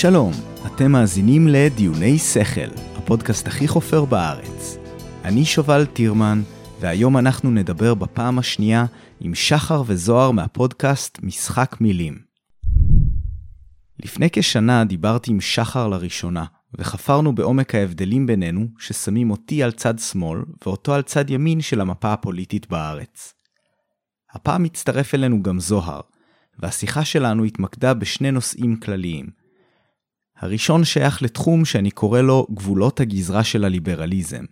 שלום, אתם מאזינים לדיוני שכל, הפודקאסט הכי חופר בארץ. אני שובל טירמן, והיום אנחנו נדבר בפעם השנייה עם שחר וזוהר מהפודקאסט משחק מילים. לפני כשנה דיברתי עם שחר לראשונה, וחפרנו בעומק ההבדלים בינינו, ששמים אותי על צד שמאל, ואותו על צד ימין של המפה הפוליטית בארץ. הפעם הצטרף אלינו גם זוהר, והשיחה שלנו התמקדה בשני נושאים כלליים. הראשון שייך לתחום שאני קורא לו גבולות הגזרה של הליברליזם,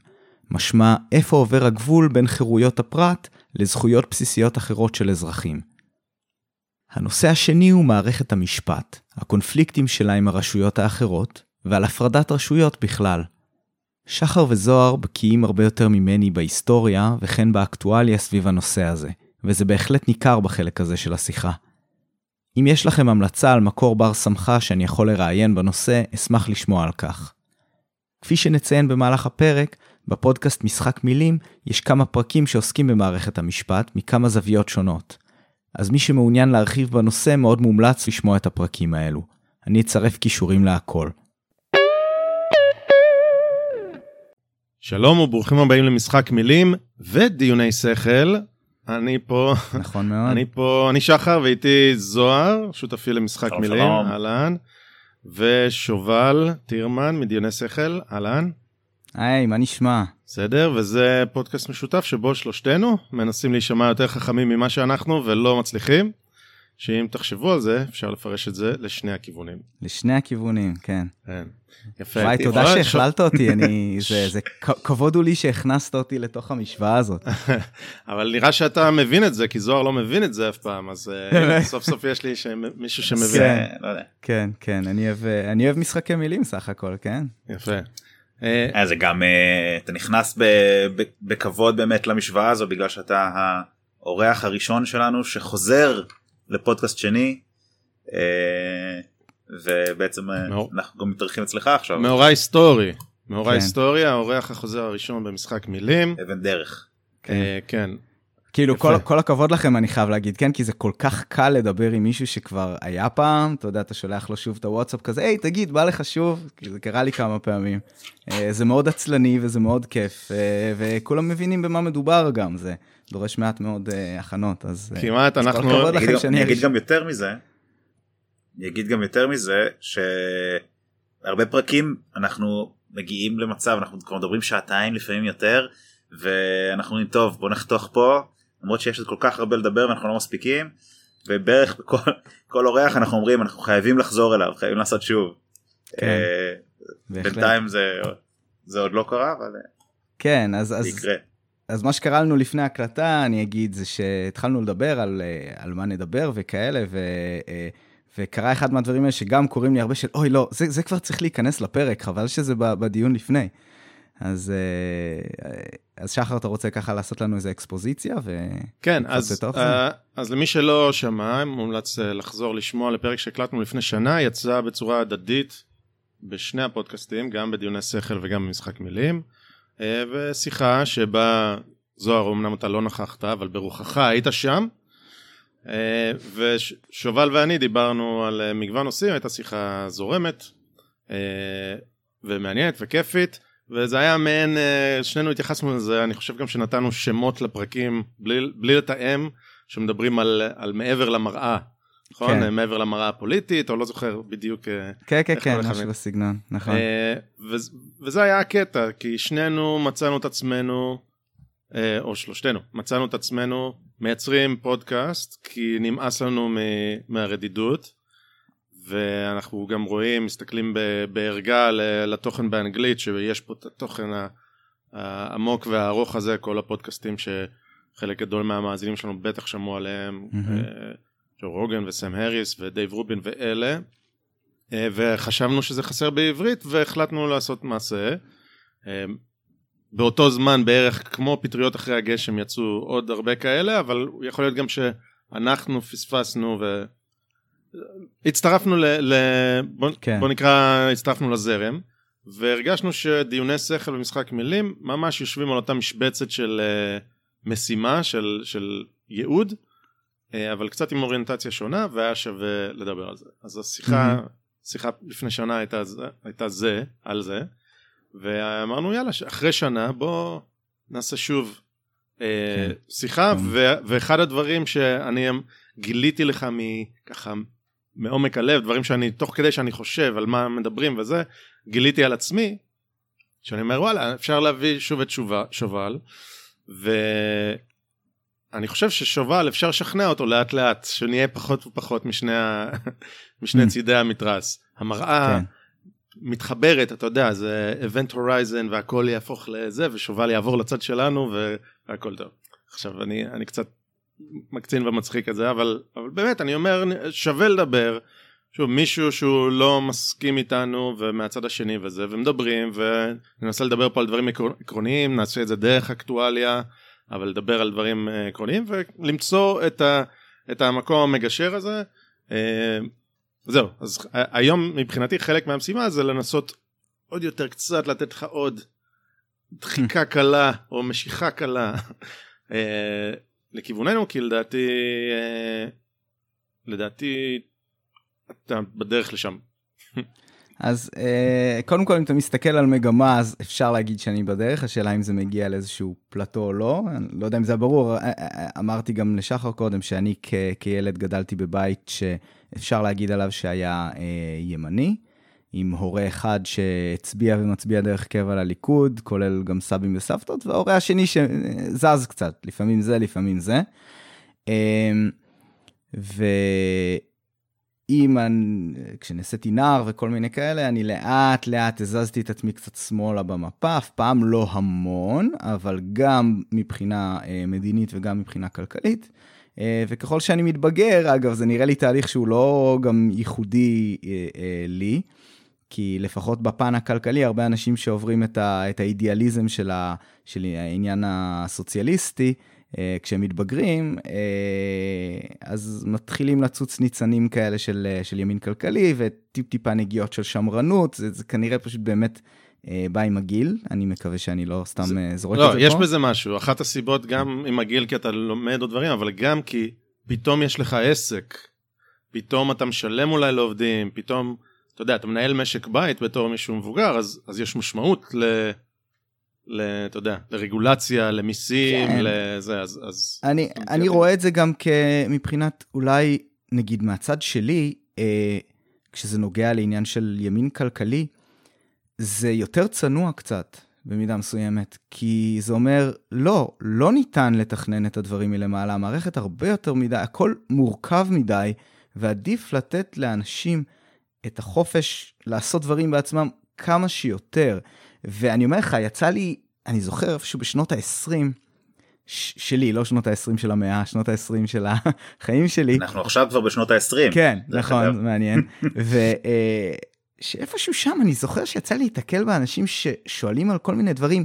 משמע איפה עובר הגבול בין חירויות הפרט לזכויות בסיסיות אחרות של אזרחים. הנושא השני הוא מערכת המשפט, הקונפליקטים שלה עם הרשויות האחרות, ועל הפרדת רשויות בכלל. שחר וזוהר בקיאים הרבה יותר ממני בהיסטוריה וכן באקטואליה סביב הנושא הזה, וזה בהחלט ניכר בחלק הזה של השיחה. אם יש לכם המלצה על מקור בר סמכה שאני יכול לראיין בנושא, אשמח לשמוע על כך. כפי שנציין במהלך הפרק, בפודקאסט משחק מילים יש כמה פרקים שעוסקים במערכת המשפט מכמה זוויות שונות. אז מי שמעוניין להרחיב בנושא מאוד מומלץ לשמוע את הפרקים האלו. אני אצרף קישורים להכל. שלום וברוכים הבאים למשחק מילים ודיוני שכל. אני פה, נכון מאוד. אני פה, אני שחר ואיתי זוהר, שותפי למשחק שלום, מילים, שלום. אהלן. ושובל טירמן מדיוני שכל, אהלן. היי, מה נשמע? בסדר, וזה פודקאסט משותף שבו שלושתנו מנסים להישמע יותר חכמים ממה שאנחנו ולא מצליחים. שאם תחשבו על זה, אפשר לפרש את זה לשני הכיוונים. לשני הכיוונים, כן. כן. יפה. וואי, תודה אבל- שהכללת אותי, אני... זה, זה כבוד הוא לי שהכנסת אותי לתוך המשוואה הזאת. אבל נראה שאתה מבין את זה, כי זוהר לא מבין את זה אף פעם, אז אה, סוף סוף יש לי ש- מישהו שמבין. כן. לא יודע. כן, כן, אני אוהב, אני אוהב משחקי מילים סך הכל, כן? יפה. אה, אה, זה גם אה, אתה נכנס ב- ב- בכבוד באמת למשוואה הזו בגלל שאתה האורח הראשון שלנו שחוזר לפודקאסט שני אה, ובעצם אה, מאור- אנחנו גם מתארחים אצלך עכשיו מאורע היסטורי. מאורע כן. היסטורי, האורח החוזר הראשון במשחק מילים. אבן דרך. אה, כן. כאילו. כל, כל הכבוד לכם, אני חייב להגיד, כן? כי זה כל כך קל לדבר עם מישהו שכבר היה פעם, אתה יודע, אתה שולח לו שוב את הוואטסאפ כזה, היי, תגיד, בא לך שוב? כי זה קרה לי כמה פעמים. זה מאוד עצלני וזה מאוד כיף, וכולם מבינים במה מדובר גם, זה דורש מעט מאוד אה, הכנות, אז... אה, כמעט אז אנחנו... אני אגיד אני אגיד. גם יותר מזה. אני אגיד גם יותר מזה שהרבה פרקים אנחנו מגיעים למצב אנחנו כבר מדברים שעתיים לפעמים יותר ואנחנו אומרים טוב בוא נחתוך פה למרות שיש עוד כל כך הרבה לדבר ואנחנו לא מספיקים ובערך בכל כל אורח אנחנו אומרים אנחנו חייבים לחזור אליו חייבים לעשות שוב. כן, אה, בהחלט. בינתיים זה זה עוד לא קרה אבל אה, כן, אז... זה אז... יקרה. אז מה שקרה לנו לפני הקלטה, אני אגיד, זה שהתחלנו לדבר על, אה, על מה נדבר וכאלה, ו, אה, וקרה אחד מהדברים האלה שגם קוראים לי הרבה של, אוי, לא, זה, זה כבר צריך להיכנס לפרק, חבל שזה בדיון לפני. אז, אה, אז שחר, אתה רוצה ככה לעשות לנו איזה אקספוזיציה? ו... כן, אז, אה, אז למי שלא שמע, מומלץ לחזור לשמוע לפרק שהקלטנו לפני שנה, יצא בצורה הדדית בשני הפודקאסטים, גם בדיוני שכל וגם במשחק מילים, ושיחה שבה זוהר, אמנם אתה לא נכחת, אבל ברוחך היית שם, אה, ושובל ואני דיברנו על אה, מגוון נושאים, הייתה שיחה זורמת אה, ומעניינת וכיפית. וזה היה מעין, אה, שנינו התייחסנו לזה, אני חושב גם שנתנו שמות לפרקים בלי, בלי לתאם, שמדברים על, על מעבר למראה, נכון? כן. כן. מעבר למראה הפוליטית, או לא זוכר בדיוק. אה, כן, כן, איך כן, אחד משהו. בסגנון, נכון. אה, וזה- וזה היה הקטע, כי שנינו מצאנו את עצמנו, אה, או שלושתנו, מצאנו את עצמנו מייצרים פודקאסט, כי נמאס לנו מ- מהרדידות. ואנחנו גם רואים, מסתכלים ב- בערגה לתוכן באנגלית, שיש פה את התוכן העמוק והארוך הזה, כל הפודקאסטים שחלק גדול מהמאזינים שלנו בטח שמעו עליהם, מהמם. אה, רוגן וסם הריס ודייב רובין ואלה, אה, וחשבנו שזה חסר בעברית והחלטנו לעשות מעשה. אה, באותו זמן בערך כמו פטריות אחרי הגשם יצאו עוד הרבה כאלה, אבל יכול להיות גם שאנחנו פספסנו ו... הצטרפנו ל... ל... בוא, כן. בוא נקרא, הצטרפנו לזרם, והרגשנו שדיוני שכל ומשחק מילים ממש יושבים על אותה משבצת של uh, משימה, של, של ייעוד, אבל קצת עם אוריינטציה שונה, והיה שווה לדבר על זה. אז השיחה, שיחה לפני שנה הייתה, הייתה זה, על זה, ואמרנו יאללה, אחרי שנה בוא נעשה שוב אה, כן. שיחה. ו- ואחד הדברים שאני גיליתי לך מככה מעומק הלב, דברים שאני, תוך כדי שאני חושב על מה מדברים וזה, גיליתי על עצמי, שאני אומר וואלה, אפשר להביא שוב את שובל, שובל ואני חושב ששובל אפשר לשכנע אותו לאט לאט, שנהיה פחות ופחות משני, ה... משני mm. צידי המתרס. המראה כן. מתחברת, אתה יודע, זה event horizon והכל יהפוך לזה, ושובל יעבור לצד שלנו והכל טוב. עכשיו אני, אני קצת מקצין ומצחיק את זה, אבל, אבל באמת, אני אומר, שווה לדבר. שוב, מישהו שהוא לא מסכים איתנו ומהצד השני וזה, ומדברים, וננסה לדבר פה על דברים עקרוניים, נעשה את זה דרך אקטואליה, אבל לדבר על דברים אה, עקרוניים, ולמצוא את, ה, את המקום המגשר הזה. אה, זהו, אז היום מבחינתי חלק מהמשימה זה לנסות עוד יותר קצת לתת לך עוד דחיקה קלה, או משיכה קלה. אה, לכיווננו כי לדעתי אה, לדעתי אתה בדרך לשם. אז uh, קודם כל אם אתה מסתכל על מגמה אז אפשר להגיד שאני בדרך השאלה אם זה מגיע לאיזשהו פלטו או לא אני לא יודע אם זה ברור אה, אמרתי גם לשחר קודם שאני כ- כילד גדלתי בבית שאפשר להגיד עליו שהיה uh, ימני. עם הורה אחד שהצביע ומצביע דרך קבע לליכוד, כולל גם סבים וסבתות, וההורה השני שזז קצת, לפעמים זה, לפעמים זה. אמ, ואם אני, כשנעשיתי נער וכל מיני כאלה, אני לאט לאט הזזתי את עצמי קצת שמאלה במפה, אף פעם לא המון, אבל גם מבחינה אה, מדינית וגם מבחינה כלכלית. אה, וככל שאני מתבגר, אגב, זה נראה לי תהליך שהוא לא גם ייחודי אה, לי. כי לפחות בפן הכלכלי, הרבה אנשים שעוברים את, ה, את האידיאליזם של, ה, של העניין הסוציאליסטי, אה, כשהם מתבגרים, אה, אז מתחילים לצוץ ניצנים כאלה של, של ימין כלכלי וטיפ-טיפה נגיעות של שמרנות, זה, זה כנראה פשוט באמת אה, בא עם הגיל, אני מקווה שאני לא סתם זה, זורק לא, את זה פה. יש בזה משהו, אחת הסיבות גם עם הגיל כי אתה לומד עוד דברים, אבל גם כי פתאום יש לך עסק, פתאום אתה משלם אולי לעובדים, פתאום... אתה יודע, אתה מנהל משק בית בתור מישהו מבוגר, אז, אז יש משמעות ל... אתה יודע, לרגולציה, למיסים, כן. לזה, אז... אז אני, אני רואה את זה גם מבחינת, אולי, נגיד מהצד שלי, אה, כשזה נוגע לעניין של ימין כלכלי, זה יותר צנוע קצת, במידה מסוימת, כי זה אומר, לא, לא ניתן לתכנן את הדברים מלמעלה, המערכת הרבה יותר מדי, הכל מורכב מדי, ועדיף לתת לאנשים... את החופש לעשות דברים בעצמם כמה שיותר. ואני אומר לך, יצא לי, אני זוכר איפשהו בשנות ה-20, שלי, לא שנות ה-20 של המאה, שנות ה-20 של החיים שלי. אנחנו עכשיו כבר בשנות ה-20. כן, נכון, מעניין. ושאיפשהו אה, שם אני זוכר שיצא לי להתקל באנשים ששואלים על כל מיני דברים,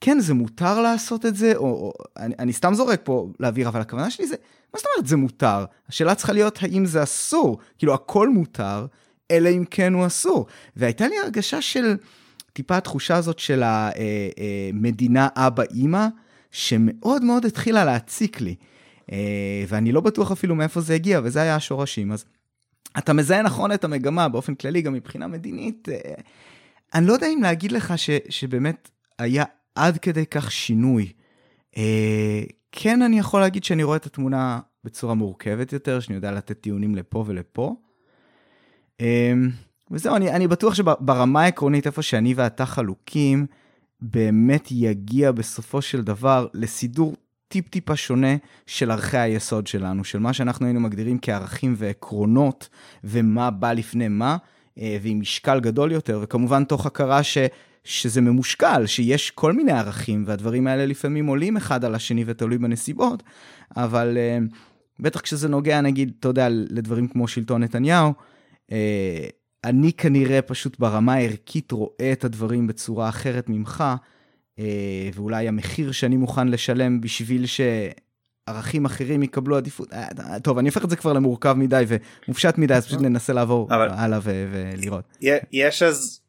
כן, זה מותר לעשות את זה, או, או אני, אני סתם זורק פה לאוויר, אבל הכוונה שלי זה, מה זאת אומרת זה מותר? השאלה צריכה להיות האם זה אסור. כאילו, הכל מותר, אלא אם כן הוא אסור. והייתה לי הרגשה של טיפה התחושה הזאת של המדינה אה, אה, אבא אימא, שמאוד מאוד התחילה להציק לי. אה, ואני לא בטוח אפילו מאיפה זה הגיע, וזה היה השורשים. אז אתה מזהה נכון את המגמה באופן כללי, גם מבחינה מדינית. אני לא יודע אם להגיד לך ש, שבאמת היה עד כדי כך שינוי. כן, אני יכול להגיד שאני רואה את התמונה בצורה מורכבת יותר, שאני יודע לתת טיעונים לפה ולפה. וזהו, אני, אני בטוח שברמה העקרונית, איפה שאני ואתה חלוקים, באמת יגיע בסופו של דבר לסידור טיפ-טיפה שונה של ערכי היסוד שלנו, של מה שאנחנו היינו מגדירים כערכים ועקרונות, ומה בא לפני מה, אה, ועם משקל גדול יותר, וכמובן תוך הכרה ש, שזה ממושקל, שיש כל מיני ערכים, והדברים האלה לפעמים עולים אחד על השני ותלוי בנסיבות, אבל אה, בטח כשזה נוגע, נגיד, אתה יודע, לדברים כמו שלטון נתניהו, אה, אני כנראה פשוט ברמה הערכית רואה את הדברים בצורה אחרת ממך, אה, ואולי המחיר שאני מוכן לשלם בשביל שערכים אחרים יקבלו עדיפות, אה, טוב, אני הופך את זה כבר למורכב מדי ומופשט מדי, אז פשוט ננסה לעבור אבל... הלאה ולראות. יש אז,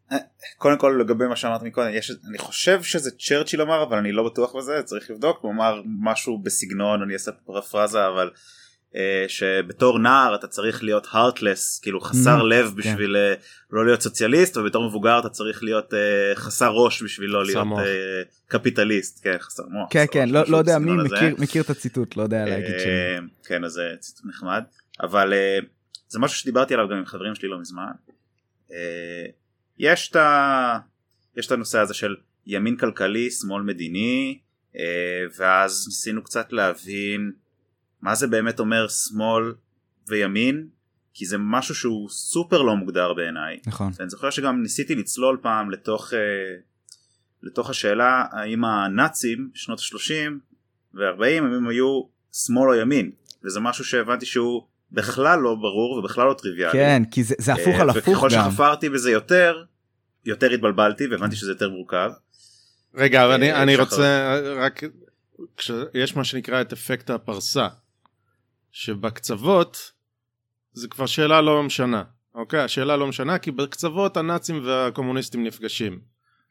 קודם כל לגבי מה שאמרת מקודם, יש, אני חושב שזה צ'רצ'יל אמר, אבל אני לא בטוח בזה, צריך לבדוק, הוא אמר משהו בסגנון, אני אעשה פרפרזה, אבל אה, שבתור נער אתה צריך להיות heartless כאילו חסר Mhm, לב כן. בשביל אה, לא להיות סוציאליסט ובתור מבוגר אתה צריך להיות אה, חסר ראש בשביל לא להיות. אה, קפיטליסט כן חסר מוח. כן, כן, לא לא יודע מי. מכיר- את הציטוט, לא יודע להגיד. אה, כן אז זה ציטוט נחמד אבל אה, זה משהו שדיברתי עליו גם עם חברים שלי לא מזמן. אה, יש את. יש את הנושא הזה של ימין כלכלי שמאל מדיני אה, ואז ניסינו קצת להבין מה זה באמת אומר שמאל וימין כי זה משהו שהוא סופר לא מוגדר בעיניי נכון. ואני זוכר שגם ניסיתי לצלול פעם לתוך, אה, לתוך השאלה האם הנאצים בשנות ה-30 ו-40 אם הם היו שמאל או ימין וזה משהו שהבנתי שהוא בכלל לא ברור ובכלל לא טריוויאלי. כן, כי זה זה הפוך אה, על הפוך וככל גם. שחפרתי בזה יותר, יותר התבלבלתי והבנתי שזה יותר מורכב. רגע, אבל אני, אה, אני. רוצה רק, כשיש מה שנקרא את אפקט הפרסה, שבקצוות זה כבר שאלה לא משנה, אוקיי? השאלה לא משנה כי בקצוות הנאצים והקומוניסטים נפגשים.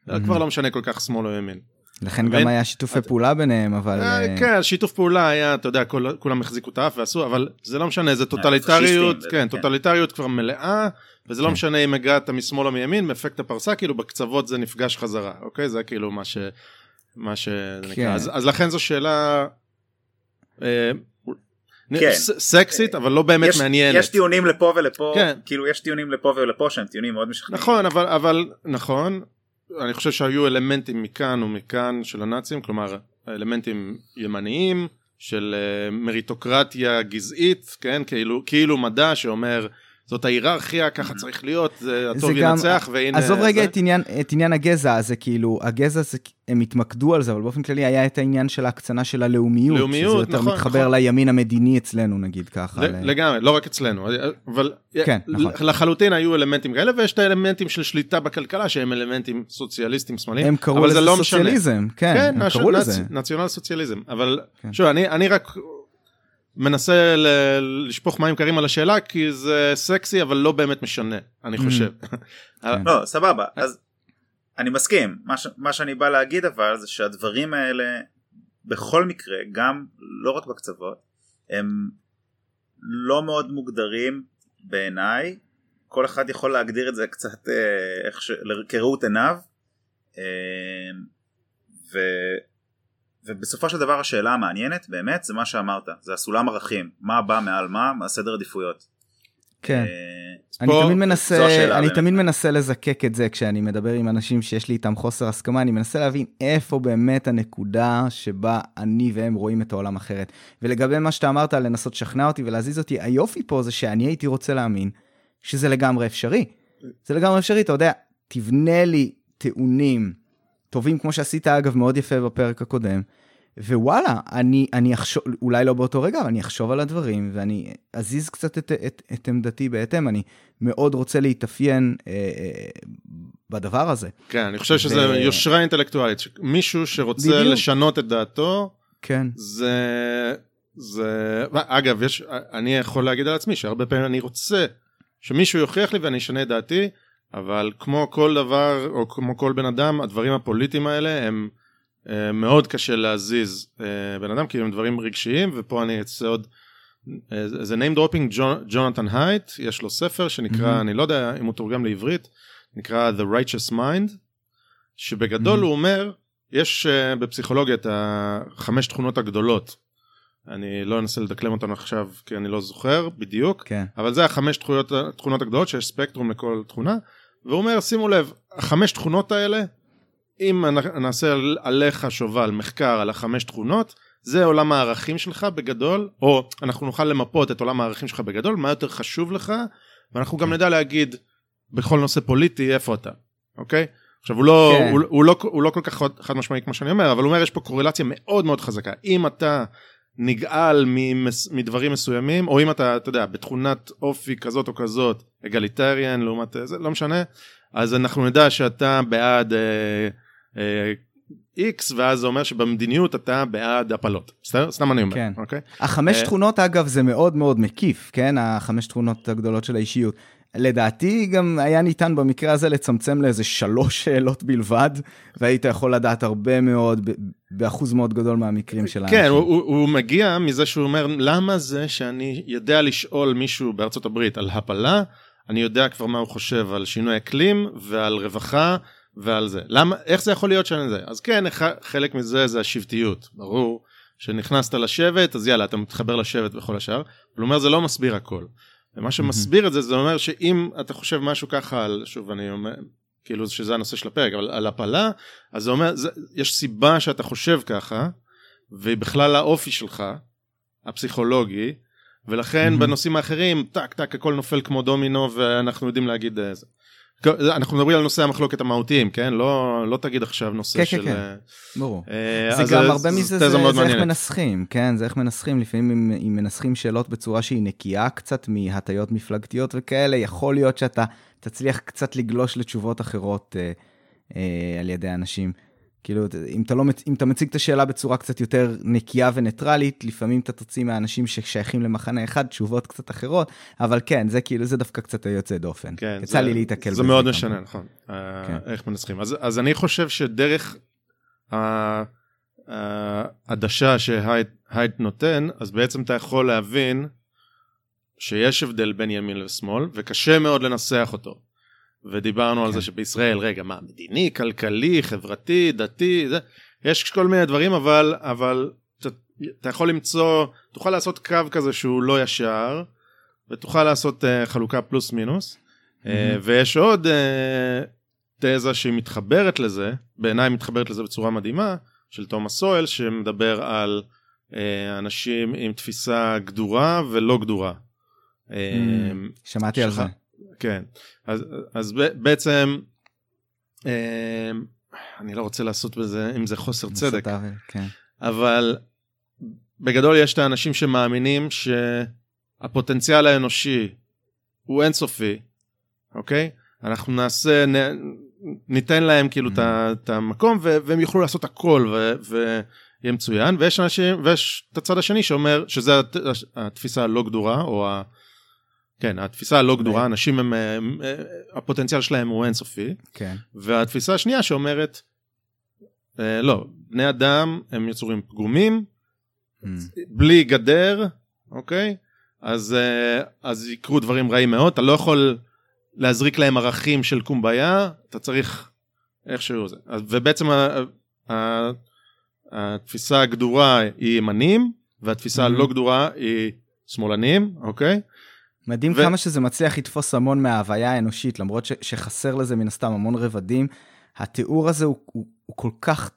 זה Mhm. כבר לא משנה כל כך שמאל או ימין. לכן? גם היה שיתופי פעולה ביניהם, אבל... אה, אה, כן, שיתוף פעולה היה, אתה יודע, כל- כולם החזיקו את האף ועשו, אבל זה לא משנה, זה טוטליטריות, פשיסטים, כן, כן. טוטליטריות כבר מלאה, וזה לא כן. משנה אם הגעת משמאל או מימין, מאפקט הפרסה, כאילו בקצוות זה נפגש חזרה, אוקיי? זה כאילו מה ש... מה שזה כן. אז לכן זו שאלה... אה, כן. סקסית, אבל לא באמת יש, מעניינת. יש טיעונים לפה ולפה, כן. כאילו יש טיעונים לפה ולפה שהם טיעונים מאוד משכנעים. נכון, אבל, אבל, נכון, אני חושב שהיו אלמנטים מכאן ומכאן של הנאצים, כלומר, אלמנטים ימניים, של uh, מריטוקרטיה גזעית, כן, כאילו, כאילו מדע שאומר, זאת ההיררכיה, ככה צריך להיות, זה הטוב זה גם- ינצח, והנה... עזוב רגע זה. את עניין, את עניין הגזע, זה כאילו, הגזע זה, הם התמקדו על זה, אבל באופן כללי היה את העניין של ההקצנה של הלאומיות. לאומיות, שזה יותר נכון, מתחבר נכון. לימין המדיני אצלנו, נגיד ככה. ל- ל- לגמרי, לא רק אצלנו, אבל כן, נכון. לחלוטין היו אלמנטים כאלה, ויש את האלמנטים של שליטה בכלכלה, שהם אלמנטים סוציאליסטים שמאליים, הם קראו לזה זה לא משנה. סוציאליזם, כן, כן, הם קראו נצ- לזה. נציונל סוציאליזם, אבל כן. שוב, אני, אני רק מנסה ל- לשפוך מים קרים על השאלה, כי זה סקסי, אבל לא באמת משנה, אני Mm. חושב. כן. לא, סבבה, אז אני מסכים. מה, ש, מה שאני בא להגיד אבל זה שהדברים האלה בכל מקרה, גם לא רק בקצוות, הם לא מאוד מוגדרים בעיניי. כל אחד יכול להגדיר את זה קצת אה, איך ש... כראות עיניו. אה, ו... ובסופו של דבר השאלה המעניינת באמת זה מה שאמרת, זה הסולם ערכים, מה בא מעל מה, מה סדר עדיפויות. כן. אה, אני תמיד מנסה, אני. תמיד מנסה לזקק את זה כשאני מדבר עם אנשים שיש לי איתם חוסר הסכמה, אני מנסה להבין איפה באמת הנקודה שבה אני והם רואים את העולם אחרת. ולגבי מה שאתה אמרת, לנסות לשכנע אותי ולהזיז אותי, היופי פה זה שאני הייתי רוצה להאמין שזה לגמרי אפשרי. זה לגמרי אפשרי, אתה יודע, תבנה לי טיעונים טובים כמו שעשית אגב מאוד יפה בפרק הקודם. ווואלה, אני, אני אחשוב, אולי לא באותו רגע, אבל אני אחשוב על הדברים ואני אזיז קצת את, את, את עמדתי בהתאם. אני מאוד רוצה להתאפיין אה, אה, בדבר הזה. כן, אני חושב שזה ו- יושרה אינטלקטואלית, מישהו שרוצה בדיוק. לשנות את דעתו, כן, זה... זה... אגב, יש... אני יכול להגיד על עצמי שהרבה פעמים אני רוצה שמישהו יוכיח לי ואני אשנה את דעתי, אבל כמו כל דבר, או כמו כל בן אדם, הדברים הפוליטיים האלה הם אה, מאוד קשה להזיז אה, בן אדם, כי הם דברים רגשיים, ופה אני אצא עוד... אה, זה name dropping ג'ונתן הייט, יש לו ספר שנקרא, Mhm. אני לא יודע אם הוא תורגם לעברית, נקרא The Righteous Mind, שבגדול Mhm. הוא אומר, יש uh, בפסיכולוגיה את החמש תכונות הגדולות. אני לא אנסה לדקלם אותן עכשיו כי אני לא זוכר בדיוק, כן. אבל זה החמש תכונות, תכונות הגדולות שיש ספקטרום לכל תכונה, והוא אומר שימו לב, החמש תכונות האלה, אם נעשה על- עליך שובל מחקר על החמש תכונות, זה עולם הערכים שלך בגדול, או אנחנו נוכל למפות את עולם הערכים שלך בגדול, מה יותר חשוב לך, ואנחנו גם נדע להגיד בכל נושא פוליטי איפה אתה, אוקיי? עכשיו הוא לא, כן. הוא, הוא, לא, הוא לא כל כך חד משמעי כמו שאני אומר, אבל הוא אומר יש פה קורלציה מאוד מאוד חזקה. אם אתה נגעל מדברים מסוימים, או אם אתה, אתה יודע, בתכונת אופי כזאת או כזאת, אגליטריאן לעומת זה, לא משנה, אז אנחנו נדע שאתה בעד אה, אה, X, ואז זה אומר שבמדיניות אתה בעד הפלות. בסדר? סתם אני אומר, כן. אוקיי? החמש אה, תכונות, אגב, זה מאוד מאוד מקיף, כן? החמש תכונות הגדולות של האישיות. לדעתי גם היה ניתן במקרה הזה לצמצם לאיזה שלוש שאלות בלבד, והיית יכול לדעת הרבה מאוד, באחוז מאוד גדול מהמקרים של האנשים. כן, הוא, הוא, הוא מגיע מזה שהוא אומר, למה זה שאני יודע לשאול מישהו בארצות הברית על הפלה, אני יודע כבר מה הוא חושב על שינוי אקלים ועל רווחה ועל זה. למה, איך זה יכול להיות שאני זה? אז כן, חלק מזה זה השבטיות, ברור. שנכנסת לשבט, אז יאללה, אתה מתחבר לשבט וכל השאר. אבל הוא אומר, זה לא מסביר הכל. ומה שמסביר את זה, זה אומר שאם אתה חושב משהו ככה על, שוב, אני אומר, כאילו שזה הנושא של הפרק, אבל על הפלה, אז זה אומר, זה, יש סיבה שאתה חושב ככה, והיא בכלל האופי שלך, הפסיכולוגי, ולכן mm-hmm. בנושאים האחרים, טק טק הכל נופל כמו דומינו ואנחנו יודעים להגיד איזה. אנחנו מדברים על נושאי המחלוקת המהותיים, כן? לא, לא תגיד עכשיו נושא כן, של... כן, כן, כן, ברור. אה, זה גם הרבה מזה, זה, זה, זה איך מנסחים, כן? זה איך מנסחים, לפעמים אם, אם מנסחים שאלות בצורה שהיא נקייה קצת מהטיות מפלגתיות וכאלה, יכול להיות שאתה תצליח קצת לגלוש לתשובות אחרות אה, אה, על ידי אנשים. כאילו, אם אתה, לא, אם אתה מציג את השאלה בצורה קצת יותר נקייה וניטרלית, לפעמים אתה תוציא מהאנשים ששייכים למחנה אחד תשובות קצת אחרות, אבל כן, זה כאילו, זה דווקא קצת יוצא דופן. כן, יצא זה, לי להיתקל בזה. זה מאוד משנה, נכון, אה, כן. איך מנסחים. אז, אז אני חושב שדרך העדשה שהייד נותן, אז בעצם אתה יכול להבין שיש הבדל בין ימין ושמאל, וקשה מאוד לנסח אותו. ודיברנו כן. על זה שבישראל, רגע, מה, מדיני, כלכלי, חברתי, דתי, זה, יש כל מיני דברים, אבל, אבל אתה, אתה יכול למצוא, תוכל לעשות קו כזה שהוא לא ישר, ותוכל לעשות uh, חלוקה פלוס מינוס, mm-hmm. uh, ויש עוד uh, תזה שהיא מתחברת לזה, בעיניי מתחברת לזה בצורה מדהימה, של תומאס סואל, שמדבר על uh, אנשים עם תפיסה גדורה ולא גדורה. Mm, שמעתי על זה. כן, אז, אז בעצם, אה, אני לא רוצה לעשות בזה, אם זה חוסר צדק, כן. אבל בגדול יש את האנשים שמאמינים שהפוטנציאל האנושי הוא אינסופי, אוקיי? אנחנו נעשה, נ, ניתן להם כאילו mm-hmm. את המקום והם יוכלו לעשות הכל ויהיה מצוין, ויש אנשים, ויש את הצד השני שאומר שזה התפיסה הלא גדורה, או ה... כן, התפיסה הלא גדורה, אנשים הם, הם, הפוטנציאל שלהם הוא אינסופי. כן. והתפיסה השנייה שאומרת, אה, לא, בני אדם הם יצורים פגומים, mm. בלי גדר, אוקיי? אז, אה, אז יקרו דברים רעים מאוד, אתה לא יכול להזריק להם ערכים של קומביה, אתה צריך איכשהו זה. ובעצם התפיסה הגדורה היא ימנים, והתפיסה mm-hmm. הלא גדורה היא שמאלנים, אוקיי? מדהים ו... כמה שזה מצליח לתפוס המון מההוויה האנושית, למרות ש... שחסר לזה מן הסתם המון רבדים. התיאור הזה הוא, הוא, הוא כל כך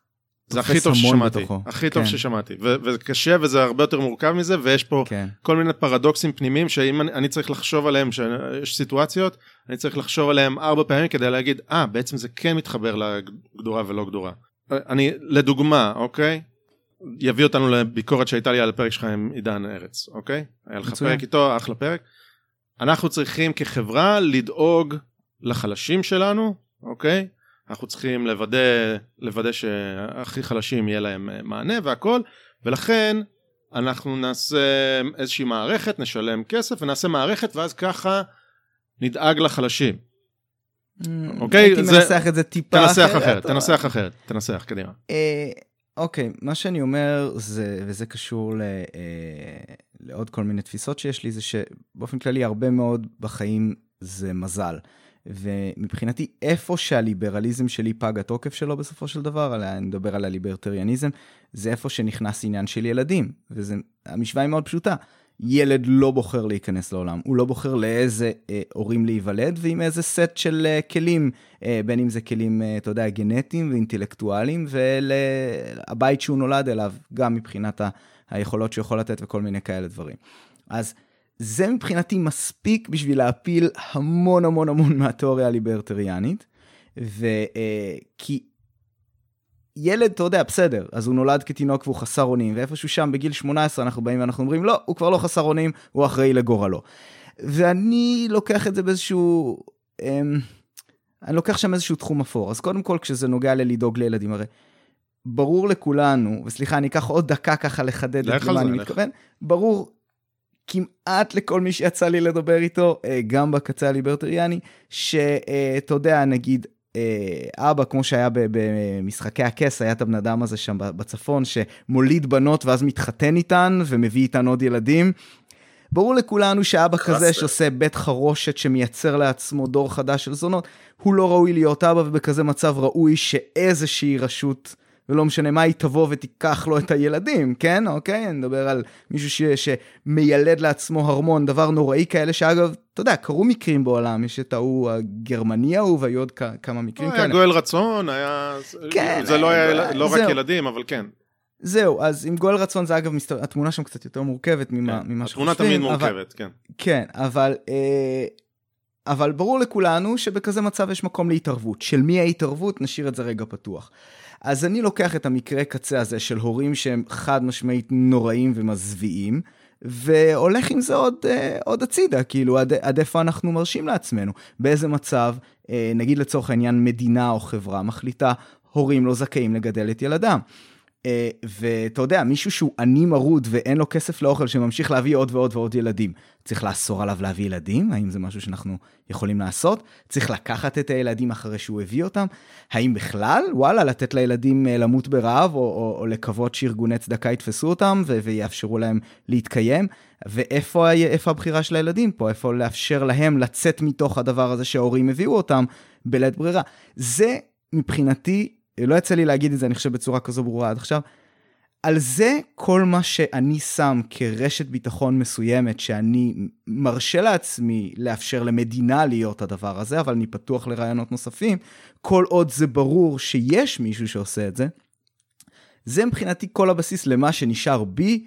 זה הכי טוב ששמעתי, בתוכו. הכי טוב כן. ששמעתי, ו- וזה קשה וזה הרבה יותר מורכב מזה, ויש פה כן. כל מיני פרדוקסים פנימיים שאם אני, אני צריך לחשוב עליהם, שיש סיטואציות, אני צריך לחשוב עליהם ארבע פעמים כדי להגיד, אה, ah, בעצם זה כן מתחבר לגדורה ולא גדורה. אני, לדוגמה, אוקיי? יביא אותנו לביקורת שהייתה לי על הפרק שלך עם עידן ארץ, אוקיי? היה לך פרק איתו, אחלה פרק. אנחנו צריכים כחברה לדאוג לחלשים שלנו, אוקיי? אנחנו צריכים לוודא, לוודא שהכי חלשים יהיה להם אה, מענה והכל, ולכן אנחנו נעשה איזושהי מערכת, נשלם כסף ונעשה מערכת, ואז ככה נדאג לחלשים. Mm, אוקיי? הייתי מנסח את זה טיפה אחרת. תנסח אחרת, תנסח אחרת, תנסח, קדימה. אוקיי, מה שאני אומר, זה, וזה קשור ל, אה, לעוד כל מיני תפיסות שיש לי, זה שבאופן כללי הרבה מאוד בחיים זה מזל. ומבחינתי, איפה שהליברליזם שלי פג התוקף שלו בסופו של דבר, אני מדבר על הליברטריאניזם, זה איפה שנכנס עניין של ילדים. והמשוואה היא מאוד פשוטה. ילד לא בוחר להיכנס לעולם, הוא לא בוחר לאיזה אה, הורים להיוולד ועם איזה סט של אה, כלים, אה, בין אם זה כלים, אה, אתה יודע, גנטיים ואינטלקטואליים, והבית שהוא נולד אליו, גם מבחינת ה, היכולות שהוא יכול לתת וכל מיני כאלה דברים. אז זה מבחינתי מספיק בשביל להפיל המון המון המון מהתיאוריה הליברטריאנית, וכי ילד, אתה יודע, בסדר, אז הוא נולד כתינוק והוא חסר אונים, ואיפשהו שם בגיל 18 אנחנו באים ואנחנו אומרים, לא, הוא כבר לא חסר אונים, הוא אחראי לגורלו. ואני לוקח את זה באיזשהו... אמ, אני לוקח שם איזשהו תחום אפור. אז קודם כל, כשזה נוגע ללדאוג לילדים, הרי ברור לכולנו, וסליחה, אני אקח עוד דקה ככה לחדד את מה אני מתכוון, ברור כמעט לכל מי שיצא לי לדבר איתו, אה, גם בקצה הליברטריאני, שאתה יודע, נגיד, אה, אבא, כמו שהיה במשחקי הכס, היה את הבן אדם הזה שם בצפון, שמוליד בנות ואז מתחתן איתן ומביא איתן עוד ילדים. ברור לכולנו שאבא כזה שעושה בית חרושת שמייצר לעצמו דור חדש של זונות, הוא לא ראוי להיות אבא ובכזה מצב ראוי שאיזושהי רשות ולא משנה מה, היא תבוא ותיקח לו את הילדים, כן? אוקיי? אני מדבר על מישהו ש, שמיילד לעצמו הרמון, דבר נוראי כאלה, שאגב, אתה יודע, קרו מקרים בעולם, יש את ההוא הגרמני ההוא, והיו עוד כמה מקרים כאלה. היה גואל רצון, היה... כן. זה לא היה לא רק ילדים, אבל כן. זהו, אז עם גואל רצון זה אגב, מסתבר, התמונה שם קצת יותר מורכבת ממה, כן, ממה שחושבים. התמונה תמיד מורכבת, אבל, כן. כן, אבל, אה, אבל ברור לכולנו שבכזה מצב יש מקום להתערבות. של מי ההתערבות? נשאיר את זה רגע פתוח. אז אני לוקח את המקרה קצה הזה של הורים שהם חד משמעית נוראים ומזוויעים, והולך עם זה עוד, אה, עוד הצידה, כאילו עד, עד איפה אנחנו מרשים לעצמנו, באיזה מצב, אה, נגיד לצורך העניין מדינה או חברה מחליטה, הורים לא זכאים לגדל את ילדם. אה, ואתה יודע, מישהו שהוא עני מרוד ואין לו כסף לאוכל, שממשיך להביא עוד ועוד ועוד ילדים, צריך לאסור עליו להביא ילדים? האם זה משהו שאנחנו יכולים לעשות? צריך לקחת את הילדים אחרי שהוא הביא אותם? האם בכלל, וואלה, לתת לילדים אה, למות ברעב, או, או, או לקוות שארגוני צדקה יתפסו אותם ו- ויאפשרו להם להתקיים? ואיפה הבחירה של הילדים פה? איפה לאפשר להם לצאת מתוך הדבר הזה שההורים הביאו אותם בלית ברירה? זה מבחינתי לא יצא לי להגיד את זה, אני חושב, בצורה כזו ברורה עד עכשיו. על זה כל מה שאני שם כרשת ביטחון מסוימת, שאני מרשה לעצמי לאפשר למדינה להיות הדבר הזה, אבל אני פתוח לרעיונות נוספים, כל עוד זה ברור שיש מישהו שעושה את זה, זה מבחינתי כל הבסיס למה שנשאר בי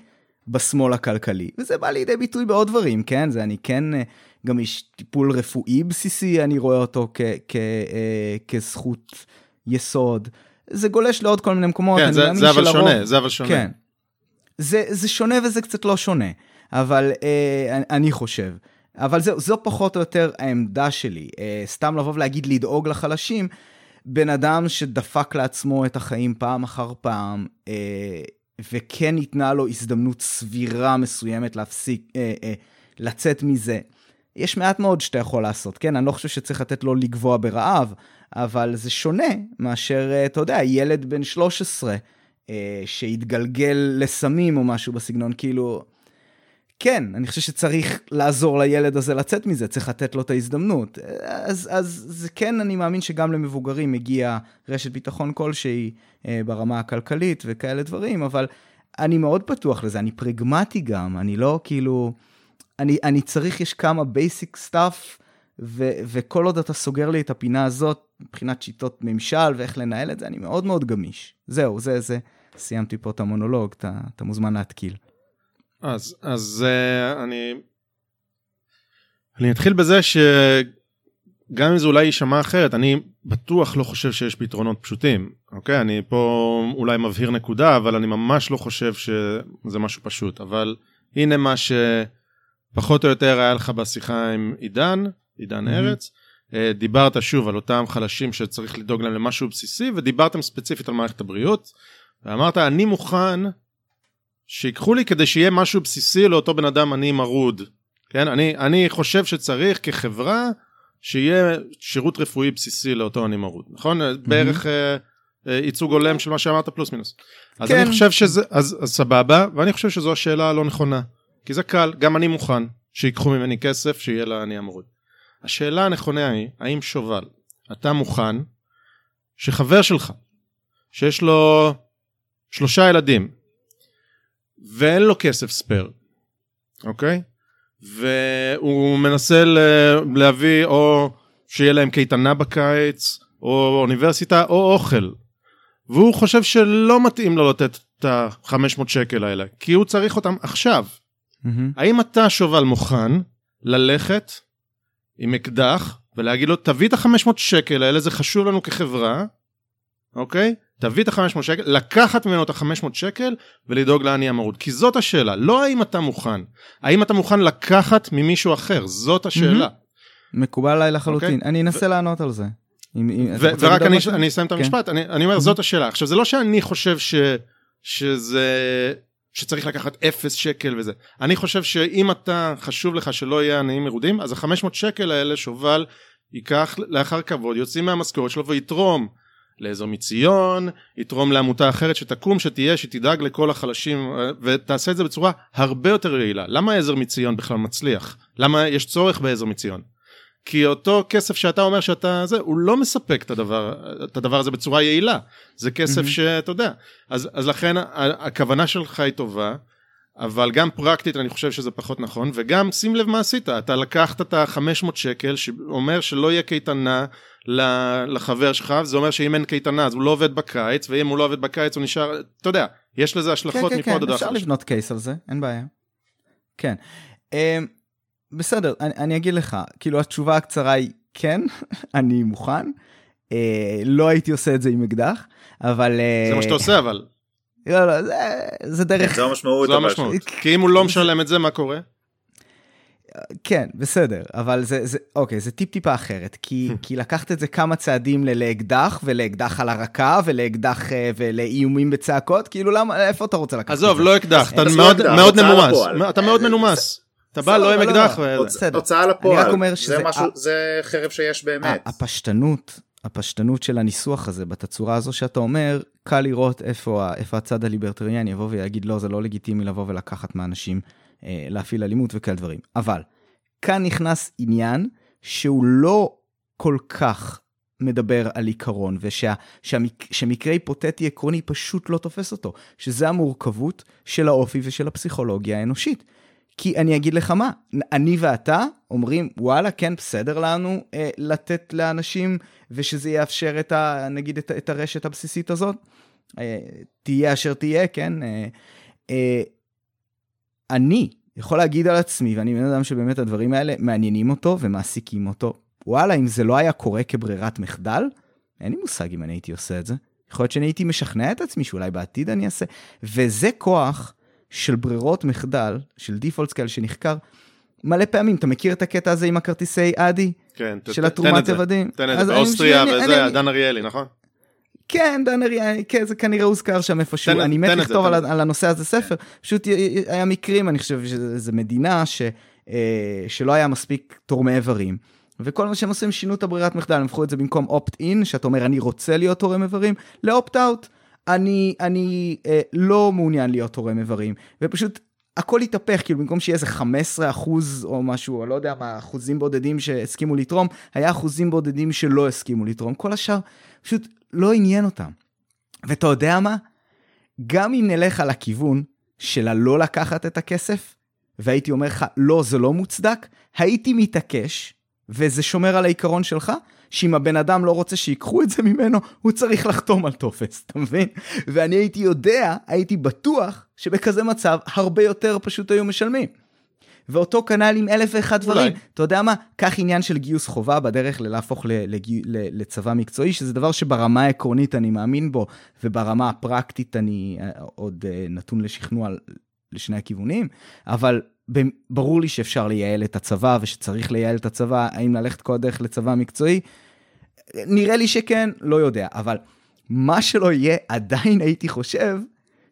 בשמאל הכלכלי. וזה בא לידי ביטוי בעוד דברים, כן? זה אני כן, אה, גם יש טיפול רפואי בסיסי, אני רואה אותו כ- כ- אה, כזכות יסוד. זה גולש לעוד כל מיני מקומות. כן, זה, זה אבל שונה, זה אבל שונה. כן. זה, זה שונה וזה קצת לא שונה, אבל אה, אני חושב. אבל זהו, זו פחות או יותר העמדה שלי. אה, סתם לבוא ולהגיד לדאוג לחלשים, בן אדם שדפק לעצמו את החיים פעם אחר פעם, אה, וכן ניתנה לו הזדמנות סבירה מסוימת להפסיק, אה, אה, לצאת מזה. יש מעט מאוד שאתה יכול לעשות, כן? אני לא חושב שצריך לתת לו לגבוה ברעב, אבל זה שונה מאשר, אה, אתה יודע, ילד בן 13 אה, שהתגלגל לסמים או משהו בסגנון, כאילו... כן, אני חושב שצריך לעזור לילד הזה לצאת מזה, צריך לתת לו את ההזדמנות. אז, אז זה כן, אני מאמין שגם למבוגרים מגיע רשת ביטחון כלשהי אה, ברמה הכלכלית וכאלה דברים, אבל אני מאוד פתוח לזה, אני פרגמטי גם, אני לא כאילו... אני, אני צריך, יש כמה basic stuff, ו, וכל עוד אתה סוגר לי את הפינה הזאת, מבחינת שיטות ממשל ואיך לנהל את זה, אני מאוד מאוד גמיש. זהו, זה, זה, סיימתי פה את המונולוג, אתה, אתה מוזמן להתקיל. אז, אז uh, אני, אני אתחיל בזה שגם אם זה אולי יישמע אחרת, אני בטוח לא חושב שיש פתרונות פשוטים, אוקיי? אני פה אולי מבהיר נקודה, אבל אני ממש לא חושב שזה משהו פשוט. אבל הנה מה שפחות או יותר היה לך בשיחה עם עידן, עידן mm-hmm. ארץ. אה, דיברת שוב על אותם חלשים שצריך לדאוג להם למשהו בסיסי ודיברתם ספציפית על מערכת הבריאות ואמרת אני מוכן שיקחו לי כדי שיהיה משהו בסיסי לאותו בן אדם עני מרוד כן אני אני חושב שצריך כחברה שיהיה שירות רפואי בסיסי לאותו עני מרוד נכון mm-hmm. בערך אה, אה, ייצוג הולם של מה שאמרת פלוס מינוס אז כן. אני חושב שזה אז, אז סבבה ואני חושב שזו השאלה הלא נכונה כי זה קל גם אני מוכן שיקחו ממני כסף שיהיה לעני המרוד השאלה הנכונה היא, האם שובל, אתה מוכן שחבר שלך, שיש לו שלושה ילדים, ואין לו כסף ספייר, אוקיי? והוא מנסה להביא או שיהיה להם קייטנה בקיץ, או אוניברסיטה, או אוכל. והוא חושב שלא מתאים לו לתת את ה-500 שקל האלה, כי הוא צריך אותם עכשיו. Mm-hmm. האם אתה שובל מוכן ללכת עם אקדח ולהגיד לו תביא את ה-500 שקל האלה זה חשוב לנו כחברה אוקיי תביא את ה-500 שקל לקחת ממנו את ה-500 שקל ולדאוג לעני המרוד כי זאת השאלה לא האם אתה מוכן האם אתה מוכן לקחת ממישהו אחר זאת השאלה. מקובל עליי לחלוטין okay. אני אנסה ו... לענות על זה. אם, אם, ורק אני, אני אסיים את כן. המשפט אני, אני אומר כן. זאת השאלה עכשיו זה לא שאני חושב ש, שזה שצריך לקחת אפס שקל וזה. אני חושב שאם אתה, חשוב לך שלא יהיה עניים מרודים, אז ה-500 שקל האלה שובל ייקח לאחר כבוד, יוצאים מהמשכורת שלו ויתרום לאזור מציון, יתרום לעמותה אחרת שתקום, שתהיה, שתדאג לכל החלשים, ותעשה את זה בצורה הרבה יותר יעילה. למה עזר מציון בכלל מצליח? למה יש צורך בעזר מציון? כי אותו כסף שאתה אומר שאתה זה, הוא לא מספק את הדבר, את הדבר הזה בצורה יעילה. זה כסף mm-hmm. שאתה יודע. אז, אז לכן הכוונה שלך היא טובה, אבל גם פרקטית אני חושב שזה פחות נכון, וגם שים לב מה עשית, אתה לקחת את ה-500 שקל שאומר שלא יהיה קייטנה לחבר שלך, זה אומר שאם אין קייטנה אז הוא לא עובד בקיץ, ואם הוא לא עובד בקיץ הוא נשאר, אתה יודע, יש לזה השלכות כן, מפה כן, כן, אפשר לבנות קייס על זה, אין בעיה. כן. בסדר, אני, אני אגיד לך, כאילו התשובה הקצרה היא כן, אני מוכן. Uh, לא הייתי עושה את זה עם אקדח, אבל... Uh, זה מה שאתה עושה אבל. לא, לא, זה, זה דרך... זו המשמעות. זו המשמעות. כי אם הוא לא משלם את זה, מה קורה? כן, בסדר, אבל זה, זה, אוקיי, זה טיפ טיפה אחרת, כי, כי לקחת את זה כמה צעדים לאקדח, ולאקדח על הרקה, ולאקדח אה, ולאיומים בצעקות, כאילו למה, איפה אתה רוצה לקחת את זה? עזוב, לא אקדח, אתה מאוד, מאוד מנומס, אתה מאוד מנומס. אתה בא לא עם לא, אקדח. הוצאה לפועל, זה חרב שיש באמת. הפשטנות, הפשטנות של הניסוח הזה, בתצורה הזו שאתה אומר, קל לראות איפה, איפה הצד הליברטריאני יבוא ויגיד, לא, זה לא לגיטימי לבוא ולקחת מאנשים. אה, להפעיל אלימות וכאלה דברים. אבל כאן נכנס עניין שהוא לא כל כך מדבר על עיקרון, ושמקרה היפותטי עקרוני פשוט לא תופס אותו, שזה המורכבות של האופי ושל הפסיכולוגיה האנושית. כי אני אגיד לך מה, אני ואתה אומרים, וואלה, כן, בסדר לנו אה, לתת לאנשים, ושזה יאפשר את ה... נגיד את, את הרשת הבסיסית הזאת. אה, תהיה אשר תהיה, כן? אה, אה, אני יכול להגיד על עצמי, ואני בן אדם שבאמת הדברים האלה מעניינים אותו ומעסיקים אותו. וואלה, אם זה לא היה קורה כברירת מחדל, אין לי מושג אם אני הייתי עושה את זה. יכול להיות שאני הייתי משכנע את עצמי שאולי בעתיד אני אעשה. וזה כוח של ברירות מחדל, של דיפולט כאלה שנחקר מלא פעמים. אתה מכיר את הקטע הזה עם הכרטיסי אדי? כן, של התרומת עבדים? תן את זה, באוסטריה וזה, דן אריאלי, נכון? כן, דן אריאלי, כן, זה כנראה הוזכר שם איפשהו, תן, אני מת לכתוב על, על הנושא הזה ספר, פשוט היה מקרים, אני חושב שזו מדינה ש, אה, שלא היה מספיק תורמי איברים, וכל מה שהם עושים, שינו את הברירת מחדל, הם הפכו את זה במקום opt-in, שאתה אומר, אני רוצה להיות תורם איברים, ל-opt-out. אני, אני אה, לא מעוניין להיות תורם איברים, ופשוט הכל התהפך, כאילו במקום שיהיה איזה 15 אחוז או משהו, או לא יודע מה, אחוזים בודדים שהסכימו לתרום, היה אחוזים בודדים שלא הסכימו לתרום. כל השאר פשוט לא עניין אותם. ואתה יודע מה? גם אם נלך על הכיוון של הלא לקחת את הכסף, והייתי אומר לך, לא, זה לא מוצדק, הייתי מתעקש, וזה שומר על העיקרון שלך, שאם הבן אדם לא רוצה שיקחו את זה ממנו, הוא צריך לחתום על טופס, אתה מבין? ואני הייתי יודע, הייתי בטוח, שבכזה מצב הרבה יותר פשוט היו משלמים. ואותו כנ"ל עם אלף ואחד דברים. אתה יודע מה? קח עניין של גיוס חובה בדרך ללהפוך לצבא מקצועי, שזה דבר שברמה העקרונית אני מאמין בו, וברמה הפרקטית אני אה, עוד אה, נתון לשכנוע לשני הכיוונים, אבל ברור לי שאפשר לייעל את הצבא ושצריך לייעל את הצבא, האם ללכת כל הדרך לצבא מקצועי? נראה לי שכן, לא יודע, אבל מה שלא יהיה, עדיין הייתי חושב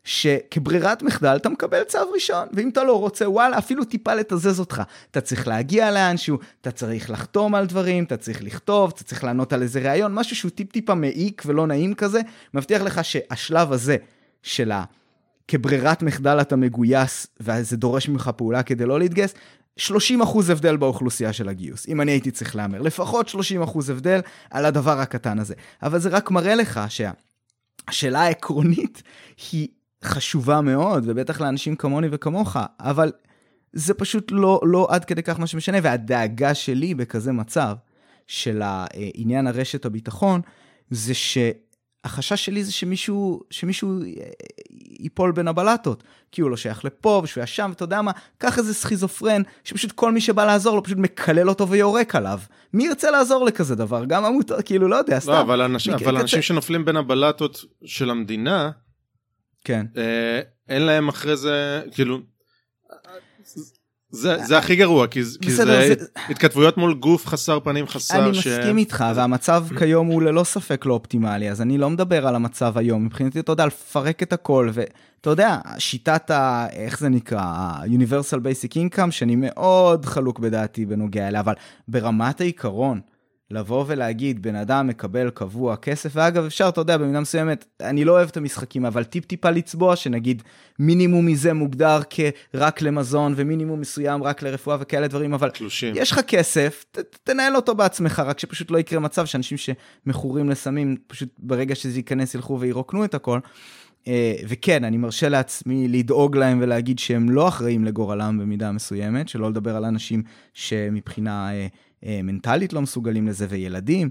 שכברירת מחדל אתה מקבל צו ראשון, ואם אתה לא רוצה, וואלה, אפילו טיפה לתזז אותך. אתה צריך להגיע לאנשהו, אתה צריך לחתום על דברים, אתה צריך לכתוב, אתה צריך לענות על איזה ראיון, משהו שהוא טיפ-טיפה מעיק ולא נעים כזה, מבטיח לך שהשלב הזה של ה... כברירת מחדל אתה מגויס, וזה דורש ממך פעולה כדי לא להתגייס, 30 אחוז הבדל באוכלוסייה של הגיוס, אם אני הייתי צריך להמר. לפחות 30 אחוז הבדל על הדבר הקטן הזה. אבל זה רק מראה לך שהשאלה העקרונית היא חשובה מאוד, ובטח לאנשים כמוני וכמוך, אבל זה פשוט לא, לא עד כדי כך מה שמשנה, והדאגה שלי בכזה מצב של עניין הרשת הביטחון, זה שהחשש שלי זה שמישהו, שמישהו ייפול בין הבלטות, כי הוא לא שייך לפה ושהוא היה שם, ואתה יודע מה, קח איזה סכיזופרן, שפשוט כל מי שבא לעזור לו פשוט מקלל אותו ויורק עליו. מי ירצה לעזור לכזה דבר? גם עמותות, כאילו, לא יודע, לא, סתם. לא, אבל, אנש... אבל אנשים שנופלים בין הבלטות של המדינה, כן. אה, אין להם אחרי זה, כאילו, זה, זה הכי גרוע, כי, כי בסדר, זה, זה- התכתבויות מול גוף חסר פנים חסר. אני מסכים איתך, והמצב כיום הוא ללא ספק לא אופטימלי, אז אני לא מדבר על המצב היום. מבחינתי, אתה יודע, לפרק את הכל, ואתה יודע, שיטת ה... איך זה נקרא? ה-Universal Basic Income, שאני מאוד חלוק בדעתי בנוגע אליה, אבל ברמת העיקרון, לבוא ולהגיד, בן אדם מקבל קבוע כסף, ואגב, אפשר, אתה יודע, במידה מסוימת, אני לא אוהב את המשחקים, אבל טיפ-טיפה לצבוע, שנגיד, מינימום מזה מוגדר כרק למזון, ומינימום מסוים רק לרפואה וכאלה דברים, אבל תלושים. יש לך כסף, ת, תנהל אותו בעצמך, רק שפשוט לא יקרה מצב שאנשים שמכורים לסמים, פשוט ברגע שזה ייכנס ילכו וירוקנו את הכל. אה, וכן, אני מרשה לעצמי לדאוג להם ולהגיד שהם לא אחראים לגורלם במידה מסוימת, שלא לדבר על אנשים שמבחינה אה, מנטלית לא מסוגלים לזה, וילדים.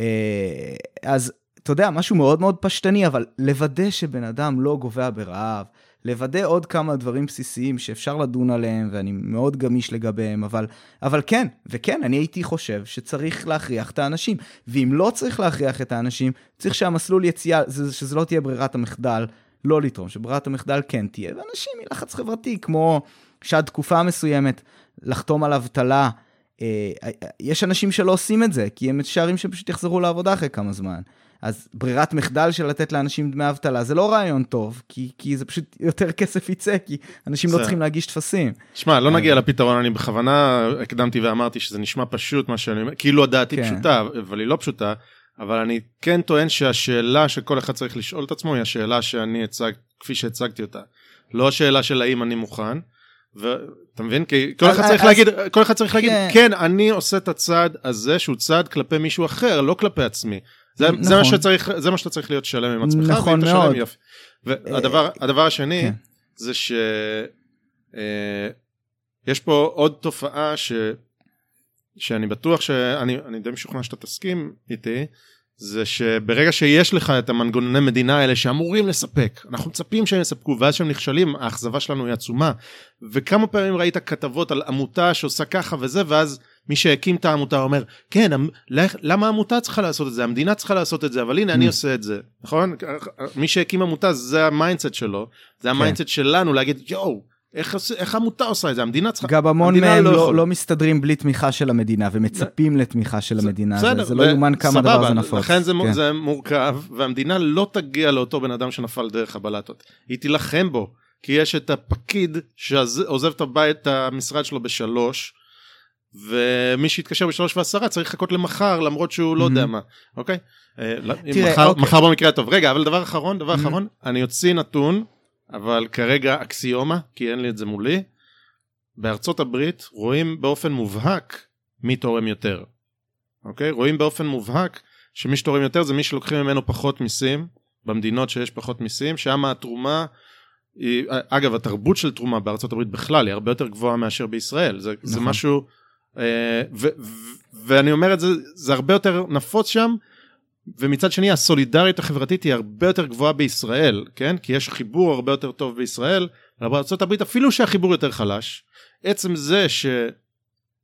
אה, אז אתה יודע, משהו מאוד מאוד פשטני, אבל לוודא שבן אדם לא גובע ברעב, לוודא עוד כמה דברים בסיסיים שאפשר לדון עליהם, ואני מאוד גמיש לגביהם, אבל, אבל כן, וכן, אני הייתי חושב שצריך להכריח את האנשים. ואם לא צריך להכריח את האנשים, צריך שהמסלול יציאה, זה- שזה לא תהיה ברירת המחדל לא לתרום, שברירת המחדל כן תהיה, ואנשים מלחץ חברתי, כמו שעד תקופה מסוימת לחתום על אבטלה. אה, יש אנשים שלא עושים את זה, כי הם משערים שהם פשוט יחזרו לעבודה אחרי כמה זמן. אז ברירת מחדל של לתת לאנשים דמי אבטלה זה לא רעיון טוב, כי, כי זה פשוט יותר כסף יצא, כי אנשים לא זה- צריכים להגיש טפסים. שמע, לא נגיע לפתרון, אני בכוונה הקדמתי ואמרתי שזה נשמע פשוט מה שאני אומר, כאילו הדעתי כן. פשוטה, אבל היא לא פשוטה, אבל אני כן טוען שהשאלה שכל אחד צריך לשאול את עצמו היא השאלה שאני הצג, כפי שהצגתי אותה. לא השאלה של האם אני מוכן, ואתה מבין? כי כל אחד צריך להגיד, כל אחד צריך להגיד, כן. כן, אני עושה את הצעד הזה שהוא צעד כלפי מישהו אחר, לא כלפי עצמי. זה, זה, מה נכון. שצריך, זה מה שאתה צריך להיות שלם עם עצמך, נכון מאוד. והדבר הדבר השני, כן. זה ש... אה, פה עוד תופעה ש... שאני בטוח שאני אני די משוכנע שאתה תסכים איתי, זה שברגע שיש לך את המנגנוני מדינה האלה שאמורים לספק, אנחנו מצפים שהם יספקו, ואז שהם נכשלים, האכזבה שלנו היא עצומה. וכמה פעמים ראית כתבות על עמותה שעושה ככה וזה, ואז מי שהקים את העמותה אומר, כן, למה העמותה צריכה לעשות את זה? המדינה צריכה לעשות את זה, אבל הנה, אני Mm. עושה את זה, נכון? מי שהקים עמותה, זה ה mindset שלו, זה. ה mindset שלנו להגיד, יואו, איך, איך העמותה עושה את זה? המדינה צריכה... גם המון מהם לא לא. לא מסתדרים בלי תמיכה של המדינה, ומצפים לתמיכה של זה- המדינה. בסדר, זה, זה לא יאומן כמה הדבר הזה נפוץ. לכן זה, כן. זה מורכב, והמדינה לא תגיע לאותו בן אדם שנפל דרך הבלטות. היא תילחם בו, כי יש את הפקיד שעוזב את הבית, את המשרד שלו בשלוש, ומי שיתקשר בשלוש ועשרה צריך לחכות למחר, למרות שהוא לא יודע Mhm. מה, אוקיי? אה, לא, תראה, מחר, אוקיי. מחר במקרה הטוב. רגע, אבל דבר אחרון, דבר Mhm. אחרון, אני אוציא נתון, אבל כרגע אקסיומה, כי אין לי את זה מולי. בארצות הברית רואים באופן מובהק מי תורם יותר. אוקיי? רואים באופן מובהק שמי שתורם יותר זה מי שלוקחים ממנו פחות מיסים, במדינות שיש פחות מיסים, שם התרומה, היא, אגב התרבות של תרומה בארצות הברית בכלל היא הרבה יותר גבוהה מאשר בישראל, זה, זה נכון. משהו, אה, ו, ו, ואני אומר את זה, זה הרבה יותר נפוץ שם, ומצד שני הסולידריות החברתית היא הרבה יותר גבוהה בישראל, כן? כי יש חיבור הרבה יותר טוב בישראל, אבל הברית אפילו שהחיבור יותר חלש, עצם זה שהם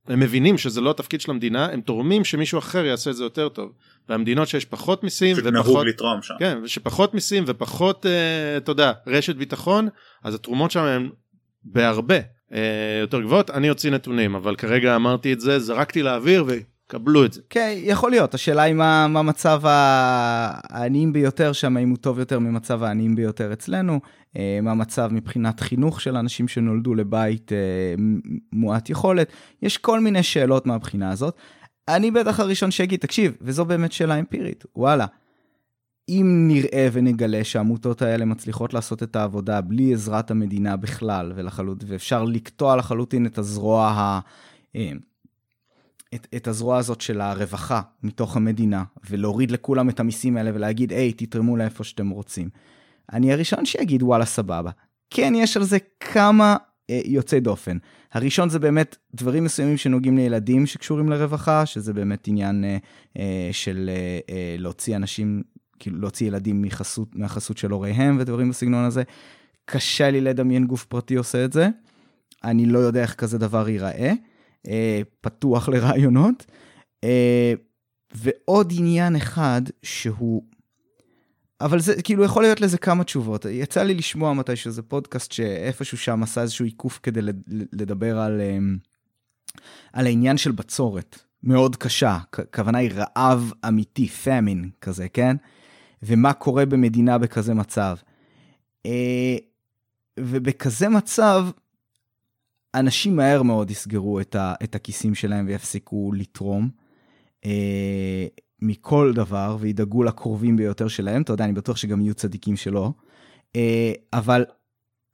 מבינים שזה לא התפקיד של המדינה, הם תורמים שמישהו אחר יעשה את זה יותר טוב. והמדינות שיש פחות מיסים ופחות... לתרום שם. כן, ושפחות מיסים ופחות, אה, אתה יודע, רשת ביטחון, אז התרומות שם הן בהרבה אה, יותר גבוהות. אני אוציא נתונים, אבל כרגע אמרתי את זה, זרקתי לאוויר וקבלו את זה. כן, יכול להיות. השאלה היא מה, מה מצב העניים ביותר שם, האם הוא טוב יותר ממצב העניים ביותר אצלנו, אה, מה המצב מבחינת חינוך של אנשים שנולדו לבית אה, מועט יכולת. יש כל מיני שאלות מהבחינה הזאת. אני בטח הראשון שיגיד, תקשיב, וזו באמת שאלה אמפירית, וואלה. אם נראה ונגלה שהעמותות האלה מצליחות לעשות את העבודה בלי עזרת המדינה בכלל, ולחלוט, ואפשר לקטוע לחלוטין את הזרוע ה... את, את הזרוע הזאת של הרווחה מתוך המדינה, ולהוריד לכולם את המיסים האלה ולהגיד, היי, תתרמו לאיפה שאתם רוצים. אני הראשון שיגיד, וואלה, סבבה. כן, יש על זה כמה אה, יוצאי דופן. הראשון זה באמת דברים מסוימים שנוגעים לילדים שקשורים לרווחה, שזה באמת עניין אה, אה, של אה, אה, להוציא אנשים, כאילו להוציא ילדים מחסות, מהחסות של הוריהם ודברים בסגנון הזה. קשה לי לדמיין גוף פרטי עושה את זה. אני לא יודע איך כזה דבר ייראה. אה, פתוח לרעיונות. אה, ועוד עניין אחד שהוא, אבל זה, כאילו, יכול להיות לזה כמה תשובות. יצא לי לשמוע מתישהו איזה פודקאסט שאיפשהו שם עשה איזשהו עיקוף כדי לדבר על, אמ, על העניין של בצורת. מאוד קשה, הכוונה היא רעב אמיתי, פאמין כזה, כן? ומה קורה במדינה בכזה מצב. אה, ובכזה מצב, אנשים מהר מאוד יסגרו את, ה, את הכיסים שלהם ויפסיקו לתרום אה, מכל דבר, וידאגו לקרובים ביותר שלהם. אתה יודע, אני בטוח שגם יהיו צדיקים שלא. אה, אבל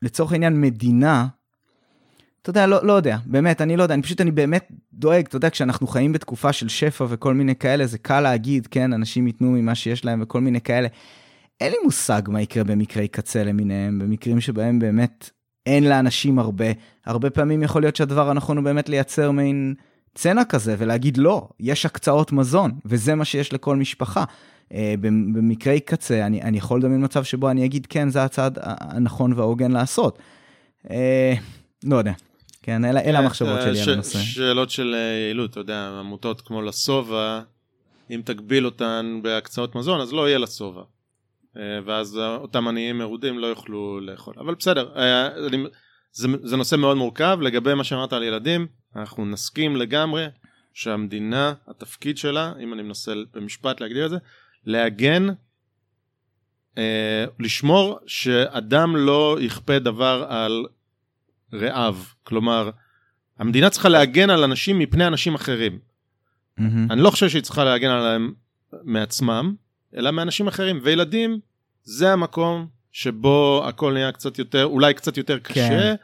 לצורך העניין, מדינה, אתה יודע, לא, לא יודע, באמת, אני לא יודע, אני פשוט, אני באמת דואג, אתה יודע, כשאנחנו חיים בתקופה של שפע וכל מיני כאלה, זה קל להגיד, כן, אנשים ייתנו ממה שיש להם וכל מיני כאלה. אין לי מושג מה יקרה במקרי קצה למיניהם, במקרים שבהם באמת אין לאנשים הרבה. הרבה פעמים יכול להיות שהדבר הנכון הוא באמת לייצר מין צנע כזה ולהגיד לא, יש הקצאות מזון, וזה מה שיש לכל משפחה. Uh, במקרי קצה, אני, אני יכול לדמיין מצב שבו אני אגיד, כן, זה הצעד הנכון וההוגן לעשות. Uh, לא יודע. כן, אלה, אלה המחשבות שלי על הנושא. שאלות של יעילות, אתה יודע, עמותות כמו לשובע, אם תגביל אותן בהקצאות מזון, אז לא יהיה לשובע. אה, ואז אותם עניים מרודים לא יוכלו לאכול. אבל בסדר, אה, זה, זה נושא מאוד מורכב. לגבי מה שאמרת על ילדים, אנחנו נסכים לגמרי שהמדינה, התפקיד שלה, אם אני מנסה במשפט להגדיר את זה, להגן, אה, לשמור שאדם לא יכפה דבר על רעב. כלומר, המדינה צריכה להגן על אנשים מפני אנשים אחרים. Mm-hmm. אני לא חושב שהיא צריכה להגן עליהם מעצמם, אלא מאנשים אחרים. וילדים, זה המקום שבו הכל נהיה קצת יותר, אולי קצת יותר קשה. כן.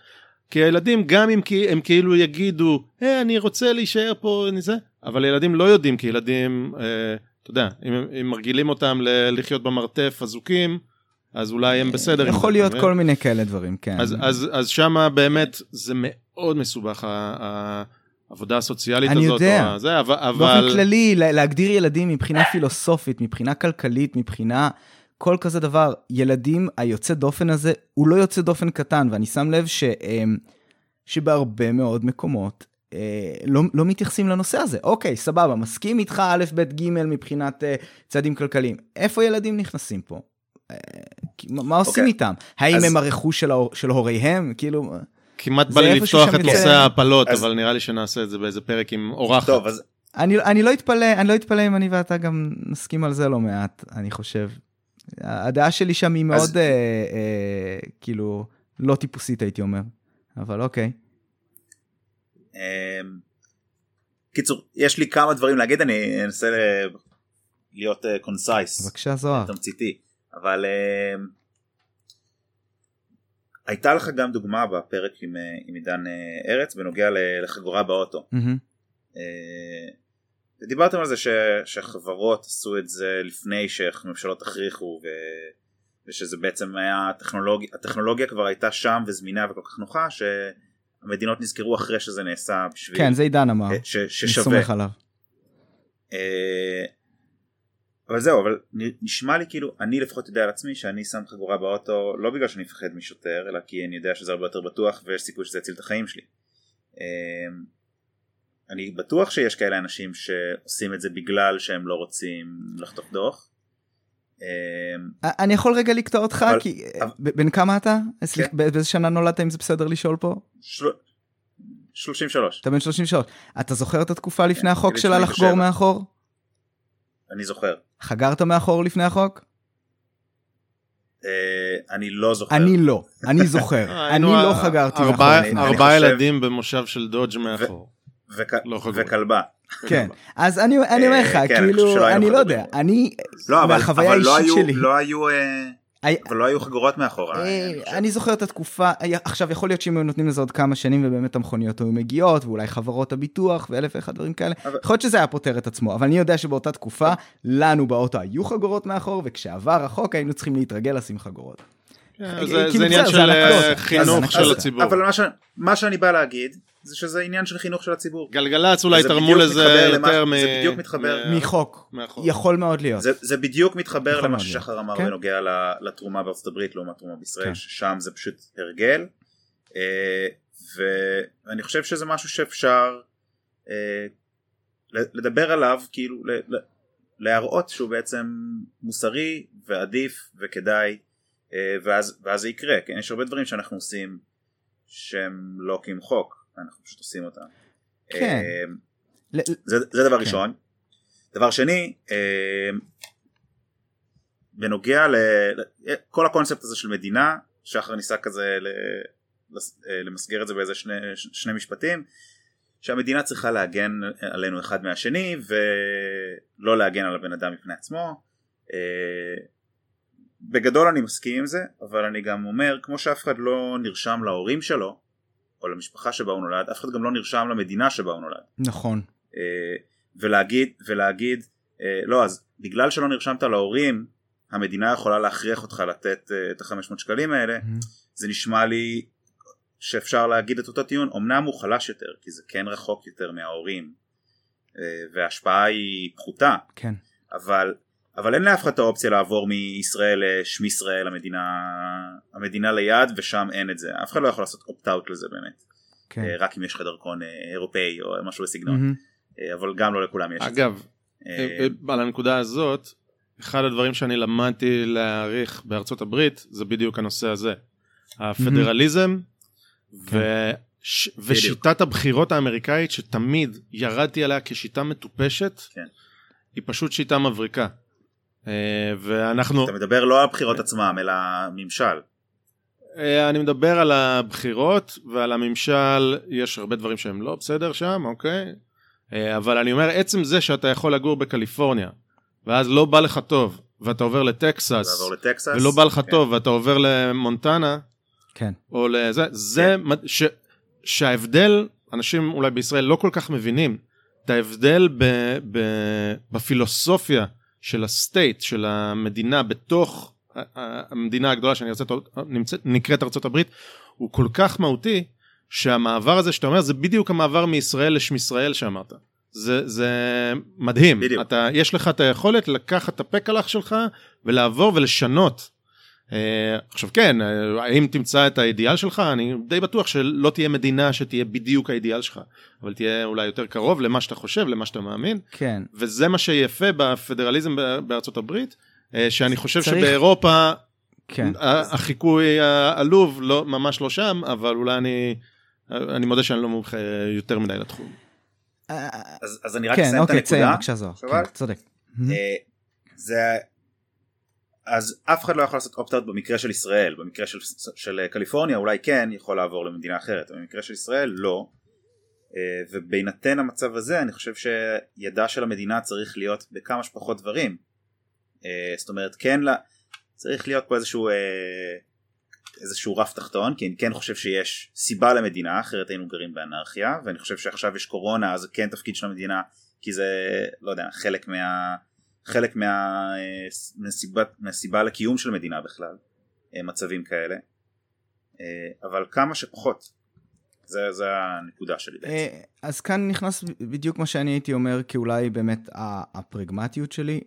כי הילדים, גם אם הם כאילו יגידו, hey, אה, אני רוצה להישאר פה, אני זה, אבל ילדים לא יודעים, כי ילדים, אה, אתה יודע, אם, אם מרגילים אותם ל- לחיות במרתף אזוקים, אז אולי הם בסדר. יכול להיות כל מיני כאלה דברים, כן. אז, אז, אז שמה באמת זה מאוד מסובך, העבודה הסוציאלית אני הזאת. אני יודע, זה, אבל... באופן כללי, להגדיר ילדים מבחינה פילוסופית, מבחינה כלכלית, מבחינה... כל כזה דבר, ילדים, היוצא דופן הזה, הוא לא יוצא דופן קטן, ואני שם לב ש, אמ, שבהרבה מאוד מקומות אה, לא, לא מתייחסים לנושא הזה. אוקיי, סבבה, מסכים איתך א', ב', ג' מבחינת uh, צעדים כלכליים. איפה ילדים נכנסים פה? Uh, מה עושים אוקיי. איתם? האם אז... הם הרכוש של, ההור, של הוריהם? כאילו... כמעט בא לי לפתוח את נושא ההפלות, אז... אבל נראה לי שנעשה את זה באיזה פרק עם אורחת. טוב, אז... אני, אני לא אתפלא, אני לא אתפלא אם אני ואתה גם נסכים על זה לא מעט, אני חושב. הדעה שלי שם היא מאוד, אז... אה, אה, כאילו, לא טיפוסית הייתי אומר, אבל אוקיי. אה, קיצור, יש לי כמה דברים להגיד, אני אנסה להיות concise. אה, בבקשה זוהר. תמציתי, אבל אה, הייתה לך גם דוגמה בפרק עם, אה, עם עידן אה, ארץ בנוגע לחגורה באוטו. Mm-hmm. ודיברתם על זה ש, שחברות עשו את זה לפני שממשלות הכריחו ו, ושזה בעצם היה הטכנולוגיה, הטכנולוגיה כבר הייתה שם וזמינה וכל כך נוחה שהמדינות נזכרו אחרי שזה נעשה בשביל... כן זה עידן אמר, ש, ששווה. אני סומך עליו. אבל זהו אבל נשמע לי כאילו אני לפחות יודע על עצמי שאני שם חגורה באוטו לא בגלל שאני מפחד משוטר אלא כי אני יודע שזה הרבה יותר בטוח ויש סיכוי שזה יציל את החיים שלי. אה, אני בטוח שיש כאלה אנשים שעושים את זה בגלל שהם לא רוצים לחתוך דוח. אמ, אני יכול רגע לקטוע אותך כי בן כמה אתה? כן. באיזה שנה נולדת אם זה בסדר לשאול פה? 33. אתה בן 33. אתה זוכר את התקופה לפני כן, החוק שלה לחגור מאחור? אני זוכר. חגרת מאחור לפני החוק? אה, אני לא זוכר. אני לא, אני זוכר. אה, אני לא חגרתי מאחור. ארבעה ילדים במושב של דודג' מאחור. לא וכלבה. כן, אז אני אומר לך, כן, כאילו, אני לא יודע, אני, לא, מהחוויה לא האישית שלי. אבל לא היו חגורות מאחורה. אה, אני זוכר את התקופה, עכשיו יכול להיות שאם היו נותנים לזה עוד כמה שנים ובאמת המכוניות היו מגיעות ואולי חברות הביטוח ואלף ואחד דברים כאלה, יכול להיות שזה היה פותר את עצמו, אבל אני יודע שבאותה תקופה לנו באוטו היו חגורות מאחור וכשעבר החוק היינו צריכים להתרגל לשים חגורות. זה כאילו, עניין של אה, חינוך של הציבור. אבל מה שאני בא להגיד זה שזה עניין של חינוך של הציבור. גלגלצ אולי תרמו לזה יותר מ... זה בדיוק מתחבר. מחוק. יכול מאוד להיות. זה בדיוק מתחבר למה ששחר אמר כן. בנוגע לתרומה בארצות הברית לעומת תרומה בישראל, כן. ששם זה פשוט הרגל. אה, ואני חושב שזה משהו שאפשר אה, לדבר עליו, כאילו להראות שהוא בעצם מוסרי ועדיף וכדאי אה, ואז, ואז זה יקרה, כן? יש הרבה דברים שאנחנו עושים שהם לא כמחוק, אנחנו פשוט עושים אותם. כן. אה, זה, זה דבר כן. ראשון. דבר שני, אה, בנוגע לכל הקונספט הזה של מדינה, שחר ניסה כזה אה, למסגר את זה באיזה שני, שני משפטים, שהמדינה צריכה להגן עלינו אחד מהשני ולא להגן על הבן אדם מפני עצמו. בגדול אני מסכים עם זה, אבל אני גם אומר, כמו שאף אחד לא נרשם להורים שלו, או למשפחה שבה הוא נולד, אף אחד גם לא נרשם למדינה שבה הוא נולד. נכון. אה, ולהגיד, ולהגיד, אה, לא, אז בגלל שלא נרשמת להורים, המדינה יכולה להכריח אותך לתת אה, את ה-500 שקלים האלה, זה נשמע לי שאפשר להגיד את אותו טיעון, אמנם הוא חלש יותר, כי זה כן רחוק יותר מההורים, וההשפעה היא פחותה, כן. אבל, אבל אין לאף אחד את האופציה לעבור מישראל לשמי ישראל, המדינה, המדינה ליד, ושם אין את זה, אף אחד לא יכול לעשות אופט-אאוט לזה באמת, כן. אה, רק אם יש לך דרכון אה, אירופאי או משהו בסגנון. אה, אבל גם לא לכולם יש את זה. אגב, על הנקודה הזאת, אחד הדברים שאני למדתי להעריך בארצות הברית זה בדיוק הנושא הזה. הפדרליזם וש, ושיטת הבחירות האמריקאית שתמיד ירדתי עליה כשיטה מטופשת, כן. היא פשוט שיטה מבריקה. אה, ואנחנו, אתה מדבר לא על הבחירות עצמם, אלא ממשל. אה, אני מדבר על הבחירות ועל הממשל, יש הרבה דברים שהם לא בסדר שם, אוקיי? אה, אבל אני אומר, עצם זה שאתה יכול לגור בקליפורניה, ואז לא בא לך טוב, ואתה עובר לטקסס, לטקסס. ולא בא לך כן. טוב, ואתה עובר למונטנה, כן. או לזה, זה, כן. ש, שההבדל, אנשים אולי בישראל לא כל כך מבינים, את ההבדל ב, ב, בפילוסופיה של הסטייט, של המדינה בתוך המדינה הגדולה שאני רוצה, נמצאת, נקראת הברית, הוא כל כך מהותי, שהמעבר הזה שאתה אומר, זה בדיוק המעבר מישראל לשמישראל שאמרת. זה, זה מדהים, בדיוק. אתה, יש לך את היכולת לקחת את הפקלח שלך ולעבור ולשנות. אה, עכשיו כן, אה, האם תמצא את האידיאל שלך? אני די בטוח שלא תהיה מדינה שתהיה בדיוק האידיאל שלך, אבל תהיה אולי יותר קרוב למה שאתה חושב, למה שאתה מאמין, כן. וזה מה שיפה בפדרליזם בארצות הברית, אה, שאני חושב צריך- שבאירופה כן. החיקוי העלוב לא, ממש לא שם, אבל אולי אני, אני מודה שאני לא מומחה יותר מדי לתחום. אז, אז אני רק כן, אסיים את אוקיי, תסיים הנקודה. בבקשה זוהר. כן, צודק. זה אז אף אחד לא יכול לעשות אופט-אאוט במקרה של ישראל. במקרה של, של קליפורניה אולי כן יכול לעבור למדינה אחרת במקרה של ישראל לא. אה, ובהינתן המצב הזה אני חושב שידה של המדינה צריך להיות בכמה שפחות דברים. אה, זאת אומרת כן לה, צריך להיות פה איזשהו אה, איזשהו רף תחתון כי אני כן חושב שיש סיבה למדינה אחרת היינו גרים באנרכיה ואני חושב שעכשיו יש קורונה אז כן תפקיד של המדינה כי זה לא יודע חלק מה חלק מה, אה, מהסיבה, מהסיבה לקיום של מדינה בכלל אה, מצבים כאלה אה, אבל כמה שפחות זה, זה הנקודה שלי בעצם. אז כאן נכנס בדיוק מה שאני הייתי אומר כאולי באמת ה- הפרגמטיות שלי.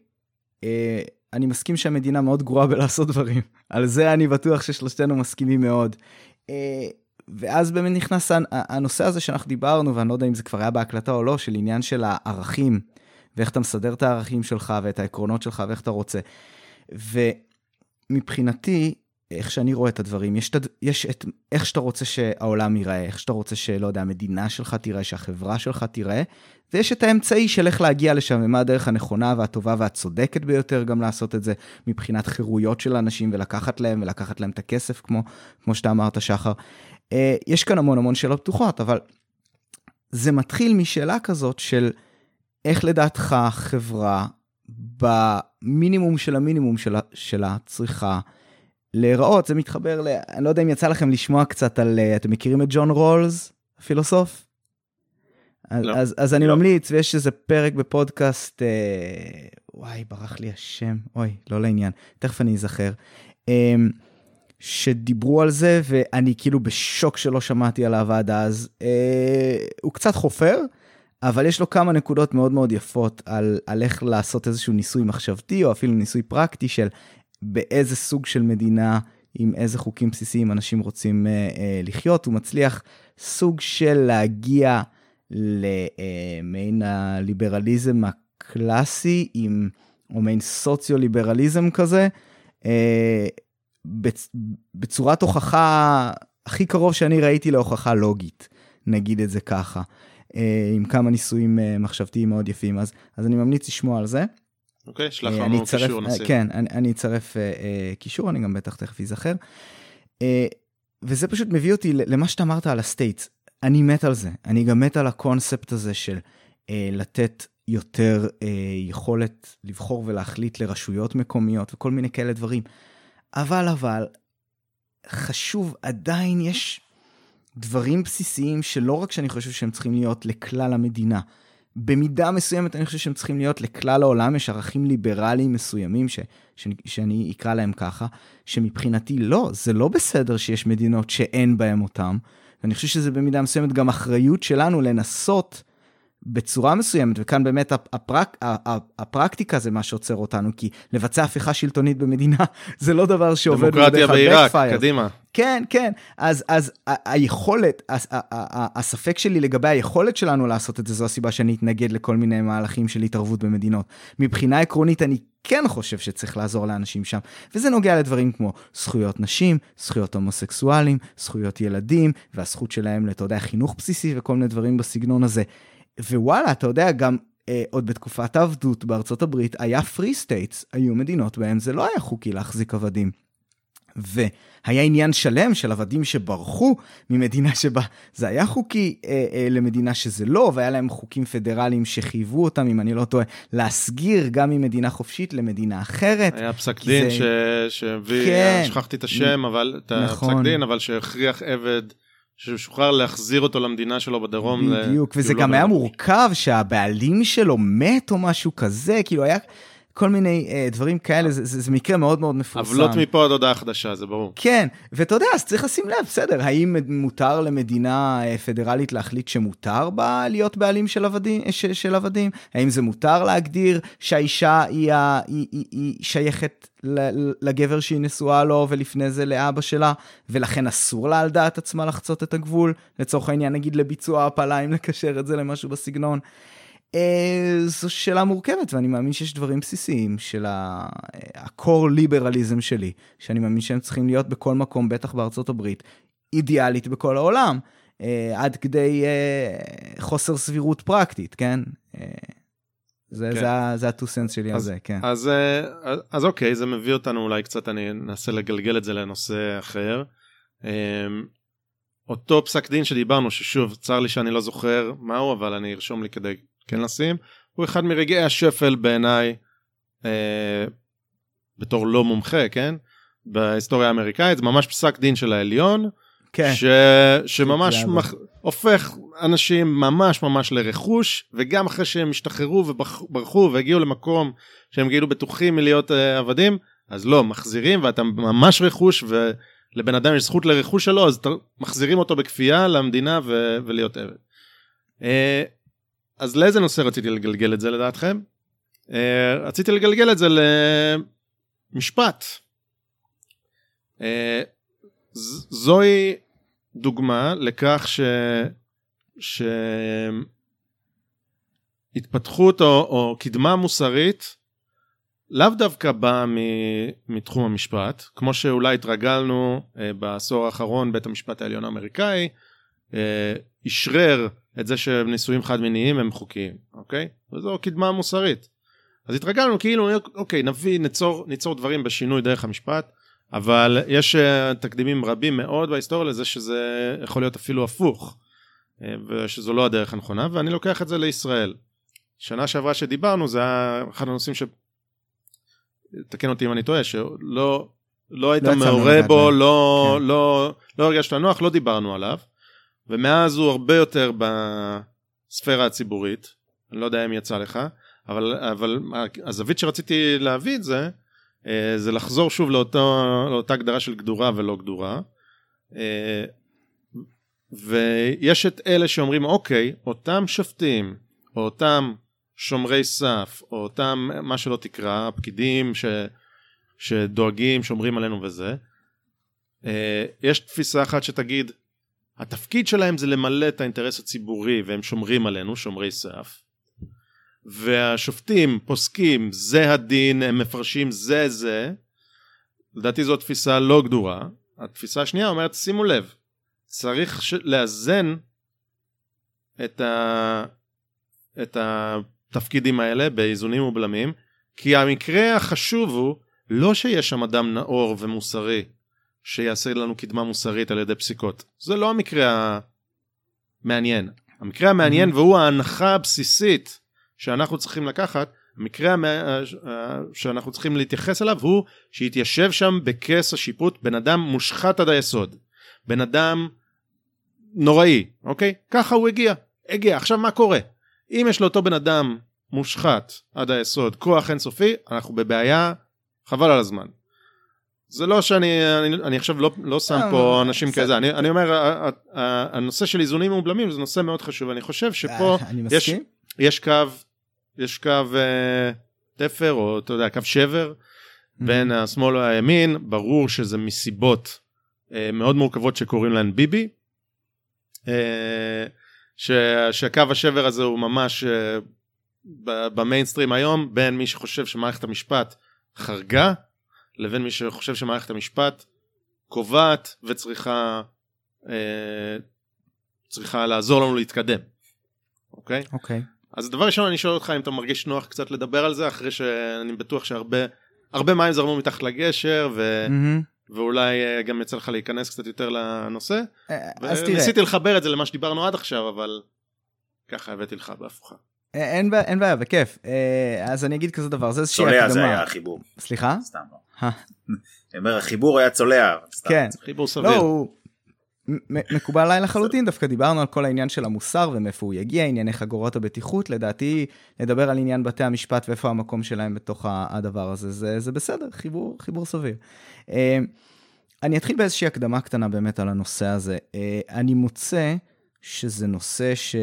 אני מסכים שהמדינה מאוד גרועה בלעשות דברים. על זה אני בטוח ששלושתנו מסכימים מאוד. ואז באמת נכנס הנושא הזה שאנחנו דיברנו, ואני לא יודע אם זה כבר היה בהקלטה או לא, של עניין של הערכים, ואיך אתה מסדר את הערכים שלך ואת העקרונות שלך ואיך אתה רוצה. ומבחינתי, איך שאני רואה את הדברים, יש, את, יש את איך שאתה רוצה שהעולם ייראה, איך שאתה רוצה שלא יודע, המדינה שלך תיראה, שהחברה שלך תיראה, ויש את האמצעי של איך להגיע לשם, ומה הדרך הנכונה והטובה והצודקת ביותר גם לעשות את זה, מבחינת חירויות של אנשים, ולקחת להם, ולקחת להם את הכסף, כמו, כמו שאתה אמרת, שחר. אה, יש כאן המון המון שאלות פתוחות, אבל זה מתחיל משאלה כזאת של איך לדעתך חברה, במינימום של המינימום שלה, שלה צריכה להיראות, זה מתחבר ל... אני לא יודע אם יצא לכם לשמוע קצת על... אה, אתם מכירים את ג'ון רולס, הפילוסוף? אז, לא. אז, אז אני לא. ממליץ, ויש איזה פרק בפודקאסט, אה, וואי, ברח לי השם, אוי, לא לעניין, תכף אני אזכר, אה, שדיברו על זה, ואני כאילו בשוק שלא שמעתי עליו עד אז. אה, הוא קצת חופר, אבל יש לו כמה נקודות מאוד מאוד יפות על, על איך לעשות איזשהו ניסוי מחשבתי, או אפילו ניסוי פרקטי של באיזה סוג של מדינה, עם איזה חוקים בסיסיים אנשים רוצים אה, אה, לחיות. הוא מצליח סוג של להגיע למעין הליברליזם קלאסי עם, או מעין סוציו-ליברליזם כזה, אה, בצ, בצורת הוכחה הכי קרוב שאני ראיתי להוכחה לוגית, נגיד את זה ככה, אה, עם כמה ניסויים אה, מחשבתיים מאוד יפים, אז, אז אני ממליץ לשמוע על זה. אוקיי, שלח לנו קישור נשים. כן, אני, אני אצרף קישור, אני גם בטח תכף אזכר. וזה פשוט מביא אותי למה שאתה אמרת על ה states. אני מת על זה. אני גם מת על הקונספט הזה של uh, לתת יותר uh, יכולת לבחור ולהחליט לרשויות מקומיות וכל מיני כאלה דברים. אבל, אבל, חשוב, עדיין יש דברים בסיסיים שלא רק שאני חושב שהם צריכים להיות לכלל המדינה, במידה מסוימת אני חושב שהם צריכים להיות לכלל העולם, יש ערכים ליברליים מסוימים, ש, ש, שאני אקרא להם ככה, שמבחינתי לא, זה לא בסדר שיש מדינות שאין בהן אותם. ואני חושב שזה במידה מסוימת גם אחריות שלנו לנסות בצורה מסוימת, וכאן באמת הפרק, הפרקטיקה זה מה שעוצר אותנו, כי לבצע הפיכה שלטונית במדינה זה לא דבר שעובד דמוקרטיה בעיראק, קדימה. כן, כן, אז, אז היכולת, הספק שלי לגבי היכולת שלנו לעשות את זה, זו הסיבה שאני אתנגד לכל מיני מהלכים של התערבות במדינות. מבחינה עקרונית, אני כן חושב שצריך לעזור לאנשים שם, וזה נוגע לדברים כמו זכויות נשים, זכויות הומוסקסואלים, זכויות ילדים, והזכות שלהם, אתה יודע, חינוך בסיסי וכל מיני דברים בסגנון הזה. ווואלה, אתה יודע, גם אה, עוד בתקופת העבדות בארצות הברית היה free states, היו מדינות בהן זה לא היה חוקי להחזיק עבדים. והיה עניין שלם של עבדים שברחו ממדינה שבה זה היה חוקי אה, אה, למדינה שזה לא, והיה להם חוקים פדרליים שחייבו אותם, אם אני לא טועה, להסגיר גם ממדינה חופשית למדינה אחרת. היה פסק דין זה... שהביא, כן, שכחתי את השם, אבל את נכון. הפסק דין, אבל שהכריח עבד ששוחרר להחזיר אותו למדינה שלו בדרום. בדיוק, וזה גם לא היה מורכב שהבעלים שלו מת או משהו כזה, כאילו היה כל מיני אה, דברים כאלה, זה, זה, זה מקרה מאוד מאוד מפורסם. עוולות מפה עד הודעה חדשה, זה ברור. כן, ואתה יודע, אז צריך לשים לב, בסדר, האם מותר למדינה אה, פדרלית להחליט שמותר בה להיות בעלים של עבדים? אה, ש, של עבדים? האם זה מותר להגדיר שהאישה היא, היא, היא, היא שייכת לגבר שהיא נשואה לו ולפני זה לאבא שלה, ולכן אסור לה על דעת עצמה לחצות את הגבול, לצורך העניין נגיד לביצוע הפלה, אם לקשר את זה למשהו בסגנון. אה, זו שאלה מורכבת, ואני מאמין שיש דברים בסיסיים של ה-core ליברליזם שלי, שאני מאמין שהם צריכים להיות בכל מקום, בטח בארצות הברית, אידיאלית בכל העולם, אה, עד כדי אה, חוסר סבירות פרקטית, כן? זה, כן. זה, זה הטו-סנס שלי אז, על זה, כן. אז, אז, אז אוקיי, זה מביא אותנו אולי קצת, אני אנסה לגלגל את זה לנושא אחר. אותו פסק דין שדיברנו, ששוב, צר לי שאני לא זוכר מהו, אבל אני ארשום לי כדי כן לשים, הוא אחד מרגעי השפל בעיניי, אה, בתור לא מומחה, כן? בהיסטוריה האמריקאית, זה ממש פסק דין של העליון, כן. ש... שממש מח... הופך אנשים ממש ממש לרכוש, וגם אחרי שהם השתחררו וברחו והגיעו למקום שהם כאילו בטוחים מלהיות אה, עבדים, אז לא, מחזירים ואתה ממש רכוש, ולבן אדם יש זכות לרכוש שלו, אז מחזירים אותו בכפייה למדינה ו... ולהיות עבד. אה, אז לאיזה נושא רציתי לגלגל את זה לדעתכם? Uh, רציתי לגלגל את זה למשפט. Uh, זוהי דוגמה לכך ש... שהתפתחות או, או קדמה מוסרית לאו דווקא באה מתחום המשפט, כמו שאולי התרגלנו uh, בעשור האחרון בית המשפט העליון האמריקאי, אשרר uh, את זה שנישואים חד מיניים הם חוקיים, אוקיי? וזו קדמה מוסרית. אז התרגלנו כאילו, אוקיי, נביא, ניצור, ניצור דברים בשינוי דרך המשפט, אבל יש uh, תקדימים רבים מאוד בהיסטוריה לזה שזה יכול להיות אפילו הפוך, uh, ושזו לא הדרך הנכונה, ואני לוקח את זה לישראל. שנה שעברה שדיברנו זה היה אחד הנושאים ש... תקן אותי אם אני טועה, שלא לא היית לא מעורה בו, לא, כן. לא, לא הרגשת נוח, לא דיברנו עליו. ומאז הוא הרבה יותר בספירה הציבורית, אני לא יודע אם יצא לך, אבל, אבל הזווית שרציתי להביא את זה, אה, זה לחזור שוב לאותו, לאותה הגדרה של גדורה ולא גדורה. אה, ויש את אלה שאומרים, אוקיי, אותם שופטים, או אותם שומרי סף, או אותם, מה שלא תקרא, הפקידים ש, שדואגים, שומרים עלינו וזה, אה, יש תפיסה אחת שתגיד, התפקיד שלהם זה למלא את האינטרס הציבורי והם שומרים עלינו, שומרי סף. והשופטים פוסקים זה הדין, הם מפרשים זה זה, לדעתי זו תפיסה לא גדורה. התפיסה השנייה אומרת שימו לב, צריך ש... לאזן את, ה... את התפקידים האלה באיזונים ובלמים, כי המקרה החשוב הוא לא שיש שם אדם נאור ומוסרי שיעשה לנו קדמה מוסרית על ידי פסיקות. זה לא המקרה המעניין. המקרה המעניין mm-hmm. והוא ההנחה הבסיסית שאנחנו צריכים לקחת, המקרה שאנחנו צריכים להתייחס אליו הוא שהתיישב שם בכס השיפוט בן אדם מושחת עד היסוד. בן אדם נוראי, אוקיי? ככה הוא הגיע. הגיע. עכשיו מה קורה? אם יש לאותו בן אדם מושחת עד היסוד כוח אינסופי, אנחנו בבעיה חבל על הזמן. זה לא שאני אני, אני עכשיו לא, לא שם פה אה, אנשים כזה אני, אני אומר הנושא של איזונים ובלמים זה נושא מאוד חשוב. אני חושב שפה אה, יש, יש קו יש קו אה, תפר או אתה יודע קו שבר mm-hmm. בין השמאל והימין. ברור שזה מסיבות מאוד מורכבות שקוראים להן ביבי ש, שהקו השבר הזה הוא ממש במיינסטרים היום בין מי שחושב שמערכת המשפט חרגה לבין מי שחושב שמערכת המשפט קובעת וצריכה אה, צריכה לעזור לנו להתקדם. אוקיי? אוקיי. אז דבר ראשון אני שואל אותך אם אתה מרגיש נוח קצת לדבר על זה אחרי שאני בטוח שהרבה הרבה מים זרמו מתחת לגשר ו... mm-hmm. ואולי אה, גם יצא לך להיכנס קצת יותר לנושא. אה, אז תראה. ניסיתי לחבר את זה למה שדיברנו עד עכשיו אבל ככה הבאתי לך בהפוכה. אה, אין בעיה, אין בעיה, בכיף. אז אני אגיד כזה דבר, זה איזושהי הקדמה. צולע זה היה החיבור. סליחה? סתם לא. אני אומר, החיבור היה צולע. כן. חיבור סביר. לא, הוא מקובל עליי לחלוטין, דווקא דיברנו על כל העניין של המוסר ומאיפה הוא יגיע, ענייני חגורות הבטיחות, לדעתי, לדבר על עניין בתי המשפט ואיפה המקום שלהם בתוך הדבר הזה, זה, זה בסדר, חיבור, חיבור סביר. אה, אני אתחיל באיזושהי הקדמה קטנה באמת על הנושא הזה. אני מוצא שזה נושא ש...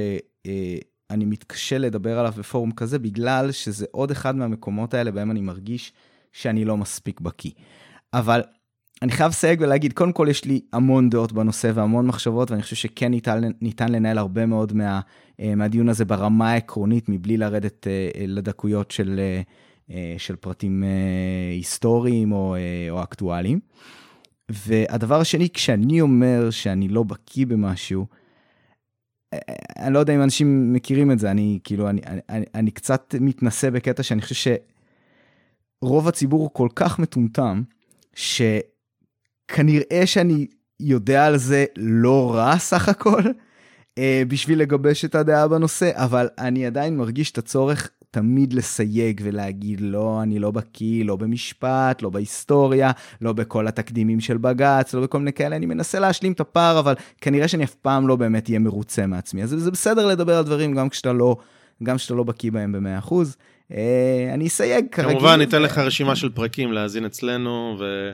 אני מתקשה לדבר עליו בפורום כזה, בגלל שזה עוד אחד מהמקומות האלה בהם אני מרגיש שאני לא מספיק בקיא. אבל אני חייב לסייג ולהגיד, קודם כל יש לי המון דעות בנושא והמון מחשבות, ואני חושב שכן ניתן, ניתן לנהל הרבה מאוד מה, אה, מהדיון הזה ברמה העקרונית, מבלי לרדת אה, לדקויות של, אה, של פרטים היסטוריים או, או אקטואליים. והדבר השני, כשאני אומר שאני לא בקיא במשהו, אני לא יודע אם אנשים מכירים את זה, אני כאילו, אני, אני, אני קצת מתנשא בקטע שאני חושב שרוב הציבור הוא כל כך מטומטם, שכנראה שאני יודע על זה לא רע סך הכל, אה, בשביל לגבש את הדעה בנושא, אבל אני עדיין מרגיש את הצורך תמיד לסייג ולהגיד, לא, אני לא בקיא, לא במשפט, לא בהיסטוריה, לא בכל התקדימים של בג"ץ, לא בכל מיני כאלה, אני מנסה להשלים את הפער, אבל כנראה שאני אף פעם לא באמת אהיה מרוצה מעצמי. אז זה בסדר לדבר על דברים גם כשאתה לא, גם כשאתה לא בקיא בהם ב-100%. אה, אני אסייג כרגיל. כמובן, ניתן לך רשימה של פרקים להאזין אצלנו. ו...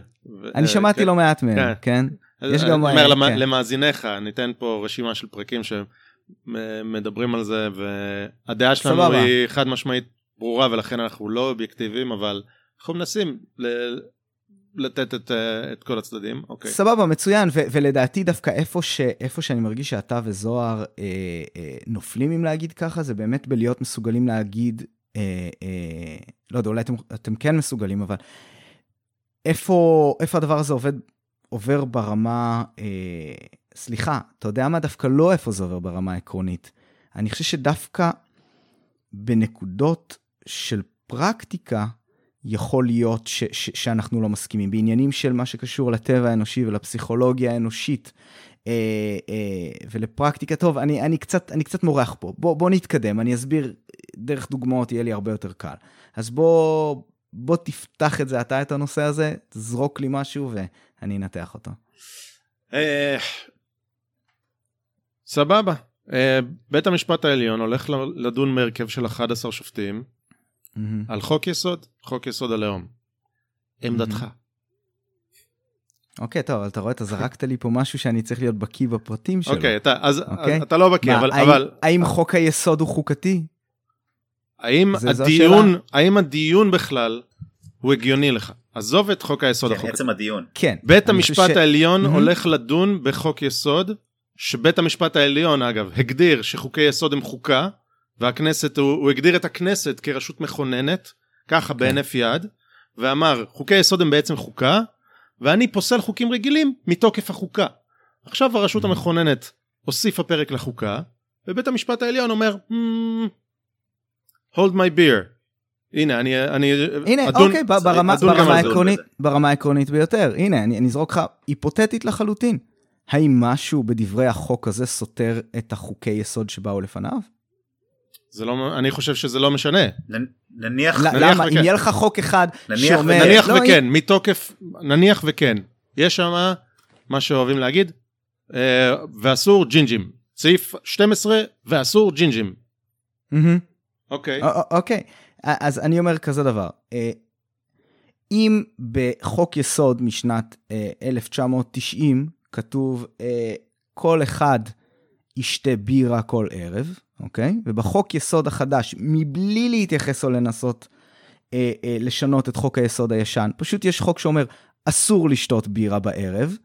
אני שמעתי כן. לא מעט מהם, כן? כן? יש גם... אני אומר כן. למאזיניך, ניתן פה רשימה של פרקים ש... מדברים על זה והדעה שלנו. היא חד משמעית ברורה ולכן אנחנו לא אובייקטיביים אבל אנחנו מנסים לתת את, את כל הצדדים. אוקיי. סבבה, מצוין, ו- ולדעתי דווקא איפה, ש- איפה שאני מרגיש שאתה וזוהר אה, אה, נופלים, אם להגיד ככה, זה באמת בלהיות מסוגלים להגיד, אה, אה, לא יודע, אולי אתם, אתם כן מסוגלים, אבל איפה, איפה הדבר הזה עובד, עובר ברמה... אה, סליחה, אתה יודע מה? דווקא לא איפה זה עובר ברמה העקרונית. אני חושב שדווקא בנקודות של פרקטיקה, יכול להיות ש- ש- שאנחנו לא מסכימים. בעניינים של מה שקשור לטבע האנושי ולפסיכולוגיה האנושית ולפרקטיקה, טוב, אני, אני, קצת, אני קצת מורח פה. בוא, בוא נתקדם, אני אסביר דרך דוגמאות, יהיה לי הרבה יותר קל. אז בוא, בוא תפתח את זה אתה, את הנושא הזה, תזרוק לי משהו ואני אנתח אותו. אה, סבבה. בית המשפט העליון הולך לדון מהרכב של 11 שופטים. על חוק יסוד, חוק יסוד הלאום. עמדתך. אוקיי, okay, טוב, אבל אתה רואה, אתה זרקת לי פה משהו שאני צריך להיות בקיא בפרטים שלו. אוקיי, okay, אתה, אז okay? אוקיי? אתה לא בקיא, אבל... האם, אבל... האם חוק היסוד הוא חוקתי? האם הדיון, האם הדיון בכלל הוא הגיוני לך? עזוב את חוק היסוד כן, החוקתי. עצם הדיון. כן. בית המשפט ש... העליון mm-hmm. הולך לדון בחוק יסוד שבית המשפט העליון אגב הגדיר שחוקי יסוד הם חוקה והכנסת, הוא, הוא הגדיר את הכנסת כרשות מכוננת, ככה כן. בהינף יד, ואמר, חוקי יסוד הם בעצם חוקה, ואני פוסל חוקים רגילים מתוקף החוקה. עכשיו הרשות Mm-hmm. המכוננת הוסיפה פרק לחוקה, ובית המשפט העליון אומר, "Hmm, hold my beer. הנה, אני, אני הנה, אדון, אוקיי, ברמה, אדון גם ברמה על זה. העקרונית. ברמה העקרונית ביותר. הנה, אני, אני אזרוק לך היפותטית לחלוטין. האם משהו בדברי החוק הזה סותר את החוקי יסוד שבאו לפניו? זה לא, אני חושב שזה לא משנה. נניח, ל- נניח למה? אם וכן. יהיה לך חוק אחד נניח שאומר... נניח לא, וכן, מתוקף, נניח וכן. יש שם מה שאוהבים להגיד, אה, ואסור ג'ינג'ים. סעיף 12, ואסור ג'ינג'ים. אוקיי. א- אוקיי, א- אז אני אומר כזה דבר. אה, אם בחוק יסוד משנת אה, 1990 כתוב אה, כל אחד ישתה בירה כל ערב, אוקיי? ובחוק יסוד החדש, מבלי להתייחס או לנסות אה, אה, לשנות את חוק היסוד הישן, פשוט יש חוק שאומר אסור לשתות בירה בערב,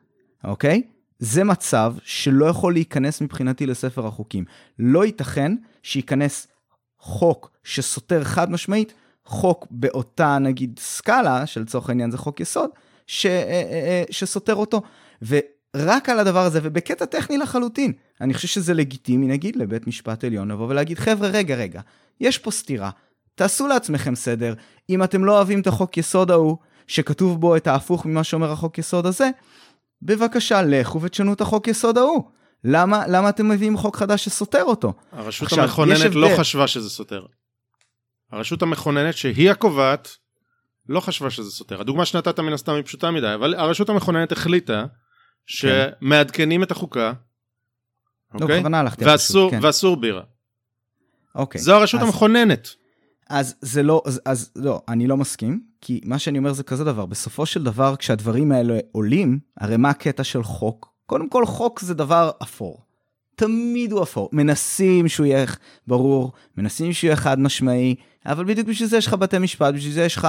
אוקיי? זה מצב שלא יכול להיכנס מבחינתי לספר החוקים. לא ייתכן שייכנס חוק שסותר חד משמעית חוק באותה נגיד סקאלה, שלצורך העניין זה חוק יסוד, ש, אה, אה, אה, שסותר אותו. ורק על הדבר הזה, ובקטע טכני לחלוטין, אני חושב שזה לגיטימי נגיד לבית משפט עליון לבוא ולהגיד, חבר'ה, רגע, רגע, יש פה סתירה, תעשו לעצמכם סדר, אם אתם לא אוהבים את החוק יסוד ההוא, שכתוב בו את ההפוך ממה שאומר החוק יסוד הזה, בבקשה, לכו ותשנו את החוק יסוד ההוא. למה, למה אתם מביאים חוק חדש שסותר אותו? הרשות עכשיו, המכוננת לא. חשבה שזה סותר. הרשות המכוננת שהיא הקובעת, לא חשבה שזה סותר. הדוגמה שנתת מן הסתם היא פשוטה מדי, אבל הרשות המכוננת החליטה שמעדכנים את החוקה, לא, אוקיי? בכוונה הלכתי על פשוט, כן. ואסור בירה. אוקיי. זו הרשות אז- המכוננת. אז זה לא, אז, אז לא, אני לא מסכים, כי מה שאני אומר זה כזה דבר, בסופו של דבר כשהדברים האלה עולים, הרי מה הקטע של חוק? קודם כל חוק זה דבר אפור. תמיד הוא אפור. מנסים שהוא יהיה ברור, מנסים שהוא יהיה חד משמעי, אבל בדיוק בשביל זה יש לך בתי משפט, בשביל זה יש לך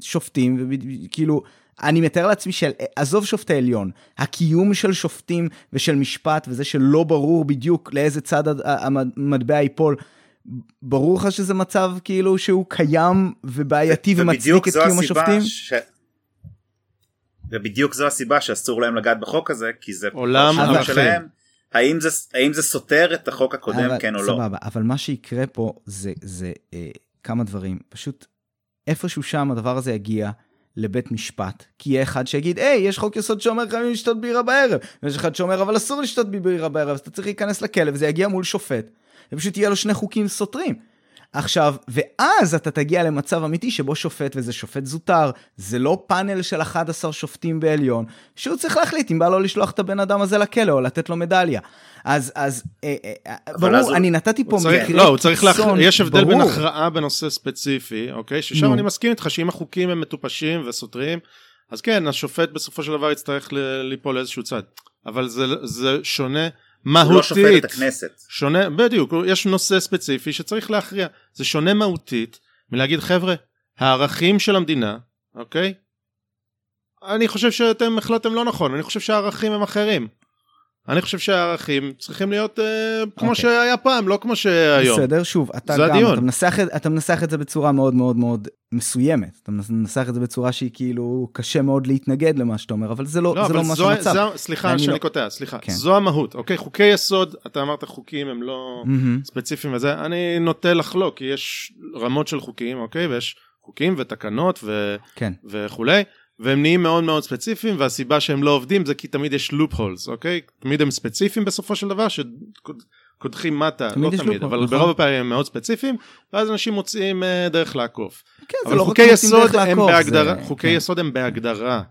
שופטים, וכאילו, אני מתאר לעצמי של, עזוב שופטי עליון, הקיום של שופטים ושל משפט וזה שלא ברור בדיוק לאיזה צד המטבע ייפול, ברור לך שזה מצב כאילו שהוא קיים ובעייתי ומצדיק ובדיוק את קיום השופטים? ש... ובדיוק זו הסיבה שאסור להם לגעת בחוק הזה כי זה עולם ערכים. שלהם. האם זה האם זה סותר את החוק הקודם אבל, כן או לא. סבבה, אבל מה שיקרה פה זה, זה אה, כמה דברים. פשוט איפשהו שם הדבר הזה יגיע לבית משפט, כי יהיה אחד שיגיד, היי, יש חוק יסוד שאומר חייבים לשתות בירה בערב, ויש אחד שאומר, אבל אסור לשתות בירה בערב, אז אתה צריך להיכנס לכלא, וזה יגיע מול שופט, ופשוט יהיה לו שני חוקים סותרים. עכשיו, ואז אתה תגיע למצב אמיתי שבו שופט, וזה שופט זוטר, זה לא פאנל של 11 שופטים בעליון, שהוא צריך להחליט אם בא לו לשלוח את הבן אדם הזה לכלא או לתת לו מדליה. אז, אז, אה, אה, אז ברור, הוא- אני נתתי פה צריך, מקרה לא, הוא צריך. קיצון, יש הבדל בין ברור. הכרעה בנושא ספציפי, אוקיי? ששם נו. אני מסכים איתך שאם החוקים הם מטופשים וסותרים, אז כן, השופט בסופו של דבר יצטרך ליפול לאיזשהו צד. אבל זה, זה שונה הוא מהותית. לא שופט את הכנסת. שונה, בדיוק, יש נושא ספציפי שצריך להכריע. זה שונה מהותית מלהגיד, חבר'ה, הערכים של המדינה, אוקיי? אני חושב שאתם החלטתם לא נכון, אני חושב שהערכים הם אחרים. אני חושב שהערכים צריכים להיות אה, כמו אוקיי. שהיה פעם, לא כמו שהיום. בסדר, שוב, אתה גם, הדיון. אתה מנסח, את- אתה מנסח את זה בצורה מאוד מאוד מאוד מסוימת. אתה מנסח את זה בצורה שהיא כאילו קשה מאוד להתנגד למה שאתה אומר, אבל זה לא, לא, זה לא אבל זו, המצב. זו, סליחה אני שאני לא- קוטע, סליחה. כן. זו המהות, אוקיי? חוקי יסוד, אתה אמרת חוקים הם לא מהמם. ספציפיים וזה, אני נוטה לחלוק, כי יש רמות של חוקים, אוקיי? ויש חוקים ותקנות ו... כן, וכולי, והם נהיים מאוד מאוד ספציפיים, והסיבה שהם לא עובדים זה כי תמיד יש לופ הולס, אוקיי? תמיד הם ספציפיים בסופו של דבר, שקודחים מטה, תמיד לא תמיד, אבל נכון. ברוב הפעמים הם מאוד ספציפיים, ואז אנשים מוצאים אה, דרך לעקוף. כן, אבל לא חוקי יסוד הם לעקוף, בהגדרה, זה- חוקי כן, יסוד הם בהגדרה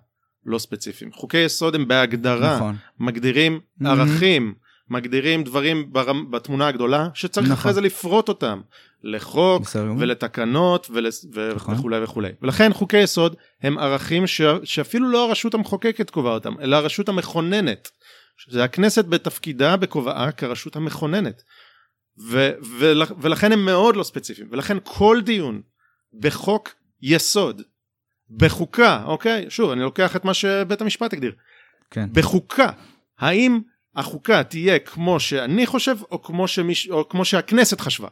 לא ספציפיים. חוקי יסוד הם בהגדרה נכון, מגדירים Mhm. ערכים, מגדירים דברים ברמ- בתמונה הגדולה, שצריך נכון. אחרי זה לפרוט אותם לחוק בסדר. ולתקנות ול... ו... נכון. וכולי וכולי. ולכן חוקי יסוד הם ערכים ש... שאפילו לא הרשות המחוקקת קובעה אותם, אלא הרשות המכוננת. זה הכנסת בתפקידה, בכובעה, כרשות המכוננת. ו... ול... ולכן הם מאוד לא ספציפיים. ולכן כל דיון בחוק יסוד, בחוקה, אוקיי? שוב, אני לוקח את מה שבית המשפט הגדיר. כן. בחוקה, האם החוקה תהיה כמו שאני חושב או כמו, שמיש, או כמו שהכנסת חשבה?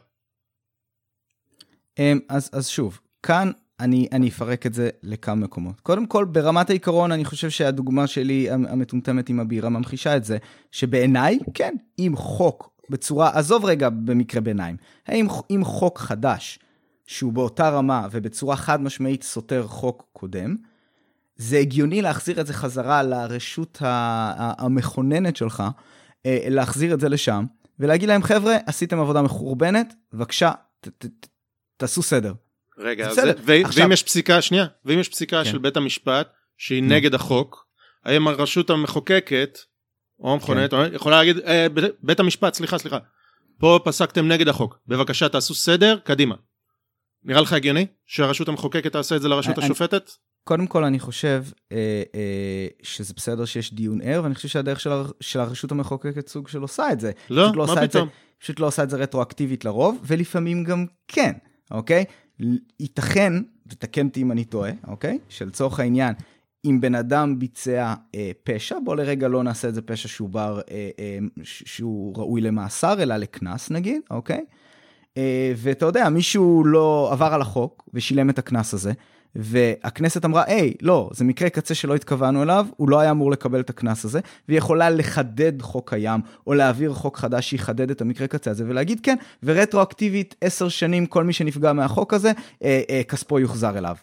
אמ, אז, אז שוב, כאן אני, אני אפרק את זה לכמה מקומות. קודם כל, ברמת העיקרון, אני חושב שהדוגמה שלי המטומטמת עם הבירה ממחישה את זה, שבעיניי, כן, אם חוק בצורה, עזוב רגע במקרה ביניים, האם אם חוק חדש, שהוא באותה רמה ובצורה חד משמעית סותר חוק קודם, זה הגיוני להחזיר את זה חזרה לרשות המכוננת שלך, אה, להחזיר את זה לשם, ולהגיד להם, חבר'ה, עשיתם עבודה מחורבנת, בבקשה, ת, ת, ת, תעשו סדר. רגע, זה, ו- עכשיו... ואם יש פסיקה, שנייה, ואם יש פסיקה כן. של בית המשפט שהיא נגד החוק, האם הרשות המחוקקת, או המכוננת, כן. יכולה להגיד, אה, בית המשפט, סליחה, סליחה, פה פסקתם נגד החוק, בבקשה תעשו סדר, קדימה. נראה לך הגיוני שהרשות המחוקקת תעשה את זה לרשות אני, השופטת? קודם כל אני חושב אה, אה, שזה בסדר שיש דיון ער, ואני חושב שהדרך של, הר, של הרשות המחוקקת סוג של עושה את זה. לא, לא מה פתאום? זה, פשוט לא עושה את זה רטרואקטיבית לרוב, ולפעמים גם כן, אוקיי? ייתכן, ותקן אותי אם אני טועה, אוקיי? שלצורך העניין, אם בן אדם ביצע אה, פשע, בוא לרגע לא נעשה את זה פשע שהוא בר, אה, אה, שהוא ראוי למאסר, אלא לקנס נגיד, אוקיי? אה, ואתה יודע, מישהו לא עבר על החוק ושילם את הקנס הזה, והכנסת אמרה, היי, לא, זה מקרה קצה שלא התכוונו אליו, הוא לא היה אמור לקבל את הקנס הזה, והיא יכולה לחדד חוק קיים, או להעביר חוק חדש שיחדד את המקרה קצה הזה, ולהגיד כן, ורטרואקטיבית, עשר שנים, כל מי שנפגע מהחוק הזה, אה, אה, כספו יוחזר אליו.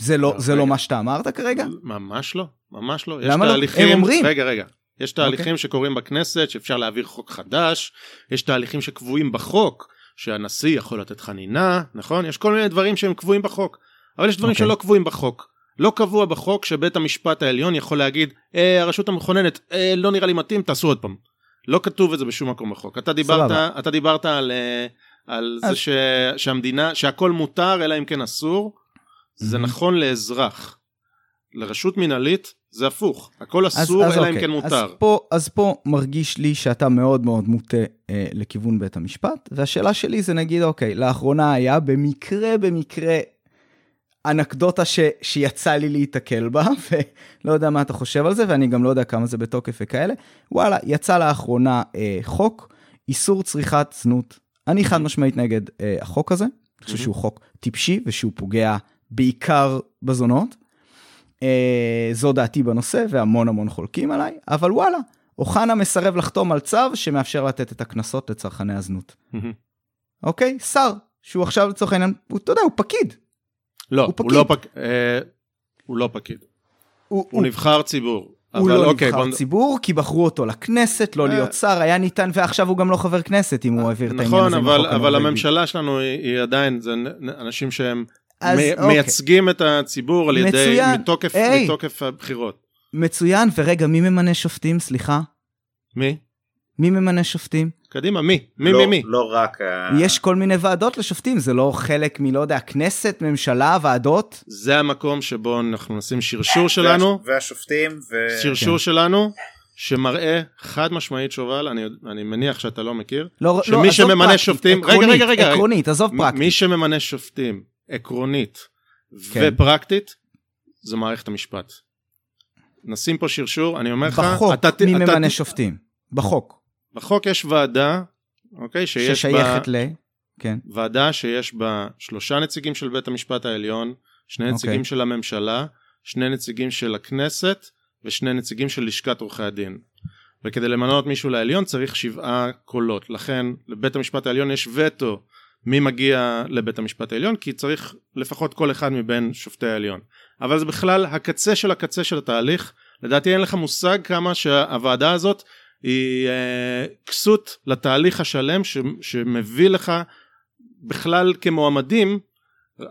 זה לא, זה לא מה שאתה אמרת כרגע? ממש לא, ממש לא. למה לא? הם אומרים. רגע, רגע. יש תהליכים okay. אוקיי. שקורים בכנסת, שאפשר להעביר חוק חדש, יש תהליכים שקבועים בחוק, שהנשיא יכול לתת חנינה, נכון? יש כל מיני דברים שהם קבועים בחוק. אבל יש דברים okay. אוקיי. שלא קבועים בחוק. לא קבוע בחוק שבית המשפט העליון יכול להגיד, אה, הרשות המכוננת, אה, לא נראה לי מתאים, תעשו עוד פעם. לא כתוב את זה בשום מקום בחוק. אתה דיברת, אתה דיברת על, אה, על אז... זה ש, שהמדינה, שהכל מותר אלא אם כן אסור. זה נכון לאזרח. לרשות מינהלית זה הפוך, הכל אסור אז, אז אלא אוקיי. אם כן מותר. אז פה, אז פה מרגיש לי שאתה מאוד מאוד מוטה אה, לכיוון בית המשפט, והשאלה שלי זה נגיד, אוקיי, לאחרונה היה במקרה, במקרה, אנקדוטה ש, שיצא לי להיתקל בה, ולא יודע מה אתה חושב על זה, ואני גם לא יודע כמה זה בתוקף וכאלה. וואלה, יצא לאחרונה אה, חוק, איסור צריכת זנות. אני חד משמעית נגד אה, החוק הזה, אני חושב שהוא חוק טיפשי ושהוא פוגע בעיקר בזונות. אה, זו דעתי בנושא, והמון המון חולקים עליי, אבל וואלה, אוחנה מסרב לחתום על צו שמאפשר לתת את הקנסות לצרכני הזנות. אוקיי? שר, שהוא עכשיו לצורך העניין, אתה יודע, הוא פקיד. לא, הוא, הוא, לא, פק... אה, הוא לא פקיד. הוא, הוא, הוא נבחר ציבור. הוא לא אוקיי, נבחר בוא... ציבור, כי בחרו אותו לכנסת, לא אה... להיות שר, היה ניתן, ועכשיו הוא גם לא חבר כנסת, אם הוא העביר את העניין הזה. נכון, אבל, אבל הממשלה שלנו היא, היא עדיין, זה אנשים שהם אז, מ- אוקיי. מייצגים את הציבור על ידי. מתוקף, היי. מתוקף הבחירות. מצוין, ורגע, מי ממנה שופטים, סליחה? מי? מי ממנה שופטים? קדימה, מי? מי, לא, מי, מי? לא רק... יש כל מיני ועדות לשופטים, זה לא חלק מלא יודע, כנסת, ממשלה, ועדות? זה המקום שבו אנחנו נשים שרשור שלנו. והשופטים, ו... שרשור כן. שלנו. שמראה חד משמעית שובל, אני, אני מניח שאתה לא מכיר, לא, שמי לא, שממנה פרקטית, שופטים, עקרונית, רגע, רגע, רגע, עקרונית, עזוב פרקטית. מי שממנה שופטים עקרונית כן. ופרקטית, זה מערכת המשפט. נשים פה שרשור, אני אומר לך, בחוק, אתה, מי אתה, ממנה אתה, שופטים? בחוק. בחוק יש ועדה, אוקיי, שיש ששייכת בה... ל... כן. ועדה שיש בה שלושה נציגים של בית המשפט העליון, שני אוקיי. נציגים של הממשלה, שני נציגים של הכנסת ושני נציגים של לשכת עורכי הדין. וכדי למנות מישהו לעליון צריך שבעה קולות. לכן לבית המשפט העליון יש וטו מי מגיע לבית המשפט העליון, כי צריך לפחות כל אחד מבין שופטי העליון. אבל זה בכלל הקצה של הקצה של התהליך. לדעתי אין לך מושג כמה שהוועדה הזאת היא אה, כסות לתהליך השלם ש, שמביא לך בכלל כמועמדים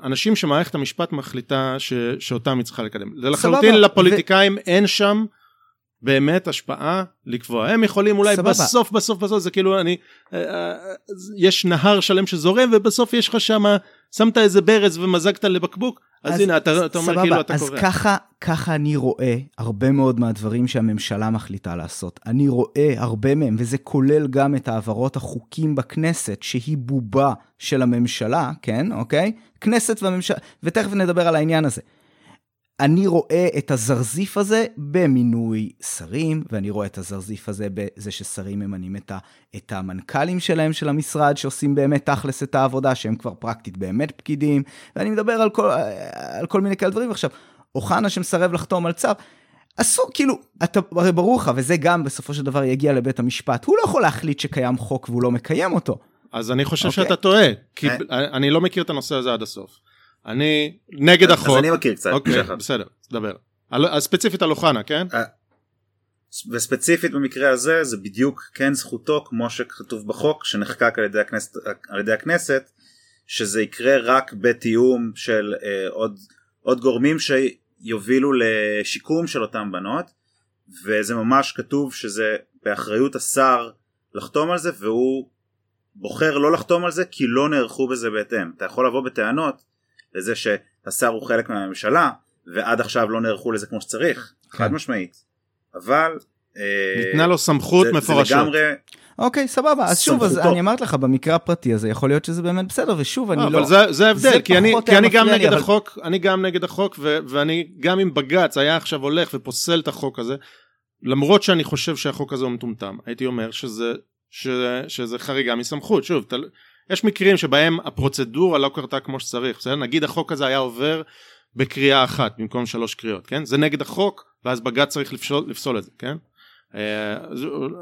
אנשים שמערכת המשפט מחליטה ש, שאותם היא צריכה לקדם. לחלוטין לפוליטיקאים ו... אין שם באמת השפעה לקבוע. הם יכולים אולי סבבה. בסוף בסוף בסוף זה כאילו אני אה, אה, יש נהר שלם שזורם ובסוף יש לך שם שמת איזה ברז ומזגת לבקבוק אז, אז הנה אתה, אתה אומר כאילו אתה אז קורא. אז ככה ככה אני רואה הרבה מאוד מהדברים שהממשלה מחליטה לעשות. אני רואה הרבה מהם וזה כולל גם את העברות החוקים בכנסת שהיא בובה של הממשלה כן אוקיי כנסת והממשלה ותכף נדבר על העניין הזה. אני רואה את הזרזיף הזה במינוי שרים, ואני רואה את הזרזיף הזה בזה ששרים ממנים את, ה, את המנכ"לים שלהם של המשרד, שעושים באמת תכלס את העבודה, שהם כבר פרקטית באמת פקידים, ואני מדבר על כל, על כל מיני כאלה דברים. עכשיו, אוחנה שמסרב לחתום על צו, אסור, כאילו, אתה, הרי ברור לך, וזה גם בסופו של דבר יגיע לבית המשפט, הוא לא יכול להחליט שקיים חוק והוא לא מקיים אותו. אז אני חושב אוקיי. שאתה טועה, כי אה. אני לא מכיר את הנושא הזה עד הסוף. אני נגד החוק. אז אני מכיר קצת. אוקיי. בסדר, דבר. ספציפית על אוחנה, כן? וספציפית במקרה הזה זה בדיוק כן זכותו כמו שכתוב בחוק שנחקק על ידי הכנסת, על ידי הכנסת שזה יקרה רק בתיאום של אה, עוד, עוד גורמים שיובילו לשיקום של אותן בנות וזה ממש כתוב שזה באחריות השר לחתום על זה והוא בוחר לא לחתום על זה כי לא נערכו בזה בהתאם אתה יכול לבוא בטענות לזה שהשר הוא חלק מהממשלה ועד עכשיו לא נערכו לזה כמו שצריך כן. חד משמעית אבל אה, ניתנה לו סמכות זה- זה מפורשות. לגמרי אוקיי, סבבה, אז שוב, אז. אני אמרתי לך, במקרה הפרטי הזה, יכול להיות שזה באמת בסדר, ושוב, אני לא, לא... אבל זה, זה ההבדל, זה כי, אני, כי אני גם נגד אבל- החוק, אני גם נגד החוק, ו, ואני גם אם בג"ץ היה עכשיו הולך ופוסל את החוק הזה, למרות שאני חושב שהחוק הזה הוא מטומטם, הייתי אומר שזה, ש, שזה חריגה מסמכות, שוב, תל, יש מקרים שבהם הפרוצדורה לא קרתה כמו שצריך, בסדר? נגיד החוק הזה היה עובר בקריאה אחת במקום שלוש קריאות, כן? זה נגד החוק, ואז בג"ץ צריך לפסול, לפסול את זה, כן? אה,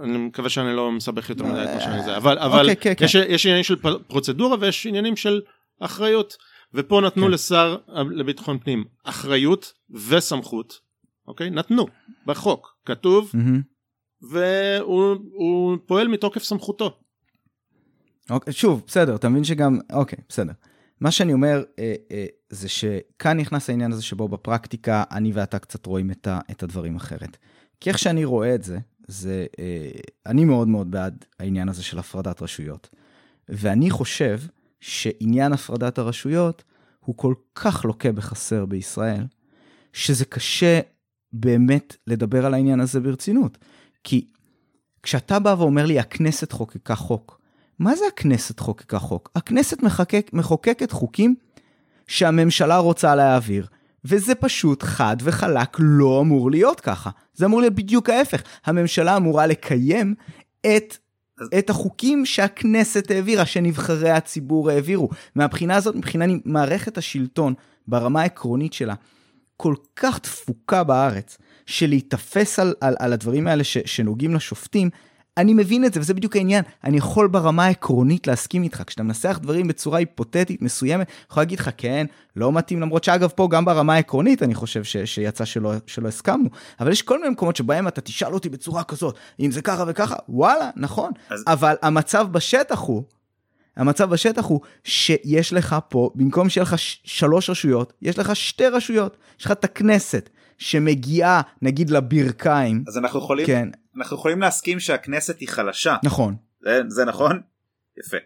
אני מקווה שאני לא מסבך יותר מדי את מה שאני זה, אבל, אבל אוקיי, כן, כן. יש, יש עניינים של פרוצדורה ויש עניינים של אחריות, ופה נתנו כן. לשר לביטחון פנים אחריות וסמכות, אוקיי? נתנו, בחוק, כתוב, מהמם. והוא הוא פועל מתוקף סמכותו. אוקיי, שוב, בסדר, אתה מבין שגם, אוקיי, בסדר. מה שאני אומר אה, אה, זה שכאן נכנס העניין הזה שבו בפרקטיקה אני ואתה קצת רואים את, ה, את הדברים אחרת. כי איך שאני רואה את זה, זה, אה, אני מאוד מאוד בעד העניין הזה של הפרדת רשויות. ואני חושב שעניין הפרדת הרשויות הוא כל כך לוקה בחסר בישראל, שזה קשה באמת לדבר על העניין הזה ברצינות. כי כשאתה בא ואומר לי, הכנסת חוקקה חוק, מה זה הכנסת חוקקה חוק? הכנסת מחקק, מחוקקת חוקים שהממשלה רוצה להעביר, וזה פשוט חד וחלק לא אמור להיות ככה. זה אמור להיות בדיוק ההפך. הממשלה אמורה לקיים את, את החוקים שהכנסת העבירה, שנבחרי הציבור העבירו. מהבחינה הזאת, מבחינה מערכת השלטון, ברמה העקרונית שלה, כל כך תפוקה בארץ, שלהיתפס על, על, על הדברים האלה ש, שנוגעים לשופטים, אני מבין את זה, וזה בדיוק העניין. אני יכול ברמה העקרונית להסכים איתך. כשאתה מנסח דברים בצורה היפותטית מסוימת, אני יכול להגיד לך, כן, לא מתאים, למרות שאגב, פה גם ברמה העקרונית, אני חושב ש, שיצא שלא, שלא הסכמנו. אבל יש כל מיני מקומות שבהם אתה תשאל אותי בצורה כזאת, אם זה ככה וככה, וואלה, נכון. אז- אבל המצב בשטח הוא, המצב בשטח הוא שיש לך פה, במקום שיהיה לך שלוש רשויות, יש לך שתי רשויות. יש לך את הכנסת, שמגיעה, נגיד, לברכיים. אז אנחנו יכולים כן, אנחנו יכולים להסכים שהכנסת היא חלשה נכון. זה, זה נכון? יפה.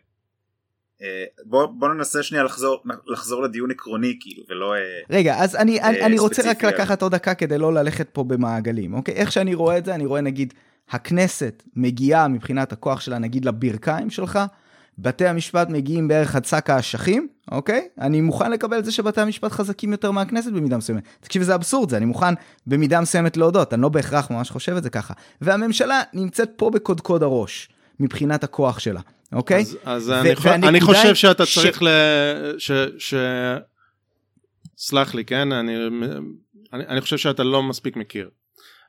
אה, בוא, בוא ננסה שנייה לחזור לחזור לדיון עקרוני כאילו ולא אה, רגע, אז אני, אני, אה, אני רוצה רק. לקחת עוד דקה כדי לא ללכת פה במעגלים, אוקיי? איך שאני רואה את זה, אני רואה נגיד, הכנסת מגיעה מבחינת הכוח שלה, נגיד, לברכיים שלך, בתי המשפט מגיעים בערך עד שק האשכים, אוקיי? אני מוכן לקבל את זה שבתי המשפט חזקים יותר מהכנסת במידה מסוימת. תקשיב, זה אבסורד, זה, אני מוכן במידה מסוימת להודות, אני לא בהכרח ממש חושב את זה ככה. והממשלה נמצאת פה בקודקוד הראש, מבחינת הכוח שלה, אוקיי? אז, אז ו- אני. והנקודה אני חושב שאתה ש- צריך ל... ש... ש... סלח לי, כן? אני... אני, אני חושב שאתה לא מספיק מכיר.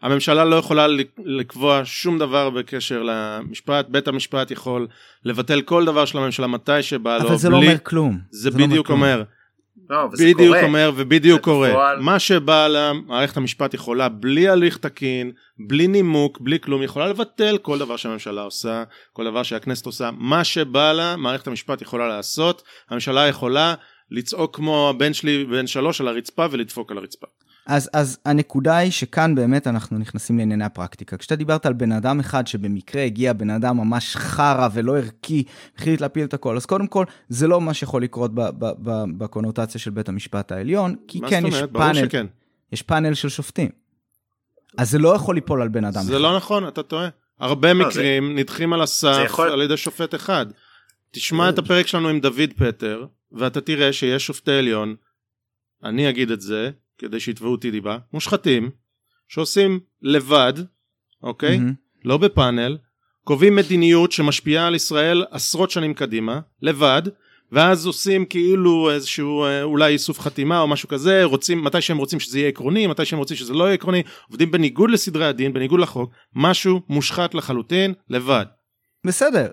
הממשלה לא יכולה לק- לקבוע שום דבר בקשר למשפט, בית המשפט יכול לבטל כל דבר של הממשלה מתי שבא לו, אבל זה לא בלי- אומר כלום. זה לא אומר בדיוק כלום. אומר, לא, וזה בדיוק קורה. אומר ובדיוק קורה. בפועל- מה שבא לה, מערכת המשפט יכולה בלי הליך תקין, בלי נימוק, בלי כלום, יכולה לבטל כל דבר שהממשלה עושה, כל דבר שהכנסת עושה, מה שבא לה, מערכת המשפט יכולה לעשות, הממשלה יכולה לצעוק כמו הבן שלי בן שלוש על הרצפה ולדפוק על הרצפה. אז, אז הנקודה היא שכאן באמת אנחנו נכנסים לענייני הפרקטיקה. כשאתה דיברת על בן אדם אחד שבמקרה הגיע בן אדם ממש חרא ולא ערכי, החליט להפיל את הכל, אז קודם כל, זה לא מה שיכול לקרות ב- ב- ב- בקונוטציה של בית המשפט העליון, כי כן, יש אומרת? פאנל, שכן. יש פאנל של שופטים. אז זה לא יכול ליפול על בן אדם זה אחד. לא נכון, אתה טועה. הרבה לא, מקרים נדחים על הסף זה יכול- על ידי שופט אחד. תשמע את הפרק שלנו עם דוד פטר, ואתה תראה שיש שופטי עליון, אני אגיד את זה, כדי שיתבעו אותי דיבה, מושחתים, שעושים לבד, אוקיי? מהמם. לא בפאנל, קובעים מדיניות שמשפיעה על ישראל עשרות שנים קדימה, לבד, ואז עושים כאילו איזשהו אה, אולי איסוף חתימה או משהו כזה, רוצים, מתי שהם רוצים שזה יהיה עקרוני, מתי שהם רוצים שזה לא יהיה עקרוני, עובדים בניגוד לסדרי הדין, בניגוד לחוק, משהו מושחת לחלוטין, לבד. בסדר,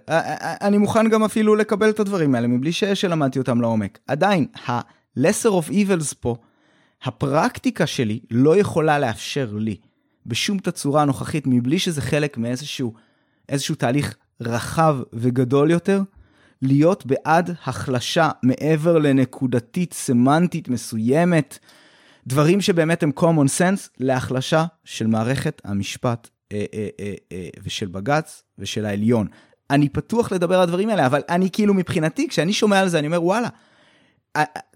אני מוכן גם אפילו לקבל את הדברים האלה מבלי שלמדתי אותם לעומק. עדיין, ה-lesser of evils פה, הפרקטיקה שלי לא יכולה לאפשר לי בשום תצורה הנוכחית מבלי שזה חלק מאיזשהו איזשהו תהליך רחב וגדול יותר, להיות בעד החלשה מעבר לנקודתית סמנטית מסוימת, דברים שבאמת הם common sense להחלשה של מערכת המשפט אה, אה, אה, אה, ושל בג"ץ ושל העליון. אני פתוח לדבר על הדברים האלה, אבל אני כאילו מבחינתי, כשאני שומע על זה, אני אומר, וואלה,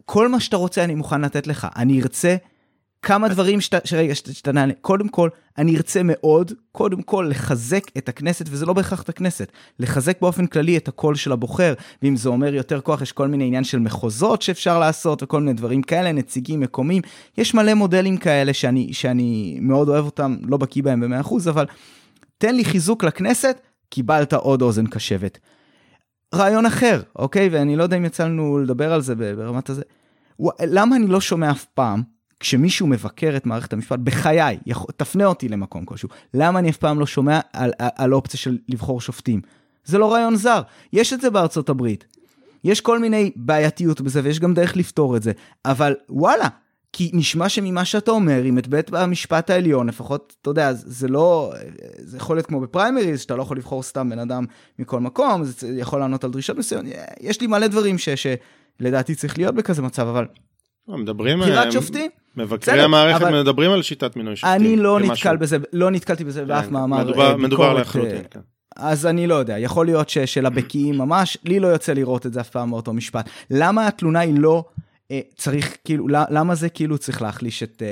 כל מה שאתה רוצה אני מוכן לתת לך. אני ארצה כמה דברים שאתה, שרגע, שאתה נענה. קודם כל, אני ארצה מאוד, קודם כל, לחזק את הכנסת, וזה לא בהכרח את הכנסת, לחזק באופן כללי את הקול של הבוחר, ואם זה אומר יותר כוח, יש כל מיני עניין של מחוזות שאפשר לעשות, וכל מיני דברים כאלה, נציגים מקומיים. יש מלא מודלים כאלה שאני, שאני מאוד אוהב אותם, לא בקיא בהם ב-100%, אבל תן לי חיזוק לכנסת, קיבלת עוד אוזן קשבת. רעיון אחר, אוקיי? ואני לא יודע אם יצא לנו לדבר על זה ברמת הזה. למה אני לא שומע אף פעם, כשמישהו מבקר את מערכת המשפט, בחיי, יכול, תפנה אותי למקום כלשהו, למה אני אף פעם לא שומע על, על, על אופציה של לבחור שופטים? זה לא רעיון זר, יש את זה בארצות הברית. יש כל מיני בעייתיות בזה, ויש גם דרך לפתור את זה, אבל וואלה, כי נשמע שממה שאתה אומר, אם את בית המשפט העליון, לפחות, אתה יודע, זה לא, זה יכול להיות כמו בפריימריז, שאתה לא יכול לבחור סתם בן אדם מכל מקום, זה יכול לענות על דרישות מסוימות, יש לי מלא דברים ש, שלדעתי צריך להיות בכזה מצב, אבל לא, מדברים, בחירת אה, שופטים, מבקרי בסדר, המערכת אבל- מדברים על שיטת מינוי שופטים. אני לא. נתקל בזה, לא נתקלתי בזה באף כן, מאמר מדובר- אה, מדובר ביקורת, לחלוטין, אה, כן. אז אני לא יודע, יכול להיות ש- של הבקיאים ממש, לי לא יוצא לראות את זה אף פעם באותו משפט. למה התלונה היא לא, צריך, כאילו, למה זה כאילו צריך להחליש את אה,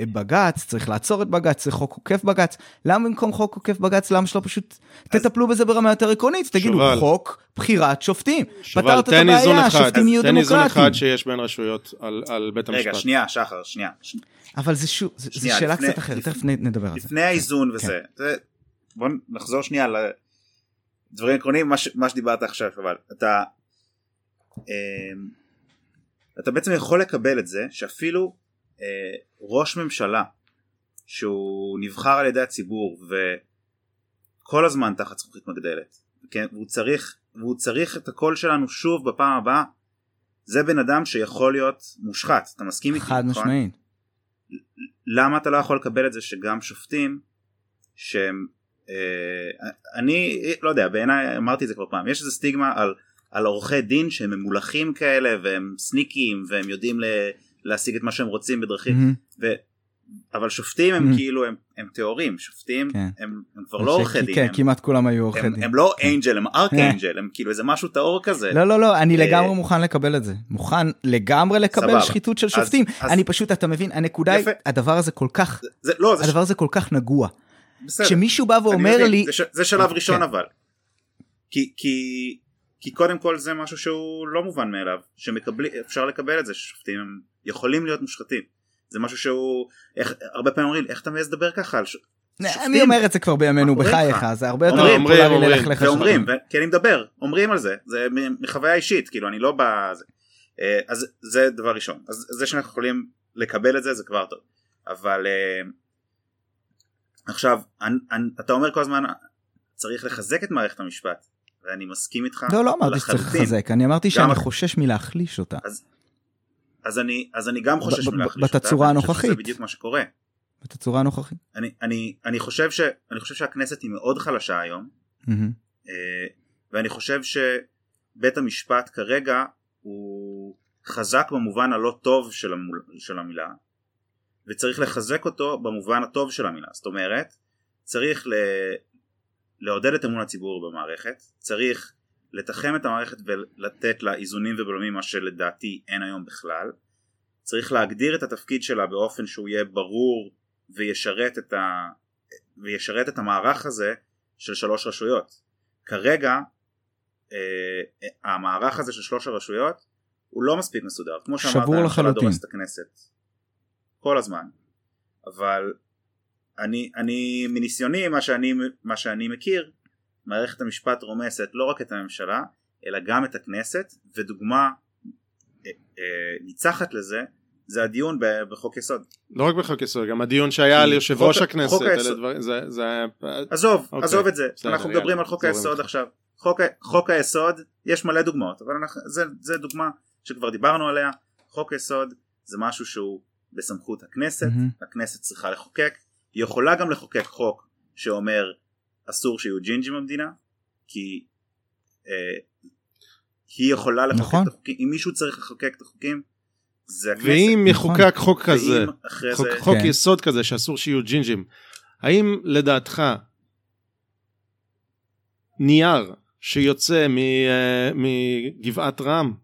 אה, בג"ץ, צריך לעצור את בג"ץ, צריך חוק עוקף בג"ץ, למה במקום חוק עוקף בג"ץ, למה שלא פשוט תטפלו בזה ברמה יותר עקרונית, תגידו, שובל. חוק בחירת שופטים. שובל, פתרת את תן איזון הבעיה, אחד, השופטים יהיו תן איזון דמוקרטיים. אחד שיש בין רשויות על- על בית המשפט. רגע, שנייה, שחר, שנייה. ש- אבל זה שוב, זה זה שנייה, שאלה לפני- קצת אחרת, תכף נדבר על זה. לפני האיזון כן. וזה, זה- בוא נחזור שנייה לדברים עקרוניים, מה ש- מה שדיברת עכשיו, אבל אתה, אמ, אתה בעצם יכול לקבל את זה שאפילו אה, ראש ממשלה שהוא נבחר על ידי הציבור וכל הזמן תחת זכוכית מגדלת, כן, והוא צריך, והוא צריך את הקול שלנו שוב בפעם הבאה, זה בן אדם שיכול להיות מושחת, אתה מסכים איתי? חד נכון? משמעית. למה אתה לא יכול לקבל את זה שגם שופטים שהם אה, אני לא יודע בעיניי אמרתי את זה כבר פעם יש איזה סטיגמה על, על עורכי דין שהם ממולחים כאלה והם סניקים והם יודעים ל, להשיג את מה שהם רוצים בדרכים מהמם. ו, אבל שופטים הם Mhm. כאילו הם, הם טהורים שופטים כן. הם, הם כבר לא עורכי דין כן, הם, כמעט כולם היו עורכי דין. הם לא אנג'ל הם ארק אנג'ל הם כאילו איזה משהו טהור כזה לא, לא, לא, אני אה, לגמרי מוכן לקבל את זה. מוכן לגמרי לקבל סבבה. שחיתות של אז- שופטים. אז- אני פשוט, אתה מבין, הנקודה היא, יפה. הדבר הזה כל כך, זה, לא זה, הדבר הזה כל כך נגוע. בסדר. כשמישהו בא ואומר לי, זה, ש, זה שלב ראשון כן. אבל כי, כי, קודם כל זה משהו שהוא לא מובן מאליו שאפשר לקבל את זה ששופטים הם יכולים להיות מושחתים. זה משהו שהוא איך, הרבה פעמים אומרים איך אתה מעז לדבר ככה על ש... שופטים? אני אומר את זה כבר בימינו בחייך? זה הרבה יותר פופולרי ללכלך על ואומרים כי אני מדבר אומרים על זה זה מחוויה אישית כאילו אני לא בזה אה, אז זה דבר ראשון. אז זה שאנחנו יכולים לקבל את זה זה כבר טוב. אבל אה, עכשיו אתה אומר כל הזמן צריך לחזק את מערכת המשפט ואני מסכים איתך לא, לא אמרתי שצריך לחלוטין. לחזק, אני אמרתי שאני הח- חושש מלהחליש אותה. אז אני אז אני גם חושש מלהחליש אותה, בתצורה הנוכחית. שזה בדיוק מה שקורה בתצורה הנוכחית. אני אני אני חושב ש אני חושב שהכנסת היא מאוד חלשה היום. אה, ואני חושב שבית המשפט כרגע הוא חזק במובן הלא טוב של, המול, של המילה וצריך לחזק אותו במובן הטוב של המילה זאת אומרת צריך לעודד את אמון הציבור במערכת צריך לתחם את המערכת ולתת לה איזונים ובלמים מה שלדעתי אין היום בכלל צריך להגדיר את התפקיד שלה באופן שהוא יהיה ברור וישרת את, ה, וישרת את המערך הזה של שלוש רשויות כרגע אה, המערך הזה של שלוש הרשויות הוא לא מספיק מסודר כמו שאמרת שבור לחלוטין. דורסת את הכנסת כל הזמן. אבל אני, אני מניסיוני, מה שאני, מה שאני מכיר, מערכת המשפט רומסת לא רק את הממשלה, אלא גם את הכנסת, ודוגמה אה, אה, ניצחת לזה, זה הדיון בחוק יסוד. לא רק בחוק יסוד, גם הדיון שהיה על יושב ראש הכנסת, חוק היסוד. זה, זה היה... עזוב, אוקיי, עזוב את זה, בסדר, אנחנו מדברים יאללה, על חוק היסוד עכשיו. חוק, חוק היסוד, יש מלא דוגמאות, אבל אנחנו, זה, זה דוגמה שכבר דיברנו עליה, חוק היסוד זה משהו שהוא בסמכות הכנסת, mm-hmm. הכנסת צריכה לחוקק, היא יכולה גם לחוקק חוק שאומר אסור שיהיו ג'ינג'ים במדינה, כי אה, היא יכולה לחוקק נכון. את החוקים, אם מישהו צריך לחוקק את החוקים, זה הכנסת. ואם נכון. יחוקק חוק כזה, חוק, זה... חוק כן. יסוד כזה שאסור שיהיו ג'ינג'ים, האם לדעתך נייר שיוצא אה, מגבעת רם,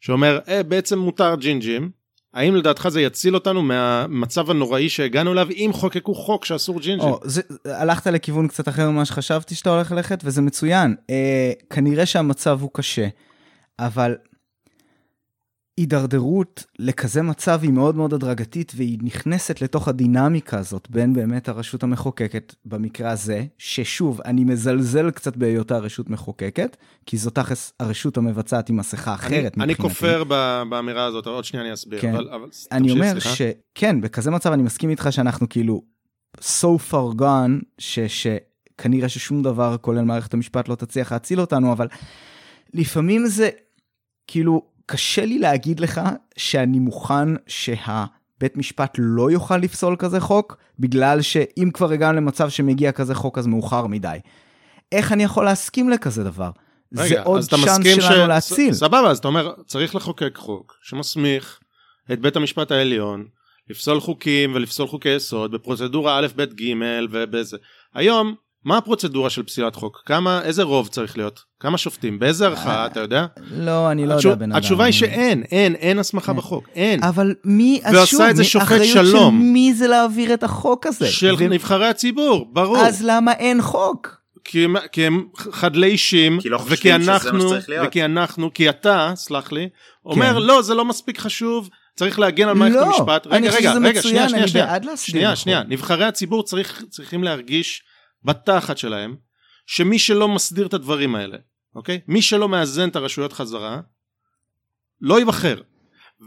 שאומר אה, בעצם מותר ג'ינג'ים, האם לדעתך זה יציל אותנו מהמצב הנוראי שהגענו אליו אם חוקקו חוק שאסור ג'ינג'ים? או, זה, הלכת לכיוון קצת אחר ממה שחשבתי שאתה הולך ללכת וזה מצוין. אה, כנראה שהמצב הוא קשה, אבל הידרדרות לכזה מצב היא מאוד מאוד הדרגתית והיא נכנסת לתוך הדינמיקה הזאת בין באמת הרשות המחוקקת במקרה הזה, ששוב, אני מזלזל קצת בהיותה רשות מחוקקת, כי זו תכלס הרשות המבצעת עם מסכה אחרת אני, מבחינתי. אני כופר באמירה הזאת, עוד שנייה אני אסביר, כן. אבל, אבל אני תמשיך, אומר סליחה. שכן, בכזה מצב אני מסכים איתך שאנחנו כאילו so far gone, ש, שכנראה ששום דבר, כולל מערכת המשפט, לא תצליח להציל אותנו, אבל לפעמים זה כאילו... קשה לי להגיד לך שאני מוכן שהבית משפט לא יוכל לפסול כזה חוק, בגלל שאם כבר הגענו למצב שמגיע כזה חוק אז מאוחר מדי. איך אני יכול להסכים לכזה דבר? רגע, זה עוד צ'אנס שלנו ש... להציל. סבבה, אז אתה אומר, צריך לחוקק חוק שמסמיך את בית המשפט העליון לפסול חוקים ולפסול חוקי יסוד בפרוצדורה א', ב', ג' ובזה. היום מה הפרוצדורה של פסילת חוק? כמה, איזה רוב צריך להיות? כמה שופטים? באיזה ערכאה, אתה יודע? לא, אני לא יודע, בן אדם. התשובה היא שאין, אין, אין הסמכה בחוק, אין. אבל מי, אז שוב, ועושה את זה שופט שלום. של מי זה להעביר את החוק הזה? של נבחרי הציבור, ברור. אז למה אין חוק? כי הם, כי הם חדלי אישים, כי לא שצריך להיות. וכי אנחנו, כי אתה, סלח לי, אומר, כן. לא, זה לא מספיק חשוב, צריך להגן על מערכת לא, המשפט. רגע, רגע, רגע, שנייה, שנייה, שנייה. שנייה, שנייה, נבחרי הציבור צריך, צריכים להרגיש בתחת שלהם, שמי שלא מסדיר את הדברים האלה, אוקיי? מי שלא מאזן את הרשויות חזרה, לא ייבחר.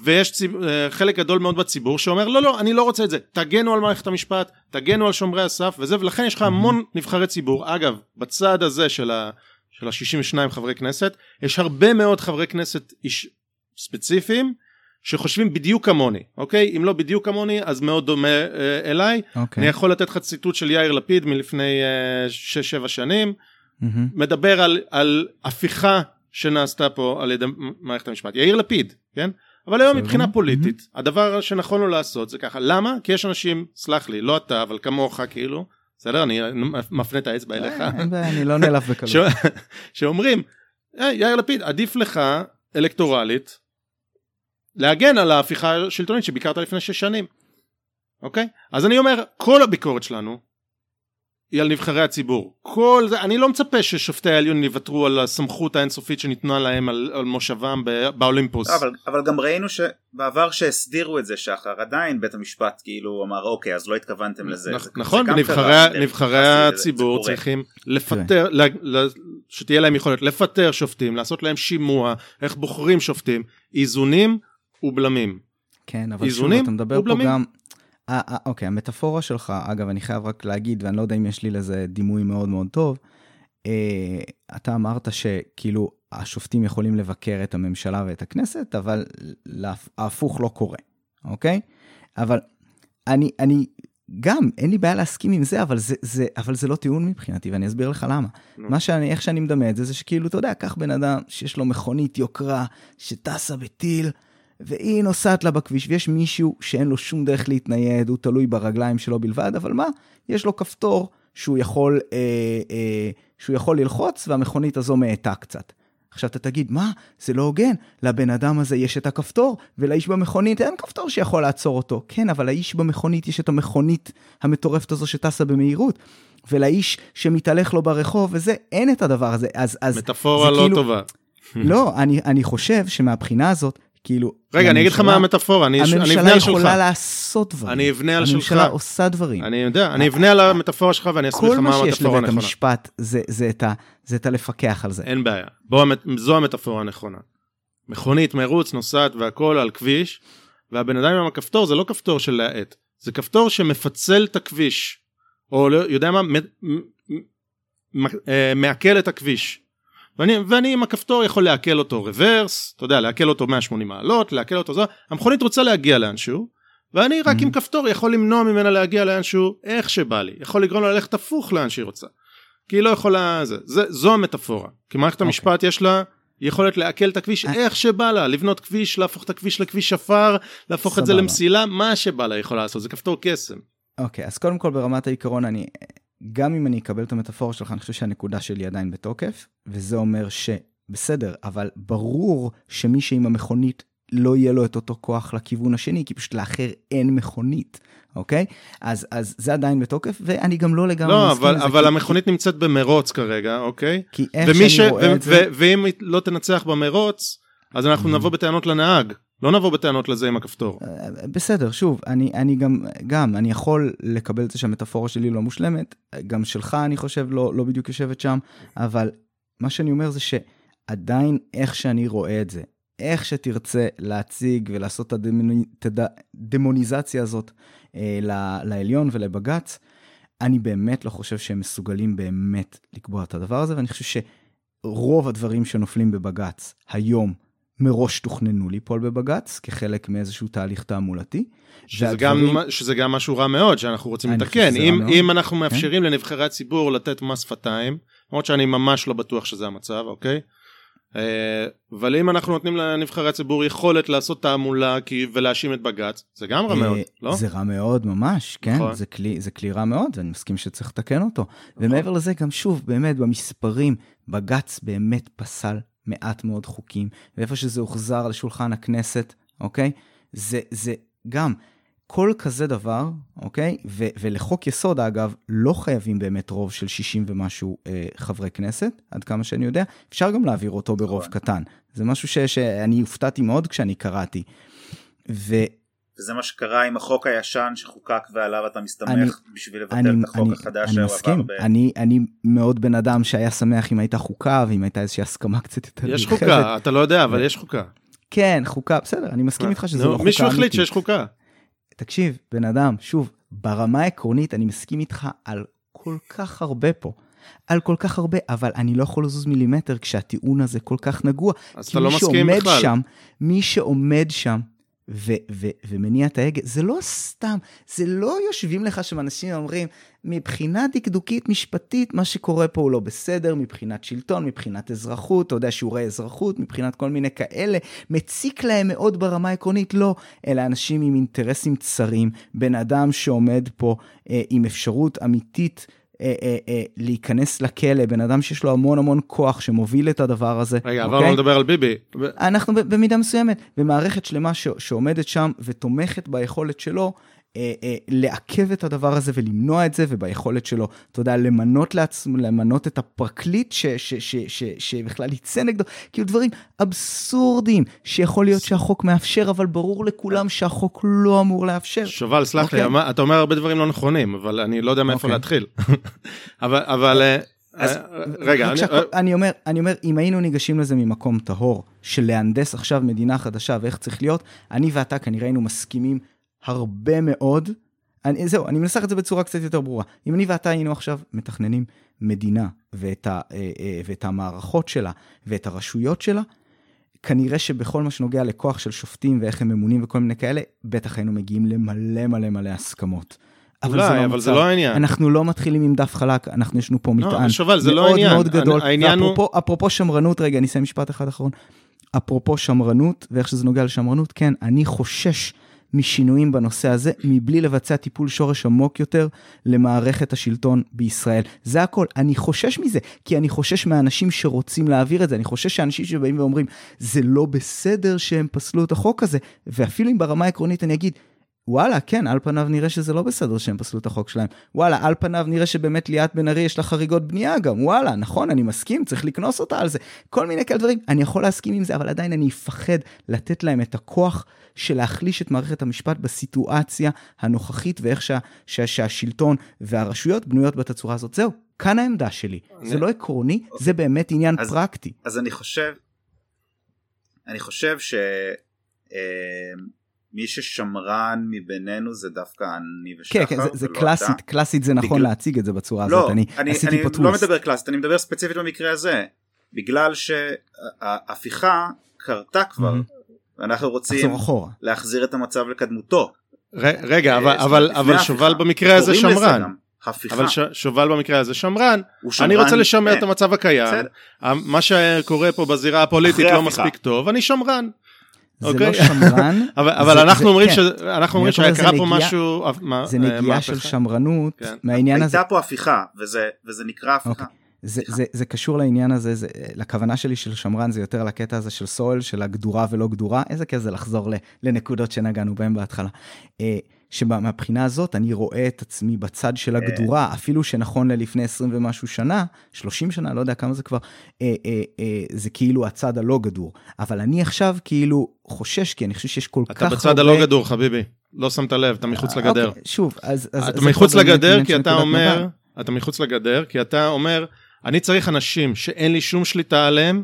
ויש ציב... אה, חלק גדול מאוד בציבור שאומר לא לא אני לא רוצה את זה תגנו על מערכת המשפט תגנו על שומרי הסף וזה ולכן יש לך המון נבחרי ציבור אגב בצד הזה של ה... של ה-62 חברי כנסת יש הרבה מאוד חברי כנסת איש... ספציפיים שחושבים בדיוק כמוני, אוקיי? אם לא בדיוק כמוני, אז מאוד דומה אה, אליי. אוקיי. אני יכול לתת לך ציטוט של יאיר לפיד מלפני 6-7 אה, שנים, mm-hmm. מדבר על, על הפיכה שנעשתה פה על ידי מערכת המשפט. יאיר לפיד, כן? אבל היום מבחינה פוליטית, mm-hmm. הדבר שנכון לו לעשות זה ככה. למה? כי יש אנשים, סלח לי, לא אתה, אבל כמוך כאילו, בסדר? אני מפנה את האצבע אליך. אה, אני לא נעלב בקלות. שאומרים, יאיר לפיד, עדיף לך אלקטורלית להגן על ההפיכה השלטונית שביקרת לפני שש שנים, אוקיי? אז אני אומר, כל הביקורת שלנו היא על נבחרי הציבור. כל זה, אני לא מצפה ששופטי העליון יוותרו על הסמכות האינסופית שניתנה להם על, על מושבם באולימפוס. אבל, אבל גם ראינו שבעבר שהסדירו את זה שחר, עדיין בית המשפט כאילו אמר אוקיי אז לא התכוונתם לזה. נכ, זה, נכון, נבחרי, נבחרי הציבור צריכים לפטר, לה, לה, שתהיה להם יכולת לפטר שופטים, לעשות להם שימוע, איך בוחרים שופטים, איזונים ובלמים. כן, אבל שוב, אתה מדבר פה גם... אה, אה, אוקיי, המטאפורה שלך, אגב, אני חייב רק להגיד, ואני לא יודע אם יש לי לזה דימוי מאוד מאוד טוב, אה, אתה אמרת שכאילו השופטים יכולים לבקר את הממשלה ואת הכנסת, אבל ההפוך לא קורה, אוקיי? אבל אני, אני גם, אין לי בעיה להסכים עם זה, אבל זה, זה, אבל זה לא טיעון מבחינתי, ואני אסביר לך למה. No. מה שאני, איך שאני מדמה את זה, זה שכאילו, אתה יודע, קח בן אדם שיש לו מכונית יוקרה, שטסה בטיל, והיא נוסעת לה בכביש, ויש מישהו שאין לו שום דרך להתנייד, הוא תלוי ברגליים שלו בלבד, אבל מה? יש לו כפתור שהוא יכול, אה, אה, שהוא יכול ללחוץ, והמכונית הזו מאטה קצת. עכשיו אתה תגיד, מה? זה לא הוגן, לבן אדם הזה יש את הכפתור, ולאיש במכונית אין כפתור שיכול לעצור אותו. כן, אבל לאיש במכונית יש את המכונית המטורפת הזו שטסה במהירות. ולאיש שמתהלך לו ברחוב וזה, אין את הדבר הזה. אז, אז מטאפורה לא כאילו... טובה. לא, אני, אני חושב שמהבחינה הזאת, כאילו... רגע, אני אגיד לך מה המטאפורה, אני אבנה הממשלה על שלך. יכולה לעשות דברים. אני אבנה על שלך. הממשלה עושה דברים. אני יודע, אני אבנה על המטאפורה שלך ואני אסביר לך כל מה מה שיש המטאפורה לבית הנכונה. המשפט זה, זה, את ה, זה את הלפקח על זה. אין בעיה. זו המטאפורה הנכונה. מכונית מרוץ נוסעת והכל על כביש, והבן אדם עם הכפתור זה לא כפתור של להאט, זה כפתור שמפצל את הכביש, או לא, יודע מה, אה, מעכל את הכביש. ואני, ואני עם הכפתור יכול לעכל אותו רוורס, אתה יודע, לעכל אותו 180 מעלות, לעכל אותו זה, המכונית רוצה להגיע לאנשהו, ואני רק Mhm. עם כפתור יכול למנוע ממנה להגיע לאנשהו איך שבא לי, יכול לגרום לה ללכת הפוך לאן שהיא רוצה. כי היא לא יכולה, זה, זה, זו המטאפורה. כי מערכת אוקיי. המשפט יש לה יכולת לעכל את הכביש אה. איך שבא לה, לבנות כביש, להפוך את הכביש לכביש עפר, להפוך את זה סבבה. למסילה, מה שבא לה יכולה לעשות, זה כפתור קסם. אוקיי, אז קודם כל ברמת העיקרון, אני, גם אם אני אקבל את המטאפורה שלך, אני חושב שהנקודה שלי עדיין בתוקף, וזה אומר שבסדר, אבל ברור שמי שעם המכונית לא יהיה לו את אותו כוח לכיוון השני, כי פשוט לאחר אין מכונית, אוקיי? אז, אז זה עדיין בתוקף, ואני גם לא לגמרי לא, מסכים לזה, אבל כי- המכונית נמצאת במרוץ כרגע, אוקיי? כי איך שאני רואה ו- את זה... ו- ואם לא תנצח במרוץ, אז אנחנו Mhm. נבוא בטענות לנהג, לא נבוא בטענות לזה עם הכפתור. אה, בסדר, שוב, אני, אני גם, גם, אני יכול לקבל את זה שהמטאפורה שלי לא מושלמת, גם שלך, אני חושב, לא, לא בדיוק יושבת שם, אבל מה שאני אומר זה שעדיין איך שאני רואה את זה, איך שתרצה להציג ולעשות את הדמוני- את הדמוניזציה הזאת אה, לעליון ולבג"ץ, אני באמת לא חושב שהם מסוגלים באמת לקבוע את הדבר הזה, ואני חושב שרוב הדברים שנופלים בבג"ץ היום מראש תוכננו ליפול בבג"ץ כחלק מאיזשהו תהליך תעמולתי. שזה, והדברים- גם, שזה גם משהו רע מאוד שאנחנו רוצים לתקן. אם. כן. אם אנחנו מאפשרים לנבחרי הציבור לתת מס שפתיים, למרות שאני ממש לא בטוח שזה המצב, אוקיי? אה, אבל אם אנחנו נותנים לנבחרי הציבור יכולת לעשות תעמולה ולהאשים את בג"ץ, זה גם רע מאוד, אה, לא? זה רע מאוד ממש, כן, נכון. זה כלי, זה כלי רע מאוד, ואני מסכים שצריך לתקן אותו. ומעבר לזה, גם שוב, באמת, במספרים, בג"ץ באמת פסל מעט מאוד חוקים, ואיפה שזה הוחזר לשולחן הכנסת, אוקיי? זה, זה גם, כל כזה דבר, אוקיי? ו- ולחוק יסוד, אגב, לא חייבים באמת רוב של 60 ומשהו אה, חברי כנסת, עד כמה שאני יודע, אפשר גם להעביר אותו ברוב נכון. קטן. זה משהו ש- שאני הופתעתי מאוד כשאני קראתי. ו... וזה מה שקרה עם החוק הישן שחוקק ועליו אתה אני- מסתמך בשביל לבטל אני, את החוק אני, החדש אני מסכים, ב... אני, אני מאוד בן אדם שהיה שמח אם הייתה חוקה ואם הייתה איזושהי הסכמה קצת יותר יש. חוקה, אתה לא יודע, אבל יש חוקה. כן, חוקה, בסדר, אני מסכים איתך שזה לא חוקה מישהו החליט אמיתית. שיש חוקה. תקשיב, בן אדם, שוב, ברמה העקרונית אני מסכים איתך על כל כך הרבה פה. על כל כך הרבה, אבל אני לא יכול לזוז מילימטר כשהטיעון הזה כל כך נגוע. אז כי אתה לא מי מסכים שעומד בכלל. שם, מי שעומד שם ו- ו- ומניע את ההגה, זה לא סתם, זה לא יושבים לך שם אנשים אומרים, מבחינה דקדוקית משפטית, מה שקורה פה הוא לא בסדר, מבחינת שלטון, מבחינת אזרחות, אתה יודע, שיעורי אזרחות, מבחינת כל מיני כאלה, מציק להם מאוד ברמה העקרונית, לא, אלא אנשים עם אינטרסים צרים, בן אדם שעומד פה אה, עם אפשרות אמיתית. אה, אה, אה, להיכנס לכלא, בן אדם שיש לו המון המון כוח שמוביל את הדבר הזה. רגע, אוקיי? עברנו לדבר על ביבי. אנחנו במידה מסוימת, ומערכת שלמה ש- שעומדת שם ותומכת ביכולת שלו אה, אה, לעכב את הדבר הזה ולמנוע את זה, וביכולת שלו, אתה יודע, למנות לעצמו, למנות את הפרקליט ש- ש- ש- ש- שבכלל יצא נגדו, כאילו דברים אבסורדיים, שיכול להיות שהחוק מאפשר, אבל ברור לכולם שהחוק לא אמור לאפשר. שובל, סלח לי, אוקיי. אתה אומר הרבה דברים לא נכונים, אבל אני לא יודע מאיפה אוקיי. להתחיל. אבל, אבל, אה, אז- אה, רגע, אני- וכשהכל- אני אומר, אני אומר, אם היינו ניגשים לזה ממקום טהור, של להנדס עכשיו מדינה חדשה ואיך צריך להיות, אני ואתה כנראה היינו מסכימים הרבה מאוד. אני, זהו, אני מנסח את זה בצורה קצת יותר ברורה. אם אני ואתה היינו עכשיו מתכננים מדינה ואת, ה, אה, אה, ואת המערכות שלה ואת הרשויות שלה, כנראה שבכל מה שנוגע לכוח של שופטים ואיך הם ממונים וכל מיני כאלה, בטח היינו מגיעים למלא מלא מלא הסכמות. אבל זה אולי, לא אבל זה. לא העניין. אנחנו לא מתחילים עם דף חלק, אנחנו יש לנו פה מטען שובל, זה לא מאוד העניין. מאוד גדול. העניין הוא- ואפרופו, אפרופו שמרנות, רגע, אני אסיים משפט אחד אחרון. אפרופו שמרנות, ואיך שזה נוגע לשמרנות, כן, אני חושש משינויים בנושא הזה, מבלי לבצע טיפול שורש עמוק יותר למערכת השלטון בישראל. זה הכל. אני חושש מזה, כי אני חושש מהאנשים שרוצים להעביר את זה. אני חושש שאנשים שבאים ואומרים, זה לא בסדר שהם פסלו את החוק הזה, ואפילו אם ברמה העקרונית אני אגיד, וואלה, כן, על פניו נראה שזה לא בסדר שהם פסלו את החוק שלהם. וואלה, על פניו נראה שבאמת ליאת בן ארי יש לה חריגות בנייה גם. וואלה, נכון, אני מסכים, צריך לקנוס אותה על זה. כל מיני כאלה דברים. אני יכול להסכים עם זה, אבל עדיין אני אפחד לתת להם את הכוח של להחליש את מערכת המשפט בסיטואציה הנוכחית ואיך שה, שה, שהשלטון והרשויות בנויות בתצורה הזאת. זהו, כאן העמדה שלי. אני... זה לא עקרוני, זה באמת עניין אז, פרקטי. אז אני חושב, אני חושב ש... אה, מי ששמרן מבינינו זה דווקא אני ושחר. כן, כן, זה, זה קלאסית, אתה. קלאסית זה נכון בגלל... להציג את זה בצורה לא, הזאת, אני, אני עשיתי אני פה טוויסט. לא מדבר קלאסית, אני מדבר ספציפית במקרה הזה, בגלל שההפיכה קרתה כבר, mm-hmm. אנחנו רוצים להחזיר את המצב לקדמותו. רגע, אבל, אבל, אבל שובל במקרה הזה שמרן. הפיכה. אבל ש, שובל במקרה הזה שמרן, שמרן אני רוצה לשמר כן. את המצב הקיים, בסדר. מה שקורה פה בזירה הפוליטית לא מספיק טוב, אני שמרן. זה okay. לא אוקיי. שמרן. אבל, אבל זה, אנחנו, זה, אומרים כן. ש... אנחנו אומרים שקרה פה משהו... זה נגיעה של שמרנות כן. מהעניין הזה. הייתה פה הפיכה, וזה, וזה נקרא הפיכה. Okay. אוקיי. זה, זה, זה קשור לעניין הזה, זה, לכוונה שלי של שמרן זה יותר לקטע הזה של סואל, של הגדורה ולא גדורה, איזה כיף זה לחזור לנקודות שנגענו בהן בהתחלה. אה, שמבחינה הזאת אני רואה את עצמי בצד של הגדורה, אפילו שנכון ללפני 20 ומשהו שנה, 30 שנה, לא יודע כמה זה כבר, אה, אה, אה, זה כאילו הצד הלא גדור. אבל אני עכשיו כאילו חושש, כי אני חושב שיש כל כך הרבה... אתה בצד הלא גדור, חביבי. לא שמת לב, אתה מחוץ לגדר. אוקיי, שוב, אז... אז אתה מחוץ לגדר כי אתה אומר, אתה מחוץ לגדר כי אתה אומר, אני צריך אנשים שאין לי שום שליטה עליהם,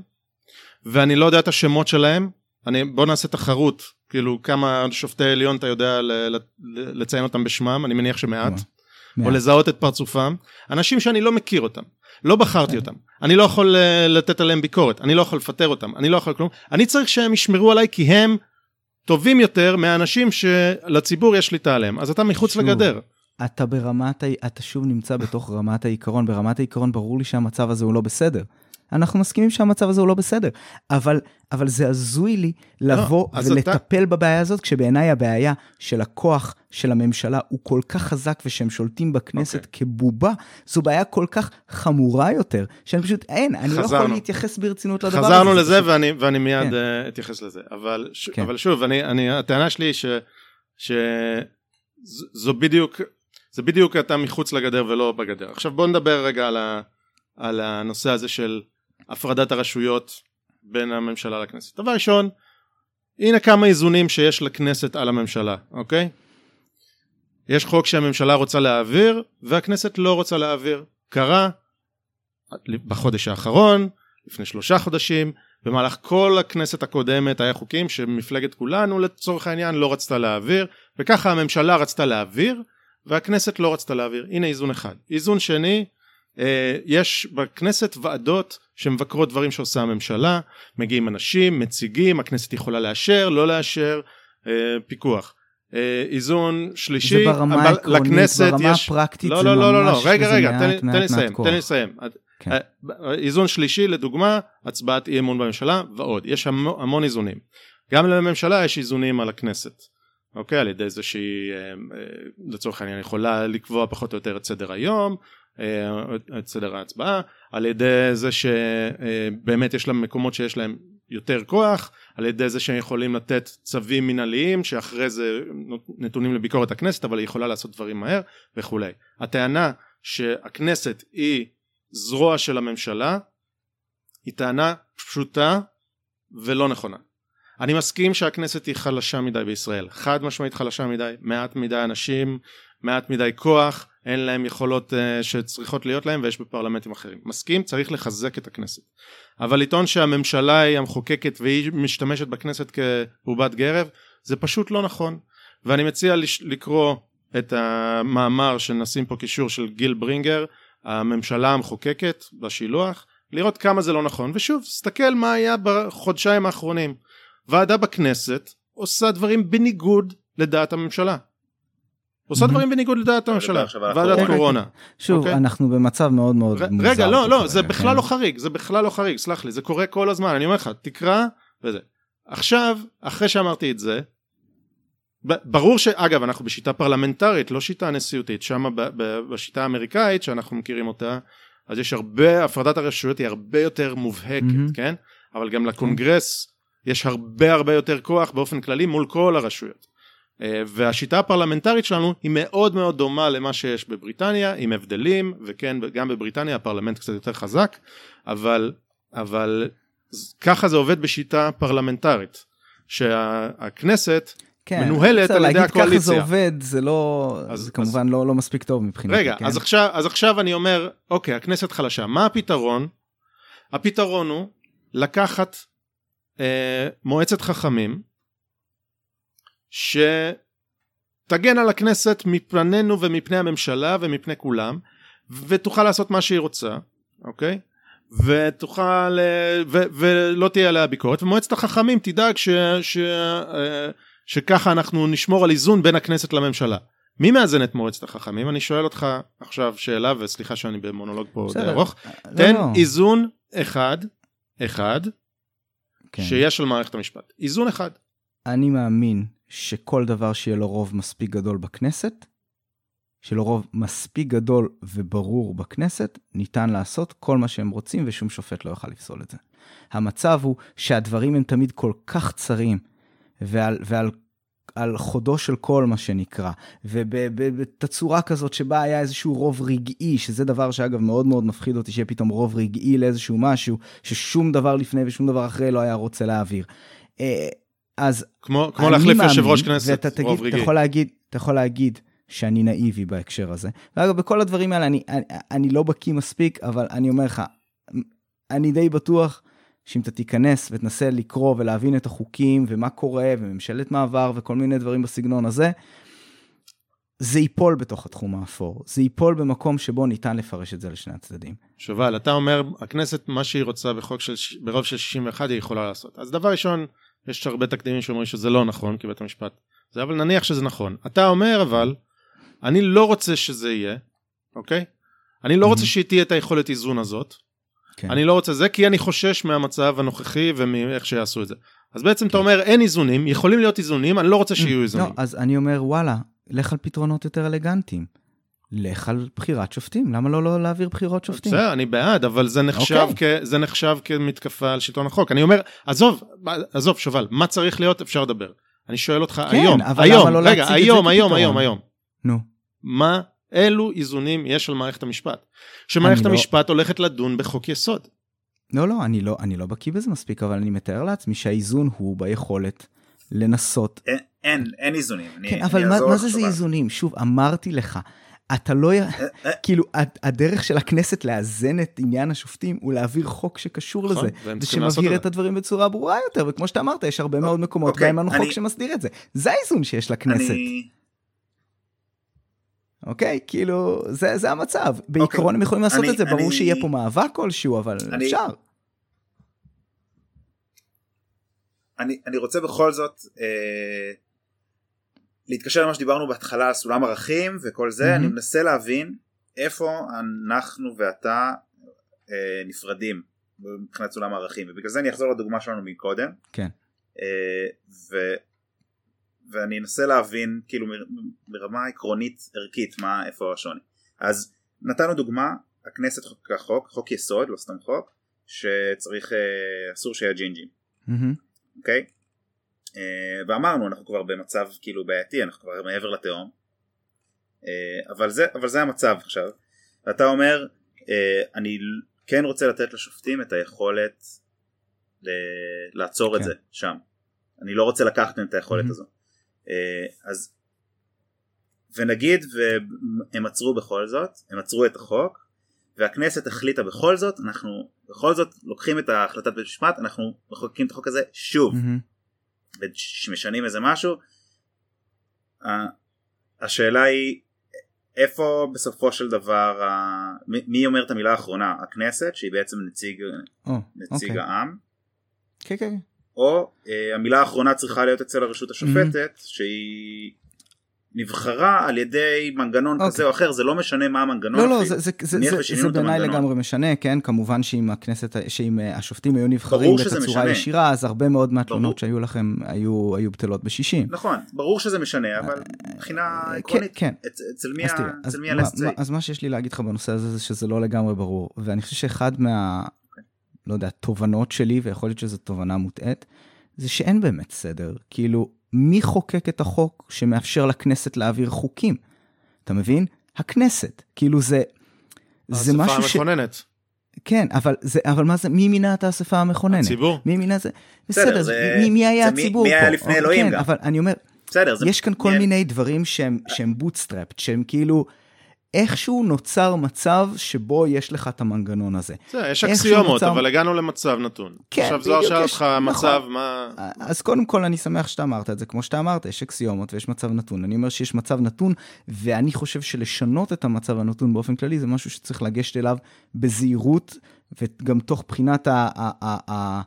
ואני לא יודע את השמות שלהם, אני, בוא נעשה תחרות כאילו כמה שופטי עליון אתה יודע לציין אותם בשמם, אני מניח שמעט, או לזהות את פרצופם, אנשים שאני לא מכיר אותם, לא בחרתי אותם, אני לא יכול אה, לתת עליהם ביקורת, אני לא יכול לפטר אותם, אני לא יכול כלום, אני צריך שהם ישמרו עליי כי הם טובים יותר מהאנשים שלציבור יש שליטה עליהם, אז אתה מחוץ שוב, לגדר. אתה ברמת, אתה שוב נמצא בתוך רמת העיקרון, ברמת העיקרון ברור לי שהמצב הזה הוא לא בסדר. אנחנו מסכימים שהמצב הזה הוא לא בסדר. אבל, אבל זה הזוי לי לבוא לא, ולטפל אתה... בבעיה הזאת, כשבעיניי הבעיה של הכוח של הממשלה הוא כל כך חזק ושהם שולטים בכנסת okay. אוקיי. כבובה, זו בעיה כל כך חמורה יותר, שאני פשוט, אין, אני חזרנו. לא יכול להתייחס ברצינות לדבר הזה. חזרנו לזה פשוט... ואני, ואני מיד כן. uh, אתייחס לזה. אבל, ש... כן. אבל שוב, אני, אני, הטענה שלי היא ש... שזו בדיוק, זה בדיוק אתה מחוץ לגדר ולא בגדר. עכשיו בוא נדבר רגע על, ה, על הנושא הזה של הפרדת הרשויות בין הממשלה לכנסת. דבר ראשון, הנה כמה איזונים שיש לכנסת על הממשלה, אוקיי? יש חוק שהממשלה רוצה להעביר והכנסת לא רוצה להעביר. קרה בחודש האחרון, לפני שלושה חודשים, במהלך כל הכנסת הקודמת היה חוקים שמפלגת כולנו לצורך העניין לא רצתה להעביר, וככה הממשלה רצתה להעביר והכנסת לא רצתה להעביר. הנה איזון אחד. איזון שני, אה, יש בכנסת ועדות שמבקרות דברים שעושה הממשלה, מגיעים אנשים, מציגים, הכנסת יכולה לאשר, לא לאשר, אה, פיקוח. אה, איזון שלישי, זה ברמה העקרונית, ברמה יש... הפרקטית לא, לא, לא, לא, לא, רגע, רגע, תן, תן לי לסיים, תן לי לסיים. כן. איזון שלישי, לדוגמה, הצבעת אי אמון בממשלה ועוד, יש המון, המון איזונים. גם לממשלה יש איזונים על הכנסת. אוקיי, על ידי זה שהיא לצורך העניין יכולה לקבוע פחות או יותר את סדר היום, אה, את סדר ההצבעה, על ידי זה שבאמת יש להם מקומות שיש להם יותר כוח, על ידי זה שהם יכולים לתת צווים מנהליים שאחרי זה נתונים לביקורת הכנסת אבל היא יכולה לעשות דברים מהר וכולי. הטענה שהכנסת היא זרוע של הממשלה היא טענה פשוטה ולא נכונה. אני מסכים שהכנסת היא חלשה מדי בישראל, חד משמעית חלשה מדי, מעט מדי אנשים, מעט מדי כוח, אין להם יכולות uh, שצריכות להיות להם ויש בפרלמנטים אחרים. מסכים, צריך לחזק את הכנסת. אבל לטעון שהממשלה היא המחוקקת והיא משתמשת בכנסת כבובת גרב, זה פשוט לא נכון. ואני מציע לקרוא את המאמר שנשים פה קישור של גיל ברינגר, הממשלה המחוקקת בשילוח, לראות כמה זה לא נכון. ושוב, תסתכל מה היה בחודשיים האחרונים. ועדה בכנסת עושה דברים בניגוד לדעת הממשלה. עושה דברים בניגוד לדעת הממשלה, ועדת קורונה. שוב, אוקיי? אנחנו במצב מאוד מאוד מוזר. רגע, לא, לא, זה בכלל לא חריג, זה בכלל לא חריג, סלח לי, זה קורה כל הזמן, אני אומר לך, תקרא וזה. עכשיו, אחרי שאמרתי את זה, ברור שאגב אנחנו בשיטה פרלמנטרית לא שיטה נשיאותית שם בשיטה האמריקאית שאנחנו מכירים אותה אז יש הרבה הפרדת הרשויות היא הרבה יותר מובהקת mm-hmm. כן אבל גם לקונגרס יש הרבה הרבה יותר כוח באופן כללי מול כל הרשויות והשיטה הפרלמנטרית שלנו היא מאוד מאוד דומה למה שיש בבריטניה, עם הבדלים, וכן, גם בבריטניה הפרלמנט קצת יותר חזק, אבל, אבל ככה זה עובד בשיטה פרלמנטרית, שהכנסת כן, מנוהלת על ידי הקואליציה. להגיד ככה זה עובד, זה לא, אז, זה כמובן אז... לא, לא מספיק טוב מבחינתי. רגע, כן? אז, עכשיו, אז עכשיו אני אומר, אוקיי, הכנסת חלשה, מה הפתרון? הפתרון הוא לקחת אה, מועצת חכמים, שתגן על הכנסת מפנינו ומפני הממשלה ומפני כולם, ותוכל לעשות מה שהיא רוצה, אוקיי? ותוכל, ו, ולא תהיה עליה ביקורת, ומועצת החכמים תדאג ש, ש, אה, שככה אנחנו נשמור על איזון בין הכנסת לממשלה. מי מאזן את מועצת החכמים? אני שואל אותך עכשיו שאלה, וסליחה שאני במונולוג פה די ארוך. לא, תן לא. איזון אחד, אחד, כן. שיש על מערכת המשפט. איזון אחד. אני מאמין שכל דבר שיהיה לו רוב מספיק גדול בכנסת, שיהיה לו רוב מספיק גדול וברור בכנסת, ניתן לעשות כל מה שהם רוצים ושום שופט לא יוכל לפסול את זה. המצב הוא שהדברים הם תמיד כל כך צרים, ועל, ועל על חודו של קול, מה שנקרא, ובתצורה כזאת שבה היה איזשהו רוב רגעי, שזה דבר שאגב מאוד מאוד מפחיד אותי, שיהיה פתאום רוב רגעי לאיזשהו משהו, ששום דבר לפני ושום דבר אחרי לא היה רוצה להעביר. אז כמו, כמו להחליף יושב ראש כנסת, תגיד, רוב רגעי. אתה יכול להגיד, אתה יכול להגיד שאני נאיבי בהקשר הזה. ואגב, בכל הדברים האלה אני, אני, אני לא בקיא מספיק, אבל אני אומר לך, אני די בטוח שאם אתה תיכנס ותנסה לקרוא ולהבין את החוקים ומה קורה וממשלת מעבר וכל מיני דברים בסגנון הזה, זה ייפול בתוך התחום האפור. זה ייפול במקום שבו ניתן לפרש את זה לשני הצדדים. שובל, אתה אומר, הכנסת, מה שהיא רוצה בחוק של, ברוב של 61 היא יכולה לעשות. אז דבר ראשון, יש הרבה תקדימים שאומרים שזה לא נכון, כי בית המשפט זה, אבל נניח שזה נכון. אתה אומר אבל, אני לא רוצה שזה יהיה, אוקיי? אני לא רוצה שתהיה את היכולת איזון הזאת. כן. אני לא רוצה זה, כי אני חושש מהמצב הנוכחי ומאיך שיעשו את זה. אז בעצם כן. אתה אומר, אין איזונים, יכולים להיות איזונים, אני לא רוצה שיהיו לא, איזונים. לא, אז אני אומר, וואלה, לך על פתרונות יותר אלגנטיים. לך על בחירת שופטים, למה לא, לא להעביר בחירות שופטים? בסדר, אני בעד, אבל זה נחשב, okay. אוקיי. כ, זה נחשב כמתקפה על שלטון החוק. אני אומר, עזוב, עזוב, שובל, מה צריך להיות, אפשר לדבר. אני שואל אותך כן, היום, אבל היום, למה לא רגע, היום, היום, היום, היום. נו. מה, אילו איזונים יש על מערכת המשפט? שמערכת לא- המשפט לא... הולכת לדון בחוק יסוד. לא, לא, אני לא, אני לא בקיא בזה מספיק, אבל אני מתאר לעצמי שהאיזון הוא ביכולת לנסות. אין, אין, אין איזונים. כן, אני, אבל אני מה, מה זה זה איזונים? שוב, אמרתי לך, אתה לא, אה, אה. כאילו, הדרך של הכנסת לאזן את עניין השופטים הוא להעביר חוק שקשור נכון, לזה, ושמבהיר את הדברים בצורה ברורה יותר, וכמו שאתה אמרת, יש הרבה מאוד מקומות, אוקיי, גם לנו חוק שמסדיר את זה. זה האיזון שיש לכנסת. אוקיי? כאילו, זה, המצב. בעיקרון הם יכולים לעשות את זה, ברור שיהיה פה מאבק כלשהו, אבל אפשר. אני, רוצה בכל זאת אה, להתקשר למה שדיברנו בהתחלה על סולם ערכים וכל זה, mm-hmm. אני מנסה להבין איפה אנחנו ואתה אה, נפרדים מבחינת סולם הערכים, ובגלל זה אני אחזור לדוגמה שלנו מקודם. כן. אה, ו, ואני אנסה להבין כאילו מרמה עקרונית ערכית מה איפה השוני. אז נתנו דוגמה, הכנסת חוקקה חוק, חוק יסוד, לא סתם חוק, שצריך, אה, אסור שיהיה ג'ינג'ים. אוקיי? Mm-hmm. Okay? אה, ואמרנו אנחנו כבר במצב כאילו בעייתי אנחנו כבר מעבר לתהום אה, אבל זה אבל זה המצב עכשיו אתה אומר אה, אני כן רוצה לתת לשופטים את היכולת לעצור כן. את זה שם אני לא רוצה לקחת מהם את היכולת mm-hmm. הזו אז ונגיד והם עצרו בכל זאת הם עצרו את החוק והכנסת החליטה בכל זאת אנחנו בכל זאת לוקחים את ההחלטת בית המשפט אנחנו מחוקקים את החוק הזה שוב mm-hmm. ומשנים איזה משהו השאלה היא איפה בסופו של דבר מי אומר את המילה האחרונה הכנסת שהיא בעצם נציג oh, נציג okay. אוקיי. העם כן כן או אה, המילה האחרונה צריכה להיות אצל הרשות השופטת mm-hmm. שהיא נבחרה על ידי מנגנון okay. אוקיי. כזה או אחר זה לא משנה מה המנגנון לא לא זה, זה, זה, זה, זה בעיניי לגמרי משנה כן כמובן שאם הכנסת שאם אה, השופטים היו נבחרים בצורה ישירה אז הרבה מאוד מהתלונות שהיו לכם היו היו בטלות בשישים נכון ברור שזה משנה אבל מבחינה אה, עקרונית כן, כן. אצל מי, אצל מי ה-LSC אז מה שיש לי להגיד לך בנושא הזה זה שזה לא לגמרי ברור ואני חושב שאחד מה okay. לא יודע תובנות שלי ויכול להיות שזו תובנה מוטעית זה שאין באמת סדר כאילו מי חוקק את החוק שמאפשר לכנסת להעביר חוקים? אתה מבין? הכנסת. כאילו זה... זה משהו ש... האספה המכוננת. כן, אבל, זה, אבל מה זה, מי מינה את האספה המכוננת? הציבור. מי מינה זה? בסדר, בסדר, זה- מי, מי היה זה מי- הציבור מי פה? היה לפני אוקיי, אלוהים כן, גם. אבל אני אומר, בסדר, זה... יש כאן כל מי- מיני דברים שהם, שהם בוטסטראפט, שהם כאילו, איכשהו נוצר מצב שבו יש לך את המנגנון הזה. זה, יש אקסיומות, נוצר- אבל הגענו למצב נתון. כן, עכשיו זוהר שאל אותך נכון. מצב, מה... אז קודם כל אני שמח שאתה אמרת את זה, כמו שאתה אמרת, יש אקסיומות ויש מצב נתון. אני אומר שיש מצב נתון, ואני חושב שלשנות את המצב הנתון באופן כללי זה משהו שצריך לגשת אליו בזהירות, וגם תוך בחינת ה- ה- ה- ה-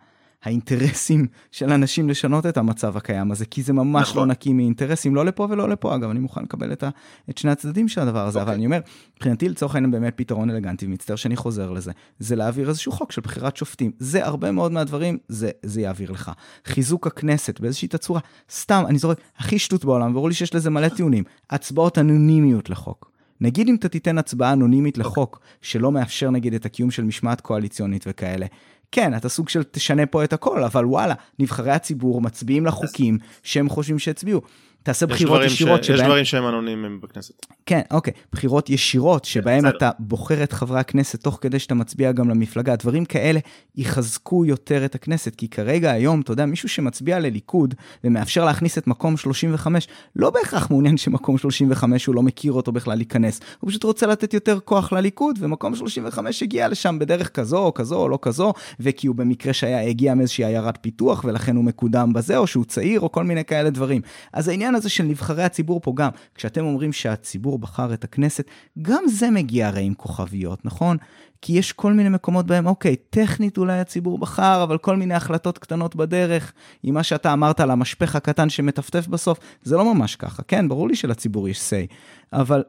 האינטרסים של אנשים לשנות את המצב הקיים הזה, כי זה ממש נכון. לא נקי מאינטרסים, לא לפה ולא לפה. אגב, אני מוכן לקבל את, ה, את שני הצדדים של הדבר הזה, אבל אוקיי. אני אומר, מבחינתי לצורך העניין באמת פתרון אלגנטי, מצטער שאני חוזר לזה, זה להעביר איזשהו חוק של בחירת שופטים. זה הרבה מאוד מהדברים, זה, זה יעביר לך. חיזוק הכנסת באיזושהי תצורה, סתם, אני זורק, הכי שטות בעולם, ברור לי שיש לזה מלא טיעונים, הצבעות אנונימיות לחוק. נגיד אם אתה תיתן הצבעה אנונימית לחוק, שלא מאפשר נגיד את הקיום של משמעת קואליציונית וכאלה, כן, אתה סוג של תשנה פה את הכל, אבל וואלה, נבחרי הציבור מצביעים לחוקים שהם חושבים שהצביעו. תעשה בחירות דברים ש- ישירות יש שבהם... דברים שהם אנונימיים בכנסת. כן, אוקיי. בחירות ישירות, שבהן בסדר. אתה בוחר את חברי הכנסת תוך כדי שאתה מצביע גם למפלגה, דברים כאלה יחזקו יותר את הכנסת, כי כרגע היום, אתה יודע, מישהו שמצביע לליכוד ומאפשר להכניס את מקום 35, לא בהכרח מעוניין שמקום 35 הוא לא מכיר אותו בכלל להיכנס, הוא פשוט רוצה לתת יותר כוח לליכוד, ומקום 35 הגיע לשם בדרך כזו או כזו או לא כזו, וכי הוא במקרה שהיה, הגיע מאיזושהי עיירת פיתוח, ולכן הוא מקודם בזה, או שהוא צעיר, או כל מיני כאלה דברים. אז העניין הזה של נבחרי הציבור פה גם, כשאתם אומרים שהציבור בחר את הכנסת, גם זה מגיע הרי עם כוכביות, נכון? כי יש כל מיני מקומות בהם, אוקיי, טכנית אולי הציבור בחר, אבל כל מיני החלטות קטנות בדרך, עם מה שאתה אמרת על המשפך הקטן שמטפטף בסוף, זה לא ממש ככה. כן, ברור לי שלציבור יש say, אבל,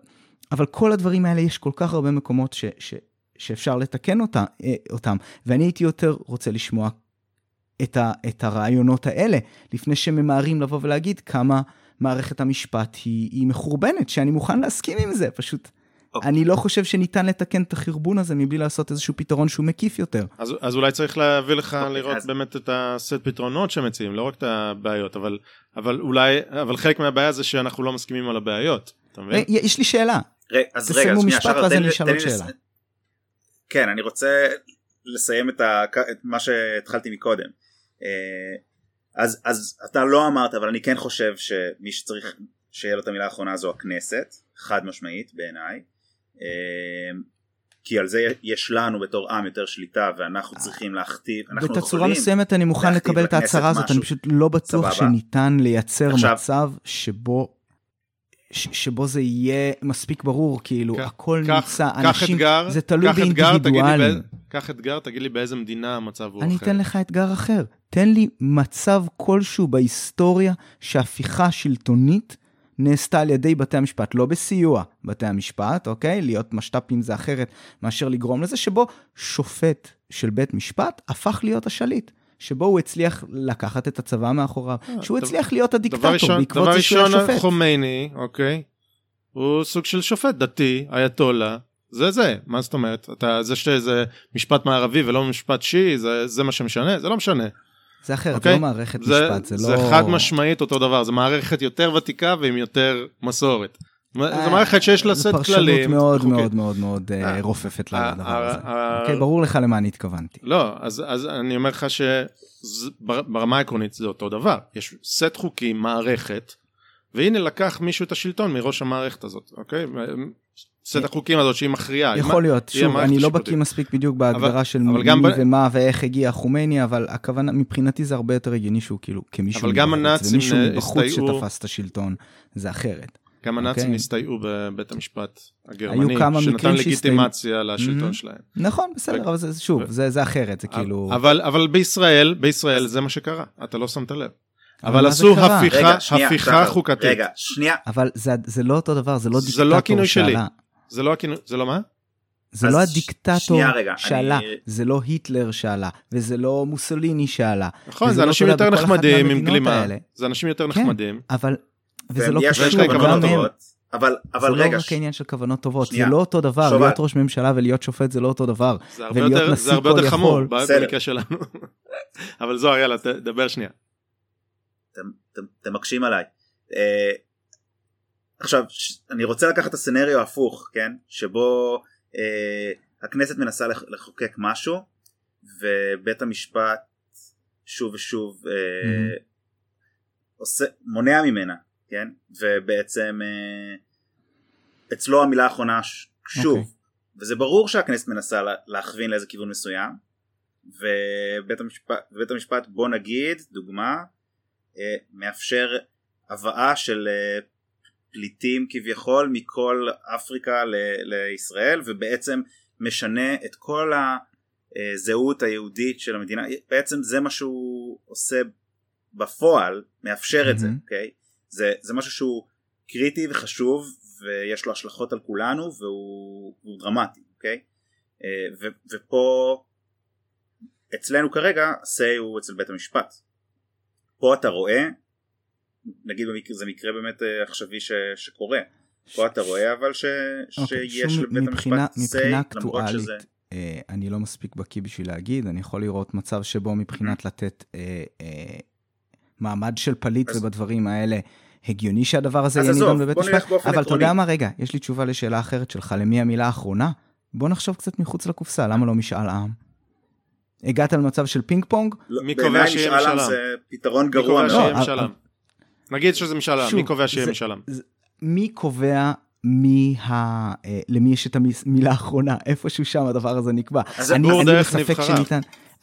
אבל כל הדברים האלה, יש כל כך הרבה מקומות ש, ש, שאפשר לתקן אותה, אה, אותם, ואני הייתי יותר רוצה לשמוע את, ה, את הרעיונות האלה, לפני שממהרים לבוא ולהגיד כמה מערכת המשפט היא, היא מחורבנת, שאני מוכן להסכים עם זה, פשוט... אוקיי. אני לא חושב שניתן לתקן את החרבון הזה מבלי לעשות איזשהו פתרון שהוא מקיף יותר. אז, אז אולי צריך להביא לך אוקיי, לראות אז- באמת את הסט פתרונות שמציעים, לא רק את הבעיות, אבל, אבל אולי, אבל חלק מהבעיה זה שאנחנו לא מסכימים על הבעיות, אתה מבין? אה, יש לי שאלה. רגע, אז תסיימו רגע, שנייה, משפט ואז תן אני לי- אשאל עוד שאלה. כן, אני רוצה לסיים את, ה... את מה שהתחלתי מקודם. אה, אז, אז אתה לא אמרת, אבל אני כן חושב שמי שצריך שיהיה לו את המילה האחרונה זו הכנסת, חד משמעית בעיניי. אה, כי על זה יש לנו בתור עם יותר שליטה ואנחנו צריכים להכתיב, אנחנו בתצורה יכולים, מסוימת אני מוכן לקבל את ההצהרה הזאת. אני פשוט לא בטוח סבבה. שניתן לייצר עכשיו- מצב שבו... ש- שבו זה יהיה מספיק ברור, כאילו, קח- הכל קח- נמצא, קח אנשים, אתגר, זה תלוי באינדיבידואלים. קח אתגר, תגיד לי באיזה מדינה המצב הוא אני אחר. אתן לך אתגר אחר. תן לי מצב כלשהו בהיסטוריה שהפיכה שלטונית נעשתה על ידי בתי המשפט, לא בסיוע בתי המשפט, אוקיי? להיות משת"פים זה אחרת מאשר לגרום לזה, שבו שופט של בית משפט הפך להיות השליט. שבו הוא הצליח לקחת את הצבא מאחוריו, שהוא אה, דבר- הצליח להיות דבר הדיקטטור ראשון, בעקבות דבר זה שהוא היה ראשון, שופט. חומייני, אוקיי, הוא סוג של שופט דתי, אייתולה, זה זה, מה זאת אומרת? אתה, זה שזה משפט מערבי ולא משפט שיעי, זה, זה מה שמשנה? זה לא משנה. זה אחרת, זה אוקיי? לא מערכת זה, משפט, זה זה לא... חד משמעית אותו דבר, זה מערכת יותר ותיקה ועם יותר מסורת. זו מערכת שיש לה סט זו כללים. פרשנות מאוד חוקי. מאוד מאוד מאוד אה, אה, רופפת אה, לדבר אה, הזה. אה, אוקיי, ברור לך למה אני התכוונתי. לא, אז, אני אומר לך שברמה העקרונית זה אותו דבר. יש סט חוקים, מערכת, והנה לקח מישהו את השלטון מראש המערכת הזאת, אוקיי? סט החוקים הזאת שהיא מכריעה. יכול להיות, שוב, אני לא. בקיא מספיק בדיוק בהגדרה של מי ומה ואיך הגיע חומייני, אבל הכוונה, מבחינתי זה הרבה יותר הגיוני שהוא כאילו כמישהו מבחוץ, ומישהו אה, מבחוץ שתפס את השלטון, זה אחרת. גם הנאצים אוקיי. הסתייעו בבית המשפט הגרמני, שנתן. לגיטימציה לשלטון Mhm. שלהם. נכון, בסדר, ו- אבל זה, שוב, ו- זה זה אחרת, זה כאילו... אבל, אבל בישראל, בישראל זה מה שקרה, אתה לא שמת לב. אבל זה עשו? הפיכה, רגע, שנייה, הפיכה שחר, חוקתית. רגע, שנייה, אבל זה- זה לא אותו דבר, זה לא זה דיקטטור לא הכינוי שלי. שעלה. זה לא הכינוי, זה לא מה? זה לא הדיקטטור שעלה, אני- זה לא היטלר שעלה, וזה לא מוסוליני שעלה. נכון, וזה זה לא אנשים יותר נחמדים עם גלימה. האלה. זה אנשים יותר כן. נחמדים. אבל, וזה לא קשור, להם גם הם. טובות, אבל, אבל זה רגע, לא רק העניין של כוונות טובות, שנייה. זה לא אותו דבר, שובל. להיות ראש ממשלה ולהיות שופט זה לא אותו דבר. זה הרבה ולהיות יותר, זה הרבה כל יותר חמור. במקרה שלנו. אבל זוהר, יאללה, דבר שנייה. אתם, אתם, אתם מקשים עליי. אה, עכשיו ש- אני רוצה לקחת את הסצנריו ההפוך כן שבו אה, הכנסת מנסה לח- לחוקק משהו ובית המשפט שוב ושוב אה, Mhm. עושה מונע ממנה כן ובעצם אה, אצלו המילה האחרונה שוב אוקיי. וזה ברור שהכנסת מנסה לה- להכווין לאיזה כיוון מסוים ובית המשפט, בית המשפט בוא נגיד דוגמה אה, מאפשר הבאה של אה, פליטים כביכול מכל אפריקה ל- לישראל ובעצם משנה את כל הזהות היהודית של המדינה בעצם זה מה שהוא עושה בפועל מאפשר את זה. אוקיי זה, זה משהו שהוא קריטי וחשוב ויש לו השלכות על כולנו והוא, דרמטי אוקיי? אה, ו, ופה אצלנו כרגע say הוא אצל בית המשפט. פה אתה רואה נגיד במקרה, זה מקרה באמת אה, עכשווי ש, שקורה. פה אתה רואה אבל ש, אוקיי, שיש לבית מבחינה- המשפט say למרות שזה אה, אני לא מספיק בקיא בשביל להגיד, אני יכול לראות מצב שבו מבחינת לתת אה, אה, מעמד של פליט אז- ובדברים האלה, הגיוני שהדבר הזה יהיה נידון בבית משפט, אבל אתה. יודע מה, רגע, יש לי תשובה לשאלה אחרת שלך, למי המילה האחרונה? בוא נחשוב קצת מחוץ לקופסה, למה לא משאל עם? הגעת למצב של פינג פונג? לא, מי קובע שיהיה משאל עם? זה פתרון מי גרוע קובע מאוד. שיהיה משאל עם? נגיד שזה משאל עם, מי קובע שיהיה זה- משאל עם? מי קובע מי ה... אה, למי יש את המילה האחרונה? איפשהו שם הדבר הזה נקבע. אז אני, הציבור אני דרך נבחריו.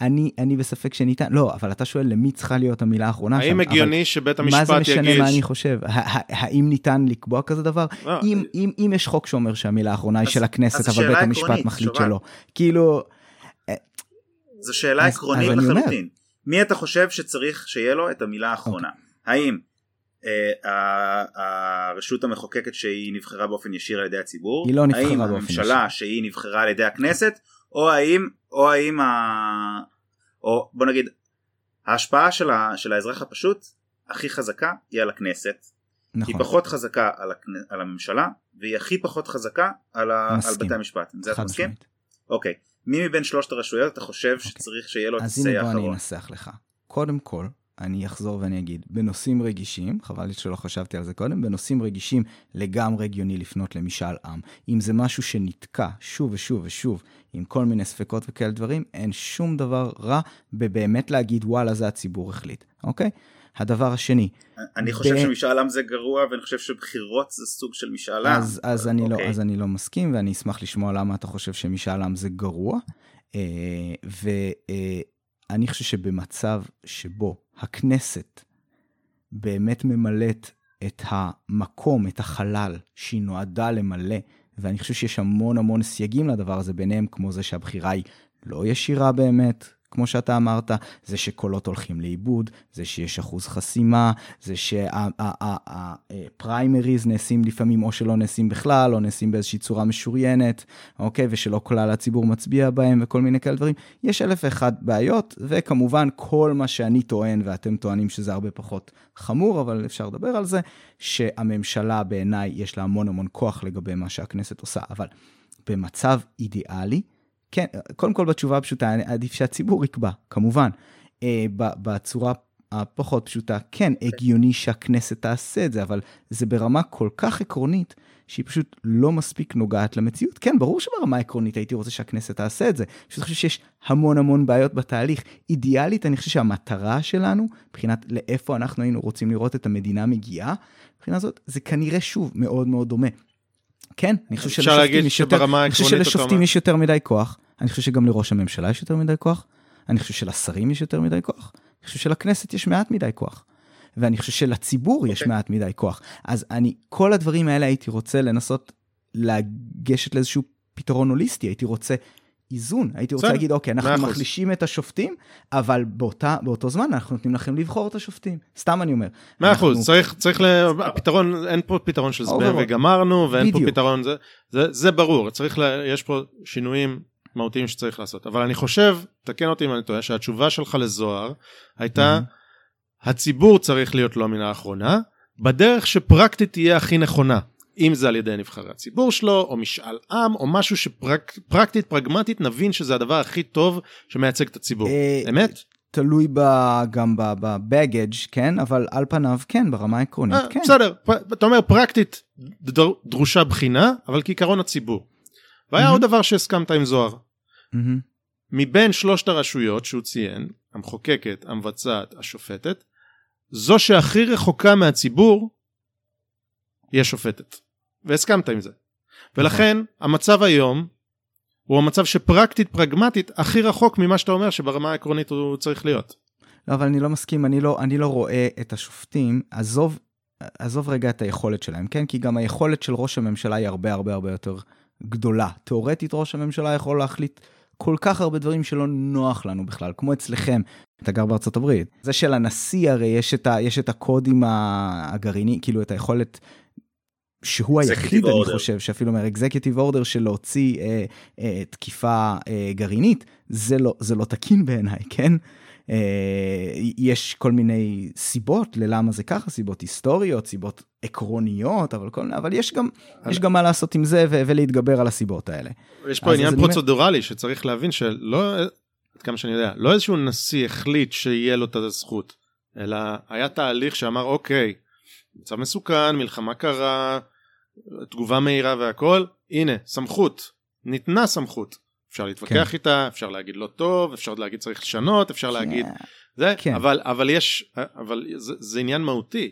אני, אני בספק שניתן, לא, אבל אתה שואל למי צריכה להיות המילה האחרונה שם. האם אבל הגיוני שבית מה זה המשפט משנה יגיש... מה אני חושב? ה- ה- האם ניתן לקבוע כזה דבר? לא, אם, אם, אם יש חוק שאומר שהמילה האחרונה היא אז- של אז הכנסת, אבל בית המשפט עקרונית, מחליט שובל. שלא. כאילו, זו שאלה אז- עקרונית אז אני אומר. לחלוטין. מי אתה חושב שצריך שיהיה לו את המילה האחרונה? אוקיי. האם אה, הרשות המחוקקת שהיא נבחרה באופן ישיר על ידי הציבור? היא לא נבחרה האם באופן הממשלה שהיא נבחרה על ידי הכנסת? או האם, או האם ה... או בוא נגיד, ההשפעה של, ה... של האזרח הפשוט הכי חזקה היא על הכנסת. נכון. היא פחות חזקה על, הכנ... על הממשלה והיא הכי פחות חזקה על, ה... על. בתי המשפט. זה אתה מסכים? אוקיי. מי מבין שלושת הרשויות אתה חושב שצריך שיהיה לו את אז ה-say הנה בוא אני האחרון? אנסח לך. קודם כל, אני אחזור ואני אגיד, בנושאים רגישים, חבל לי שלא חשבתי על זה קודם, בנושאים רגישים לגמרי הגיוני לפנות למשאל עם. אם זה משהו שנתקע שוב ושוב ושוב עם כל מיני ספקות וכאלה דברים, אין שום דבר רע בבאמת להגיד וואלה זה הציבור החליט, אוקיי? הדבר השני, אני חושב ב- שמשאל עם זה גרוע ואני חושב שבחירות זה סוג של משאל עם. אז, אז, אני לא, אוקיי. אז אני לא מסכים, ואני אשמח לשמוע למה אתה חושב שמשאל עם זה גרוע. ואני חושב שבמצב שבו הכנסת באמת ממלאת את המקום, את החלל שהיא נועדה למלא, ואני חושב שיש המון המון סייגים לדבר הזה, ביניהם כמו זה שהבחירה היא לא ישירה באמת, כמו שאתה אמרת, זה שקולות הולכים לאיבוד, זה שיש אחוז חסימה, זה שהפריימריז נעשים לפעמים או שלא נעשים בכלל, או נעשים באיזושהי צורה משוריינת, אוקיי, ושלא כלל הציבור מצביע בהם וכל מיני כאלה דברים. יש אלף ואחד בעיות, וכמובן כל מה שאני טוען, ואתם טוענים שזה הרבה פחות חמור, אבל אפשר לדבר על זה, שהממשלה בעיניי יש לה המון המון כוח לגבי מה שהכנסת עושה, אבל במצב אידיאלי, כן, קודם כל בתשובה הפשוטה, עדיף שהציבור יקבע, כמובן. אה, בצורה הפחות פשוטה, כן, הגיוני שהכנסת תעשה את זה, אבל זה ברמה כל כך עקרונית, שהיא פשוט לא מספיק נוגעת למציאות. כן, ברור שברמה העקרונית הייתי רוצה שהכנסת תעשה את זה. פשוט חושב שיש המון המון בעיות בתהליך. אידיאלית, אני חושב שהמטרה שלנו, מבחינת לאיפה אנחנו היינו רוצים לראות את המדינה מגיעה, מבחינה זאת, זה כנראה שוב מאוד מאוד דומה. כן, אני חושב שלשופטים יש יותר מדי כוח, אני חושב שגם לראש הממשלה יש יותר מדי כוח, אני חושב שלשרים יש יותר מדי כוח, אני חושב שלכנסת יש מעט מדי כוח, ואני חושב שלציבור יש אוקיי. מעט מדי כוח. אז אני, כל הדברים האלה הייתי רוצה לנסות לגשת לאיזשהו פתרון הוליסטי, הייתי רוצה איזון, הייתי רוצה להגיד, אוקיי, אנחנו אחוז. מחלישים את השופטים, אבל באותה, באותו זמן אנחנו נותנים לכם לבחור את השופטים. סתם אני אומר. מאה אנחנו- אחוז, צריך, צריך, ל... הפתרון, אין פה פתרון של זבנג. וגמרנו, ואין פה בדיוק. פתרון, זה, זה, זה ברור, צריך, ל... יש פה שינויים מהותיים שצריך לעשות, אבל אני חושב, תקן אותי אם אני טועה, שהתשובה שלך לזוהר הייתה, הציבור צריך להיות לו המילה האחרונה, בדרך שפרקטית תהיה הכי נכונה. אם זה על ידי נבחרי הציבור שלו, או משאל עם, או משהו שפרקטית, פרגמטית, נבין שזה הדבר הכי טוב שמייצג את הציבור. אה, אמת? תלוי ב, גם בבגאג', כן? אבל על פניו כן, ברמה העקרונית, אה, כן. בסדר, אתה אומר פרקטית דר- דרושה בחינה, אבל כעיקרון הציבור. והיה מהמם. עוד דבר שהסכמת עם זוהר. מהמם. מבין שלושת הרשויות שהוא ציין, המחוקקת, המבצעת, השופטת, זו שהכי רחוקה מהציבור היא השופטת. והסכמת עם זה. ולכן המצב היום הוא המצב שפרקטית פרגמטית הכי רחוק ממה שאתה אומר שברמה העקרונית הוא צריך להיות. לא, אבל אני לא מסכים, אני לא, אני לא רואה את השופטים, עזוב, עזוב רגע את היכולת שלהם, כן? כי גם היכולת של ראש הממשלה היא הרבה הרבה הרבה יותר גדולה. תאורטית ראש הממשלה יכול להחליט כל כך הרבה דברים שלא נוח לנו בכלל, כמו אצלכם, אתה גר בארצות הברית. זה שלנשיא הרי יש את, ה, יש את הקודים הגרעיני, כאילו את היכולת... שהוא היחיד, אני order. חושב, שאפילו אומר אקזקיוטיב אורדר של להוציא אה, אה, תקיפה אה, גרעינית, זה לא, זה לא תקין בעיניי, כן? אה, יש כל מיני סיבות ללמה זה ככה, סיבות היסטוריות, סיבות עקרוניות, אבל, כל, אבל יש, גם, יש גם מה לעשות עם זה ו- ולהתגבר על הסיבות האלה. יש פה עניין אז אני פרוצדורלי שצריך להבין שלא, עד כמה שאני יודע, לא איזשהו נשיא החליט שיהיה לו את הזכות, אלא היה תהליך שאמר אוקיי, מצב מסוכן, מלחמה קרה, תגובה מהירה והכל, הנה, סמכות, ניתנה סמכות. אפשר להתווכח כן. איתה, אפשר להגיד לא טוב, אפשר להגיד צריך לשנות, אפשר להגיד זה, כן. אבל, אבל יש, אבל זה, זה עניין מהותי,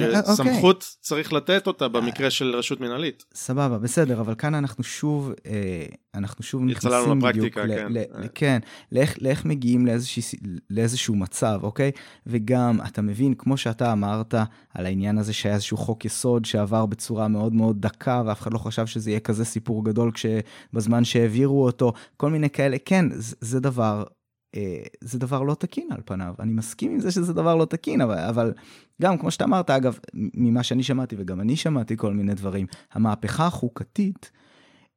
אה, אוקיי. שסמכות צריך לתת אותה במקרה של רשות מנהלית. סבבה, בסדר, אבל כאן אנחנו שוב, אה, אנחנו שוב נכנסים בדיוק, ל- כן. ל- אה. ל- כן, לאיך, לאיך מגיעים לאיזושהי, ס- לאיזשהו מצב, אוקיי? וגם, אתה מבין, כמו שאתה אמרת, על העניין הזה שהיה איזשהו חוק יסוד שעבר בצורה מאוד מאוד דקה, ואף אחד לא חשב שזה יהיה כזה סיפור גדול כשבזמן שהעבירו אותו, כל מיני כאלה, כן, זה דבר... אה, זה דבר לא תקין על פניו, אני מסכים עם זה שזה דבר לא תקין, אבל, אבל גם כמו שאתה אמרת, אגב, ממה שאני שמעתי וגם אני שמעתי כל מיני דברים, המהפכה החוקתית,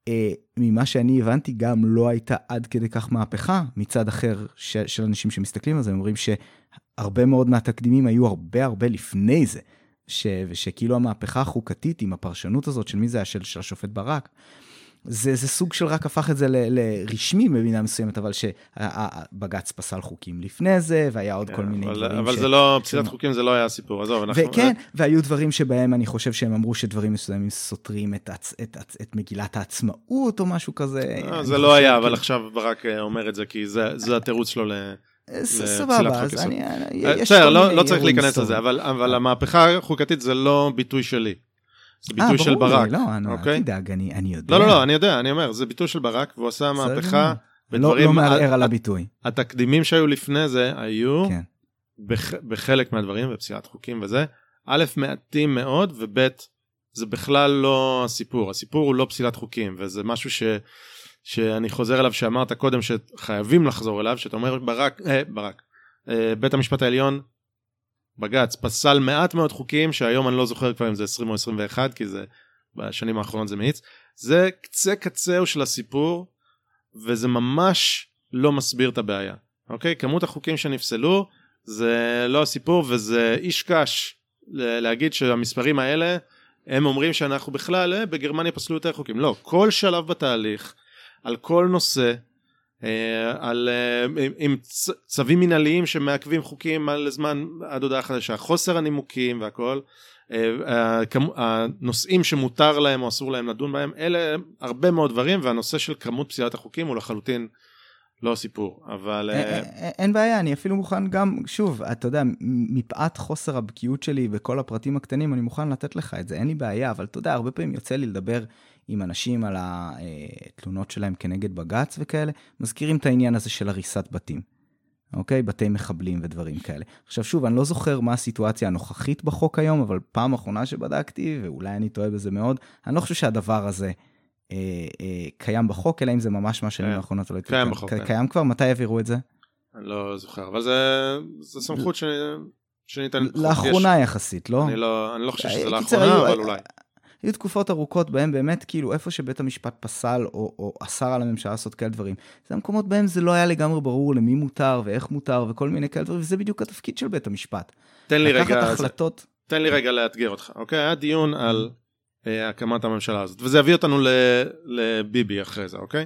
אה, ממה שאני הבנתי, גם לא הייתה עד כדי כך מהפכה מצד אחר ש, של אנשים שמסתכלים על זה, הם אומרים שהרבה מאוד מהתקדימים היו הרבה הרבה לפני זה, ש, ושכאילו המהפכה החוקתית עם הפרשנות הזאת של מי זה היה, של, של השופט ברק, זה, זה סוג של רק הפך את זה ל, לרשמי במידה מסוימת, אבל שבג"ץ פסל חוקים לפני זה, והיה עוד כל מיני כן, אבל, דברים אבל ש... זה לא, פסילת חוקים זה לא היה הסיפור, עזוב, אנחנו... וכן, והיו דברים שבהם אני חושב שהם אמרו שדברים מסוימים סותרים את, הצ... את, את, את מגילת העצמאות או משהו כזה. אה, זה לא היה, אבל עכשיו ברק אה, אומר את זה, כי זה זה התירוץ שלו ל... אה, סבבה, אז. אני... בסדר, לא לא צריך להיכנס לזה, אבל המהפכה החוקתית זה לא ביטוי שלי. זה אה, ביטוי של ברור לי, ברק. לא, אני- אל אוקיי? תדאג, אני אני יודע. לא, לא, לא, אני יודע, אני אומר, זה ביטוי של ברק, והוא עשה מהפכה. לא בדברים... לא מערער על הביטוי. התקדימים שהיו לפני זה היו כן. בח- בחלק מהדברים, בפסילת חוקים וזה, א', מעטים מאוד, וב', זה בכלל לא הסיפור. הסיפור הוא לא פסילת חוקים, וזה משהו ש... שאני חוזר אליו שאמרת קודם שחייבים לחזור אליו, שאתה אומר ברק, אה, ברק, אה, בית המשפט העליון, בג"ץ, פסל מעט מאוד חוקים שהיום אני לא זוכר כבר אם זה 20 או 21, כי זה בשנים האחרונות זה מאיץ. זה קצה קצהו של הסיפור, וזה ממש לא מסביר את הבעיה. אוקיי? כמות החוקים שנפסלו זה לא הסיפור וזה איש קש להגיד שהמספרים האלה הם אומרים שאנחנו בכלל אה, בגרמניה פסלו יותר חוקים. לא, כל שלב בתהליך, על כל נושא, על, אה, עם, צווים מנהליים שמעכבים חוקים על זמן עד הודעה חדשה, חוסר הנימוקים והכל, אה, אה, הנושאים שמותר להם או אסור להם לדון בהם, אלה הרבה מאוד דברים והנושא של כמות פסילת החוקים הוא לחלוטין לא הסיפור, אבל... אה, אין בעיה, אני אפילו מוכן גם, שוב, אתה יודע, מפאת חוסר הבקיאות שלי בכל הפרטים הקטנים, אני מוכן לתת לך את זה, אין לי בעיה, אבל אתה יודע, הרבה פעמים יוצא לי לדבר עם אנשים על התלונות שלהם כנגד בג"ץ וכאלה, מזכירים את העניין הזה של הריסת בתים. אוקיי? בתי מחבלים ודברים כאלה. עכשיו שוב, אני לא זוכר מה הסיטואציה הנוכחית בחוק היום, אבל פעם אחרונה שבדקתי, ואולי אני טועה בזה מאוד, אני לא חושב שהדבר הזה אה, אה, קיים בחוק, אלא אם זה ממש מהשנים קיים. האחרונות. קיים ק- בחוק, ק- כן. קיים כבר? מתי העבירו את זה? אני לא זוכר, אבל זה, זה סמכות ש... שניתנת... לאחרונה יחסית, לא? אני לא, אני לא חושב שזה קיצר, לאחרונה, אבל אולי. היו תקופות ארוכות בהם באמת, כאילו, איפה שבית המשפט פסל או, או אסר על הממשלה לעשות כאלה דברים, זה המקומות בהם זה לא היה לגמרי ברור למי מותר ואיך מותר וכל מיני כאלה דברים, וזה בדיוק התפקיד של בית המשפט. תן לי רגע, החלטות... תן לי רגע לאתגר אותך, אוקיי? היה דיון על אה, הקמת הממשלה הזאת, וזה יביא אותנו ל, לביבי אחרי זה, אוקיי?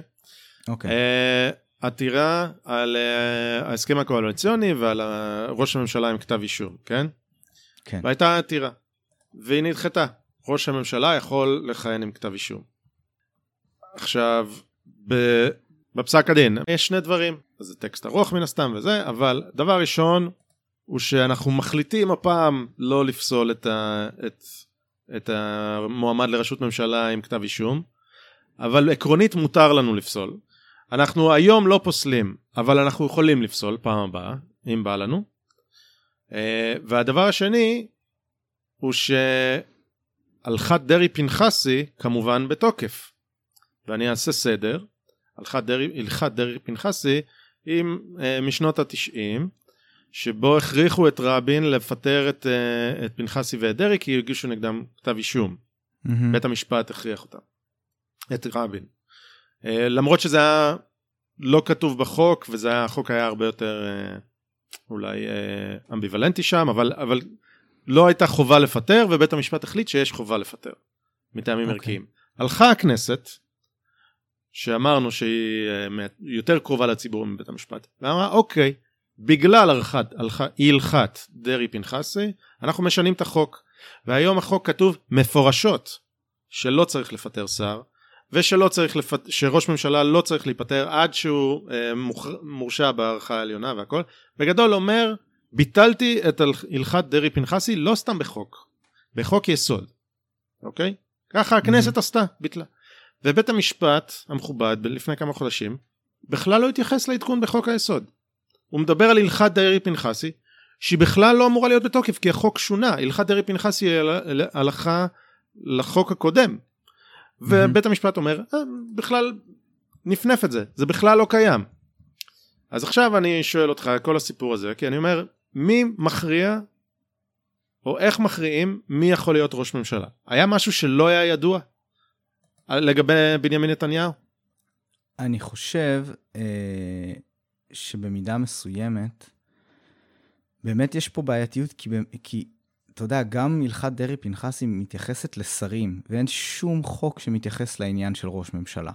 אוקיי. אה, עתירה על uh, ההסכם הקואליציוני ועל uh, ראש הממשלה עם כתב אישום, כן? כן. והייתה עתירה, והיא נדחתה. ראש הממשלה יכול לכהן עם כתב אישום. עכשיו, ב- בפסק הדין יש שני דברים, זה טקסט ארוך מן הסתם וזה, אבל דבר ראשון הוא שאנחנו מחליטים הפעם לא לפסול את, ה- את, את המועמד לראשות ממשלה עם כתב אישום, אבל עקרונית מותר לנו לפסול. אנחנו היום לא פוסלים, אבל אנחנו יכולים לפסול פעם הבאה, אם בא לנו. אה, והדבר השני הוא שהלכת דרעי פנחסי כמובן בתוקף. ואני אעשה סדר. הלכת דרעי, הלכת דרעי פנחסי היא אה, משנות התשעים, שבו הכריחו את רבין לפטר את, אה, את פנחסי ואת דרעי כי הגישו נגדם כתב אישום. מהמם. בית המשפט הכריח אותם. את רבין. אה, למרות שזה היה לא כתוב בחוק וזה היה החוק היה הרבה יותר אה, אולי אה, אמביוולנטי שם אבל אבל לא הייתה חובה לפטר ובית המשפט החליט שיש חובה לפטר מטעמים אוקיי. ערכיים. הלכה הכנסת שאמרנו שהיא אה, יותר קרובה לציבור מבית המשפט ואמרה אוקיי בגלל הלכת הלכת דרעי פנחסי אנחנו משנים את החוק והיום החוק כתוב מפורשות שלא צריך לפטר שר ושלא צריך לפט... שראש ממשלה לא צריך להיפטר עד שהוא אה, מוכ... מורשע בערכה העליונה והכל בגדול אומר ביטלתי את הל- הלכת דרעי פנחסי לא סתם בחוק בחוק יסוד אוקיי? ככה הכנסת עשתה ביטלה. ובית המשפט המכובד לפני כמה חודשים בכלל לא התייחס לעדכון בחוק היסוד. הוא מדבר על הלכת דרעי פנחסי שהיא בכלל לא אמורה להיות בתוקף כי החוק שונה. הלכת דרעי פנחסי היא הל- הלכה לחוק הקודם. ובית המשפט אומר אה, בכלל נפנף את זה זה בכלל לא קיים. אז עכשיו אני שואל אותך כל הסיפור הזה כי אני אומר מי מכריע או איך מכריעים מי יכול להיות ראש ממשלה היה משהו שלא היה ידוע לגבי בנימין נתניהו אני חושב אה, שבמידה מסוימת, באמת יש פה בעייתיות, כי, כי אתה יודע, גם הלכת דרעי פנחסי מתייחסת לשרים, ואין שום חוק שמתייחס לעניין של ראש ממשלה.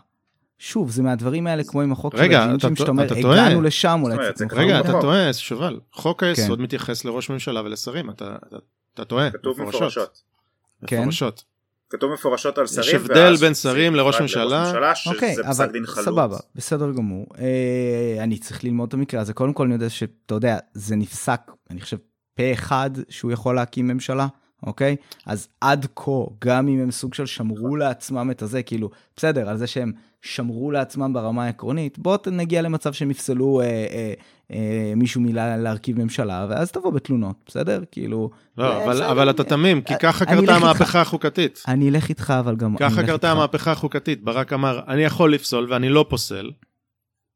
שוב, זה מהדברים האלה כמו עם החוק רגע, של הג'ינג'ים, אתה- שאתה אומר, אתה טועה. הגענו לשם, אולי רגע. אתה טועה שובל חוק היסוד כן. מתייחס לראש ממשלה ולשרים אתה, אתה, אתה טועה כתוב מפורשות. כן. מפורשות. כתוב מפורשות על שרים. הבדל ואז בין שרים לראש ממשלה. שזה אוקיי, פסק אבל. סבבה, בסדר גמור. אה, אני צריך ללמוד את המקרה הזה. קודם כל אני יודע שאתה יודע, זה נפסק, אני חושב, פה אחד שהוא יכול להקים ממשלה, אוקיי? אז עד כה, גם אם הם סוג של שמרו לעצמם את הזה, כאילו, בסדר, על זה שהם שמרו לעצמם ברמה העקרונית, בוא נגיע למצב שהם יפסלו אה, אה, אה, מישהו מלהרכיב ממשלה, ואז תבוא בתלונות, בסדר? כאילו... לא, אה, אבל, אבל אתה אני- תמים, כי ככה אני קרתה. המהפכה החוקתית. אני אלך איתך, אבל גם... ככה קרתה. המהפכה החוקתית. ברק אמר, אני יכול לפסול ואני לא פוסל.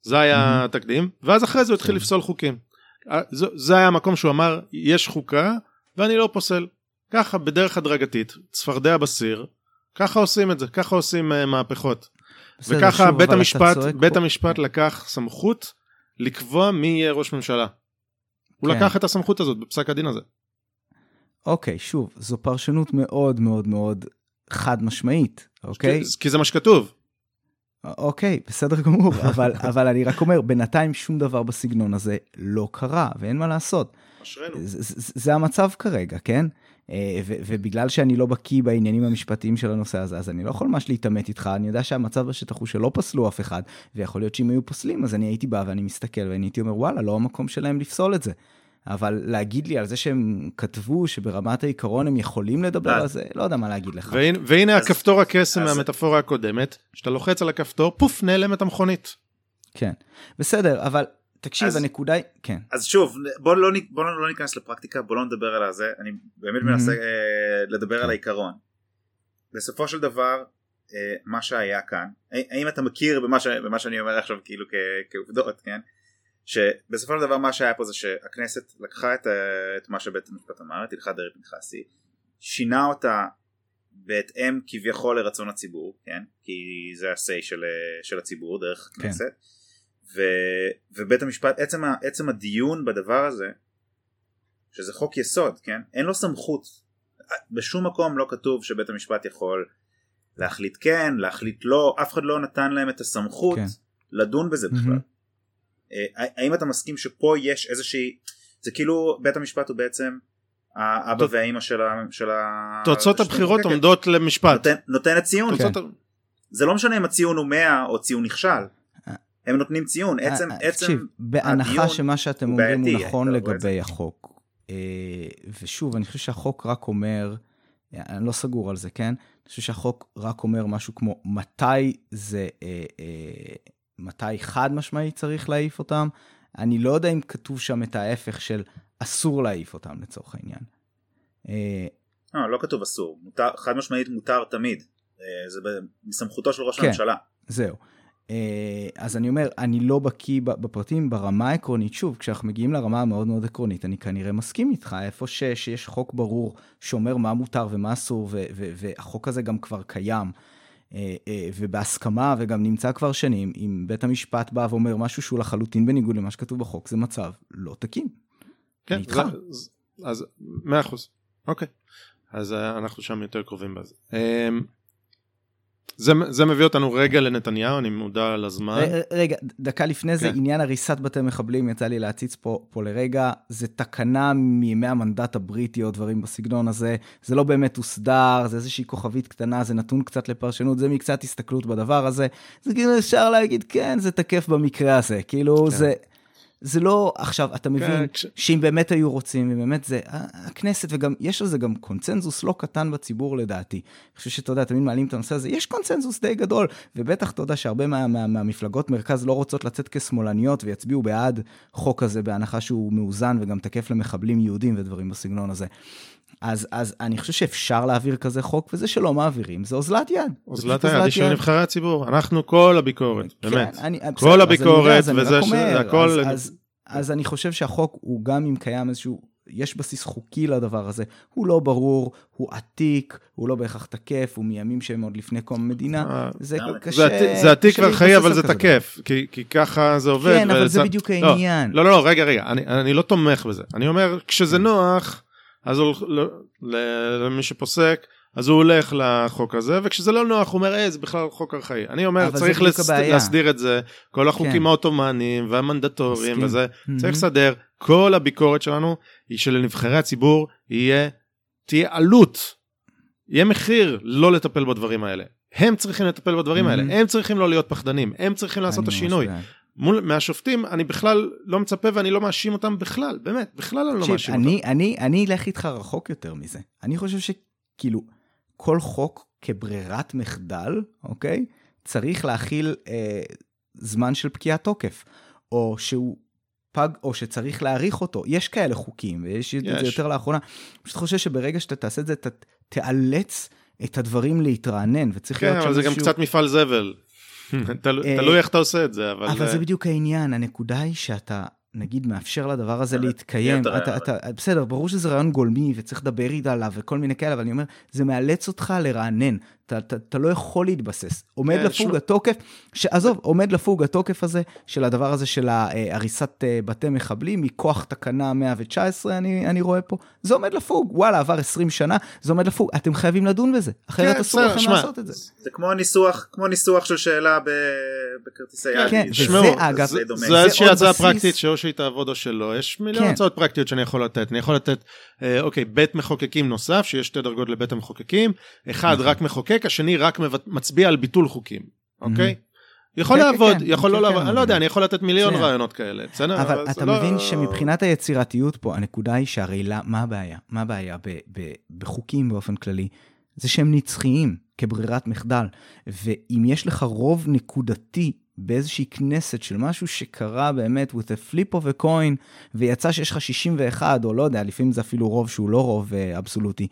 זה היה התקדים, ואז אחרי זה הוא התחיל כן. לפסול חוקים. אה, זה- היה המקום שהוא אמר, יש חוקה ואני לא פוסל. ככה, בדרך הדרגתית, צפרדע בסיר, ככה עושים את זה, ככה עושים אה, מהפכות. בסדר, וככה שוב, בית המשפט, בית פה- המשפט לקח סמכות לקבוע מי יהיה ראש ממשלה. הוא כן. לקח את הסמכות הזאת בפסק הדין הזה. אוקיי, שוב, זו פרשנות מאוד מאוד מאוד חד משמעית, אוקיי? כי- כי זה מה שכתוב. אוקיי, בסדר גמור, אבל, אבל אני רק אומר, בינתיים שום דבר בסגנון הזה לא קרה, ואין מה לעשות. אשרינו. זה, זה, זה המצב כרגע, כן? אה, ו, ובגלל שאני לא בקיא בעניינים המשפטיים של הנושא הזה, אז אני לא יכול ממש להתעמת איתך, אני יודע שהמצב בשטח הוא שלא פסלו אף אחד, ויכול להיות שאם היו פוסלים, אז אני הייתי בא ואני מסתכל, ואני הייתי אומר, וואלה, לא המקום שלהם לפסול את זה. אבל להגיד לי על זה שהם כתבו שברמת העיקרון הם יכולים לדבר על זה, לא יודע מה להגיד לך. והנה, והנה אז- הכפתור הקסם אז- מהמטאפורה הקודמת, שאתה לוחץ על הכפתור, פוף, נעלמת המכונית. כן, בסדר, אבל תקשיב, אז- הנקודה היא, כן, אז שוב בוא לא, בוא לא ניכנס לפרקטיקה בוא לא נדבר על הזה אני באמת. מנסה אה, לדבר כן. על העיקרון. בסופו של דבר אה, מה שהיה כאן האם אתה מכיר במה, ש, במה שאני אומר עכשיו כאילו כ, כעובדות כן שבסופו של דבר מה שהיה פה זה שהכנסת לקחה את, ה- את מה שבית המשפט אמר את הלכת דרעי פנחסי שינה אותה בהתאם כביכול לרצון הציבור כן כי זה ה-say של, אה, של הציבור דרך כן. ו, ובית המשפט עצם, ה, עצם הדיון בדבר הזה שזה חוק יסוד כן אין לו סמכות בשום מקום לא כתוב שבית המשפט יכול להחליט כן להחליט לא אף אחד לא נתן להם את הסמכות כן. לדון בזה בכלל. אה, האם אתה מסכים שפה יש איזושהי זה כאילו בית המשפט הוא בעצם האבא והאימא של ה... של ה... תוצאות הבחירות כן. עומדות למשפט. נותן, נותנת ציון. תוצאות כן. זה לא משנה אם הציון הוא 100 או ציון נכשל. הם נותנים ציון. עצם, אה, עצם תקשיב, בהנחה הדיון שמה שאתם הוא אומרים הוא בעייתי, נכון. לגבי החוק, אה, ושוב, אני חושב שהחוק רק אומר, אני לא סגור על זה, כן? אני חושב שהחוק רק אומר משהו כמו מתי זה, אה, אה, מתי חד משמעי צריך להעיף אותם. אני לא יודע אם כתוב שם את ההפך של אסור להעיף אותם לצורך העניין. אה, לא, לא כתוב אסור. מותר, חד משמעית מותר תמיד. אה, זה ב- מסמכותו של ראש כן. הממשלה. זהו. אה, אז אני אומר, אני לא בקיא בפרטים ברמה העקרונית. שוב, כשאנחנו מגיעים לרמה המאוד מאוד עקרונית, אני כנראה מסכים איתך, איפה ש, שיש חוק ברור שאומר מה מותר ומה אסור, ו- ו- והחוק הזה גם כבר קיים, אה, אה, ובהסכמה, וגם נמצא כבר שנים, אם בית המשפט בא ואומר משהו שהוא לחלוטין בניגוד למה שכתוב בחוק, זה מצב לא תקין. כן, אני איתך. זה- אז מאה אחוז. אוקיי. אז אנחנו שם יותר קרובים בזה. זה, זה מביא אותנו רגע לנתניהו, אני מודע לזמן. ר- רגע, דקה לפני זה, כן. עניין הריסת בתי מחבלים, יצא לי להציץ פה, פה לרגע, זה תקנה מימי המנדט הבריטי או דברים בסגנון הזה, זה לא באמת הוסדר, זה איזושהי כוכבית קטנה, זה נתון קצת לפרשנות, זה מקצת הסתכלות בדבר הזה, זה כאילו אפשר להגיד, כן, זה תקף במקרה הזה, כאילו כן. זה... זה לא, עכשיו, אתה מבין כש- שאם באמת היו רוצים, ובאמת זה, ה- הכנסת, וגם, יש על זה גם קונצנזוס לא קטן בציבור לדעתי. אני חושב שאתה יודע, תמיד מעלים את הנושא הזה, יש קונצנזוס די גדול, ובטח אתה יודע שהרבה מה, מה, מהמפלגות מרכז לא רוצות לצאת כשמאלניות ויצביעו בעד חוק כזה, בהנחה שהוא מאוזן וגם תקף למחבלים יהודים ודברים בסגנון הזה. אז, אז אני חושב שאפשר להעביר כזה חוק, וזה שלא מעבירים, זה אוזלת יד. אוזלת היא של נבחרי הציבור, אנחנו כל הביקורת, באמת. כן, אני, כל בסדר, אני הביקורת יודע, אני וזה ש- הכל- אז, אז, אז אני חושב שהחוק הוא גם אם קיים איזשהו, יש בסיס חוקי לדבר הזה, הוא לא ברור, הוא עתיק, הוא לא בהכרח תקף, הוא מימים שהם עוד לפני קום המדינה, אה, זה זה קשה, זה עתיק- וארכאי אבל זה תקף, כי כי ככה זה. עובד. כן, אבל זה בדיוק לא, העניין. לא, לא, לא, רגע, רגע, אני, אני לא תומך בזה. אני אומר, כשזה נוח, אז הוא, ל- ל- למי שפוסק, אז הוא הולך לחוק הזה, וכשזה לא נוח, הוא אומר, אה, זה בכלל חוק ארכאי. אני אומר, צריך לס-. להסדיר את זה, כל החוקים כן. העות'מאניים והמנדטוריים מסכים. וזה, מהמם. צריך לסדר. כל הביקורת שלנו היא שלנבחרי הציבור יהיה, תהיה עלות, יהיה מחיר לא לטפל בדברים האלה. הם צריכים לטפל בדברים האלה, מהמם. הם צריכים לא להיות פחדנים, הם צריכים לעשות את השינוי. מול מהשופטים אני בכלל לא מצפה ואני לא מאשים אותם בכלל באמת בכלל אני לא מאשים אני, אותם. אני, אני אלך איתך רחוק יותר מזה. אני חושב שכאילו, כל חוק כברירת מחדל, אוקיי? צריך להכיל אה, זמן של פקיעת תוקף. או שהוא פג, או שצריך להאריך אותו. יש כאלה חוקים, ויש את זה יש. יותר לאחרונה. אני פשוט חושב שברגע שאתה תעשה את זה, אתה תיאלץ את הדברים להתרענן, וצריך כן להיות שם אבל זה גם איזשהו- קצת מפעל זבל. תל- אה, תלוי איך אתה עושה את זה אבל אבל אה, זה בדיוק העניין, הנקודה היא שאתה, נגיד, מאפשר לדבר הזה אבל להתקיים. אתה. אתה, בסדר, ברור שזה רעיון גולמי וצריך לדבר איתה עליו וכל מיני כאלה, אבל אני אומר, זה מאלץ אותך לרענן. אתה, אתה, אתה לא יכול להתבסס. עומד כן, לפוג שמע- התוקף, ש... עזוב, עומד לפוג התוקף הזה של הדבר הזה של ה- אה, הריסת אה, בתי מחבלים מכוח תקנה 119, אני, אני רואה פה. זה עומד לפוג, וואלה, עבר 20 שנה, זה עומד לפוג. אתם חייבים לדון בזה, אחרת כן, אסור לכם לעשות את זה. זה כמו ניסוח כמו ניסוח של שאלה ב- בכרטיסי יד. כן, זה- וזה, אגב, זה דומה. זה זה איזושהי הצעה פרקטית שאו שהיא תעבוד או שלא יש מיליון כן. הצעות פרקטיות שאני יכול לתת אני יכול לתת אה, אוקיי בית מחוקקים נוסף שיש שתי דרגות לבית המחוקקים אחד נכון. רק מחוקק השני רק מצביע על ביטול חוקים אוקיי. יכול כן, לעבוד כן, יכול כן, לא כן, לעבוד אני לא יודע אני יכול לתת מיליון. רעיונות כאלה בסדר אבל אתה לא- מבין שמבחינת היצירתיות פה, הנקודה היא שהרי לא- מה הבעיה? מה הבעיה בחוקים באופן כללי? זה שהם נצחיים כברירת מחדל. ואם יש לך רוב נקודתי באיזושהי כנסת של משהו שקרה באמת with a flip of a coin, ויצא שיש לך 61, או לא יודע, לפעמים זה אפילו רוב שהוא לא רוב אה, אבסולוטי.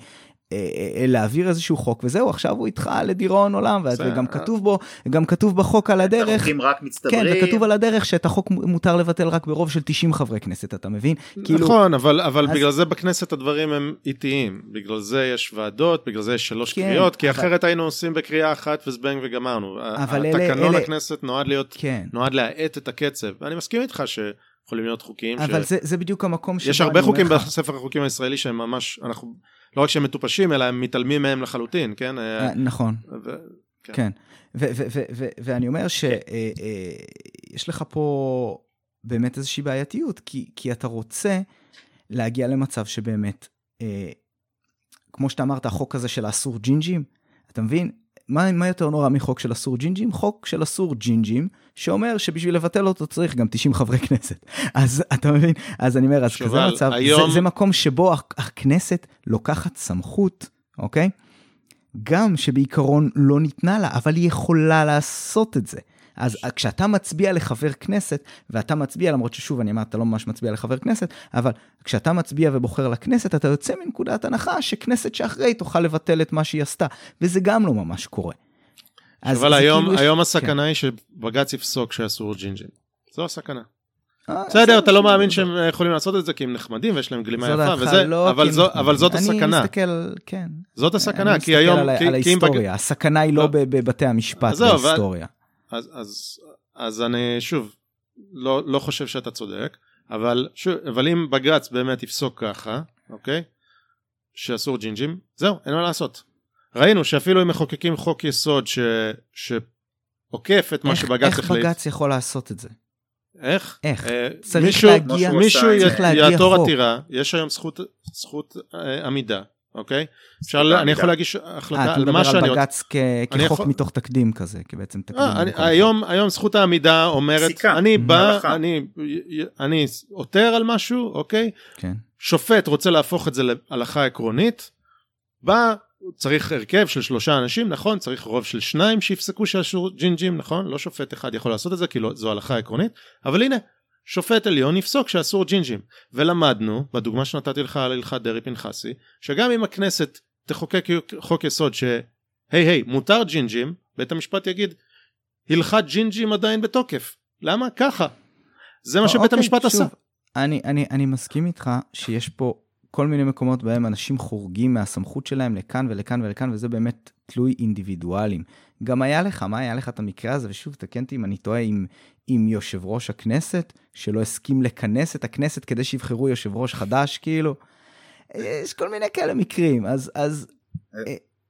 אה, אה, להעביר איזשהו חוק וזהו עכשיו הוא איתך לדיראון עולם וגם כתוב בו גם כתוב בחוק על הדרך החוקים רק כן, מצטברים. וכתוב על הדרך שאת החוק מותר לבטל רק ברוב של 90 חברי כנסת, אתה מבין? כאילו, נכון אבל אבל אז- בגלל זה בכנסת הדברים הם איטיים בגלל זה יש ועדות בגלל זה יש שלוש כן, קריאות כי אבל- אחרת היינו עושים בקריאה אחת וזבנג וגמרנו. אבל אלה- התקנון אלה- הכנסת נועד להיות כן. נועד להאט את הקצב ואני מסכים איתך שיכולים להיות חוקים אבל ש... זה, זה בדיוק המקום שבו יש הרבה חוקים בספר החוקים הישראלי שהם ממש אנחנו לא רק שהם מטופשים אלא הם מתעלמים מהם לחלוטין כן אה, אה, נכון, כן. כן. ואני אומר שיש לך פה באמת איזושהי בעייתיות, כי, אתה רוצה להגיע למצב שבאמת, אה, כמו שאתה אמרת, החוק הזה של האסור ג'ינג'ים, אתה מבין? מה, מה יותר נורא מחוק של אסור ג'ינג'ים? חוק של אסור ג'ינג'ים, שאומר שבשביל לבטל אותו צריך גם 90 חברי כנסת. אז אתה מבין? אז אני אומר, אז כזה מצב, היום... זה, זה מקום שבו הכנסת לוקחת סמכות, אוקיי? גם שבעיקרון לא ניתנה לה, אבל היא יכולה לעשות את זה. אז כשאתה מצביע לחבר כנסת, ואתה מצביע, למרות ששוב, אני אומר, אתה לא ממש מצביע לחבר כנסת, אבל כשאתה מצביע ובוחר לכנסת, אתה יוצא מנקודת הנחה שכנסת שאחרי תוכל לבטל את מה שהיא עשתה, וזה גם לא ממש קורה. אבל היום, כאילו היום יש... הסכנה כן. היא שבג"ץ יפסוק שאסור ג'ינג'ים. זו הסכנה. אה, בסדר, אתה לא מאמין שהם יכולים לעשות את זה כי הם נחמדים ויש להם גלימה יפה וזה, לא אבל זאת הסכנה. אני מסתכל, כן. זאת הסכנה, כי היום... אני מסתכל על ההיסטוריה, הסכנה היא לא, לא. בבתי המשפט בהיסטוריה. אז, אז, אז אני שוב לא, לא חושב שאתה צודק, אבל, שוב, אבל אם בג"ץ באמת יפסוק ככה, אוקיי? שאסור ג'ינג'ים, זהו, אין מה לעשות. ראינו שאפילו אם מחוקקים חוק יסוד ש, שעוקף את מה שבג"ץ החליט. איך בג"ץ יכול לעשות את זה? איך? איך? אה, צריך מישהו, להגיע, מישהו צריך להגיע יעתור עתירה, יש היום זכות, זכות אה, עמידה, אוקיי? אפשר, אני יכול להגיש החלטה אה, על מה שאני... אה, אתה מדבר על בג"ץ כחוק יכול... מתוך תקדים כזה, כי בעצם תקדים. אה, אני, היום, היום זכות העמידה אומרת, אני בא, אני, אני עותר על משהו, אוקיי? כן. שופט רוצה להפוך את זה להלכה עקרונית, בא, צריך הרכב של שלושה אנשים, נכון? צריך רוב של שניים שיפסקו שאסור ג'ינג'ים, נכון? לא שופט אחד יכול לעשות את זה, כי לא, זו הלכה עקרונית, אבל הנה, שופט עליון יפסוק שאסור ג'ינג'ים. ולמדנו, בדוגמה שנתתי לך על הלכת דרעי פנחסי, שגם אם הכנסת תחוקק חוק יסוד שהי היי מותר ג'ינג'ים, בית המשפט יגיד הלכת ג'ינג'ים עדיין בתוקף. למה? ככה. זה מה שבית אוקיי, המשפט עשה. אני, אני, אני מסכים איתך שיש פה כל מיני מקומות בהם אנשים חורגים מהסמכות שלהם לכאן ולכאן ולכאן, וזה באמת תלוי אינדיבידואלים. גם היה לך, מה היה לך את המקרה הזה, ושוב, תקן אותי אם אני טועה, עם, עם יושב ראש הכנסת, שלא הסכים לכנס את הכנסת כדי שיבחרו יושב ראש חדש, כאילו. יש כל מיני כאלה מקרים, אז... אז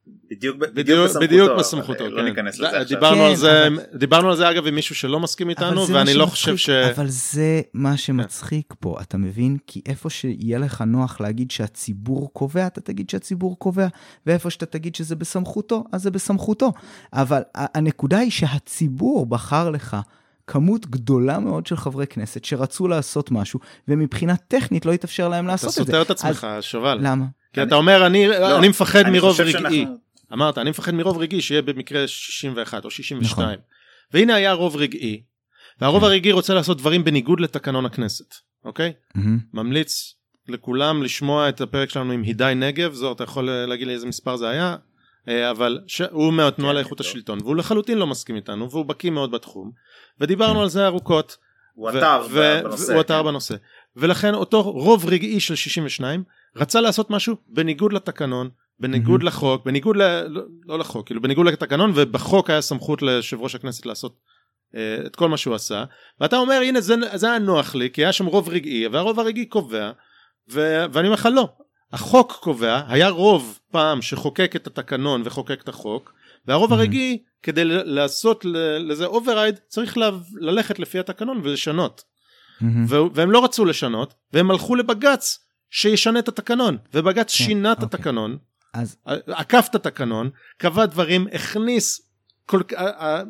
בדיוק, בדיוק, בדיוק בסמכותו, לא כן. ניכנס לזה דיברנו כן, על זה, אבל... דיברנו על זה אגב עם מישהו שלא מסכים איתנו, ואני לא חושב ש... אבל זה מה שמצחיק. פה, אתה מבין? כי איפה שיהיה לך נוח להגיד שהציבור קובע, אתה תגיד שהציבור קובע, ואיפה שאתה תגיד שזה בסמכותו, אז זה בסמכותו. אבל הנקודה היא שהציבור בחר לך. כמות גדולה מאוד של חברי כנסת שרצו לעשות משהו, ומבחינה טכנית לא התאפשר להם לעשות את זה. אתה סותר את עצמך, אז... שובל. למה? כי אתה אומר, אני, לא, אני מפחד אני מרוב רגעי. שאנחנו... אמרת, אני מפחד מרוב רגעי שיהיה במקרה 61 או 62. נכון. והנה היה רוב רגעי, והרוב כן. הרגעי רוצה לעשות דברים בניגוד לתקנון הכנסת, אוקיי? Mm-hmm. ממליץ לכולם לשמוע את הפרק שלנו עם הידי נגב, זו, אתה יכול להגיד לי איזה מספר זה היה? אה, אבל ש... הוא מהתנועה כן, לאיכות השלטון והוא לחלוטין לא מסכים איתנו והוא בקיא מאוד בתחום ודיברנו כן. על זה ארוכות. הוא עתר בנושא. הוא עתר בנושא. ולכן אותו רוב רגעי של 62 רצה לעשות משהו בניגוד לתקנון, בניגוד mm-hmm. לחוק, בניגוד ל... לא, לא לחוק, כאילו בניגוד לתקנון, ובחוק היה סמכות ליושב ראש הכנסת לעשות אה, את כל מה שהוא עשה, ואתה אומר הנה זה, זה היה נוח לי, כי היה שם רוב רגעי, והרוב הרגעי קובע, ו... ואני אומר לך לא, החוק קובע, היה רוב פעם שחוקק את התקנון וחוקק את החוק, והרוב mm-hmm. הרגעי כדי לעשות לזה override צריך ל... ללכת לפי התקנון ולשנות. Mm-hmm. ו... והם לא רצו לשנות, והם הלכו לבג"ץ שישנה את התקנון. ובג"ץ כן, שינה את אוקיי. התקנון. אז עקף את התקנון קבע דברים הכניס כל,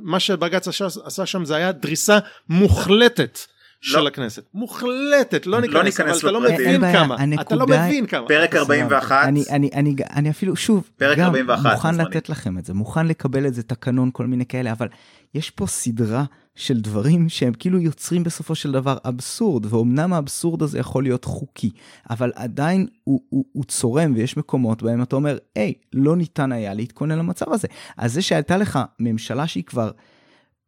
מה שבג"ץ עשה, עשה שם זה היה דריסה מוחלטת של לא. הכנסת. מוחלטת לא, לא ניכנס, אבל אתה לא מבין כמה. אתה לא מבין כמה. פרק 41 אני, אני, אני, אני אפילו שוב פרק גם 41 מוכן לתת לכם את זה מוכן לקבל את זה תקנון כל מיני כאלה אבל יש פה סדרה של דברים שהם כאילו יוצרים בסופו של דבר אבסורד, ואומנם האבסורד הזה יכול להיות חוקי, אבל עדיין הוא, הוא, הוא צורם ויש מקומות בהם אתה אומר, היי, לא ניתן היה להתכונן למצב הזה. אז זה שהייתה לך ממשלה שהיא כבר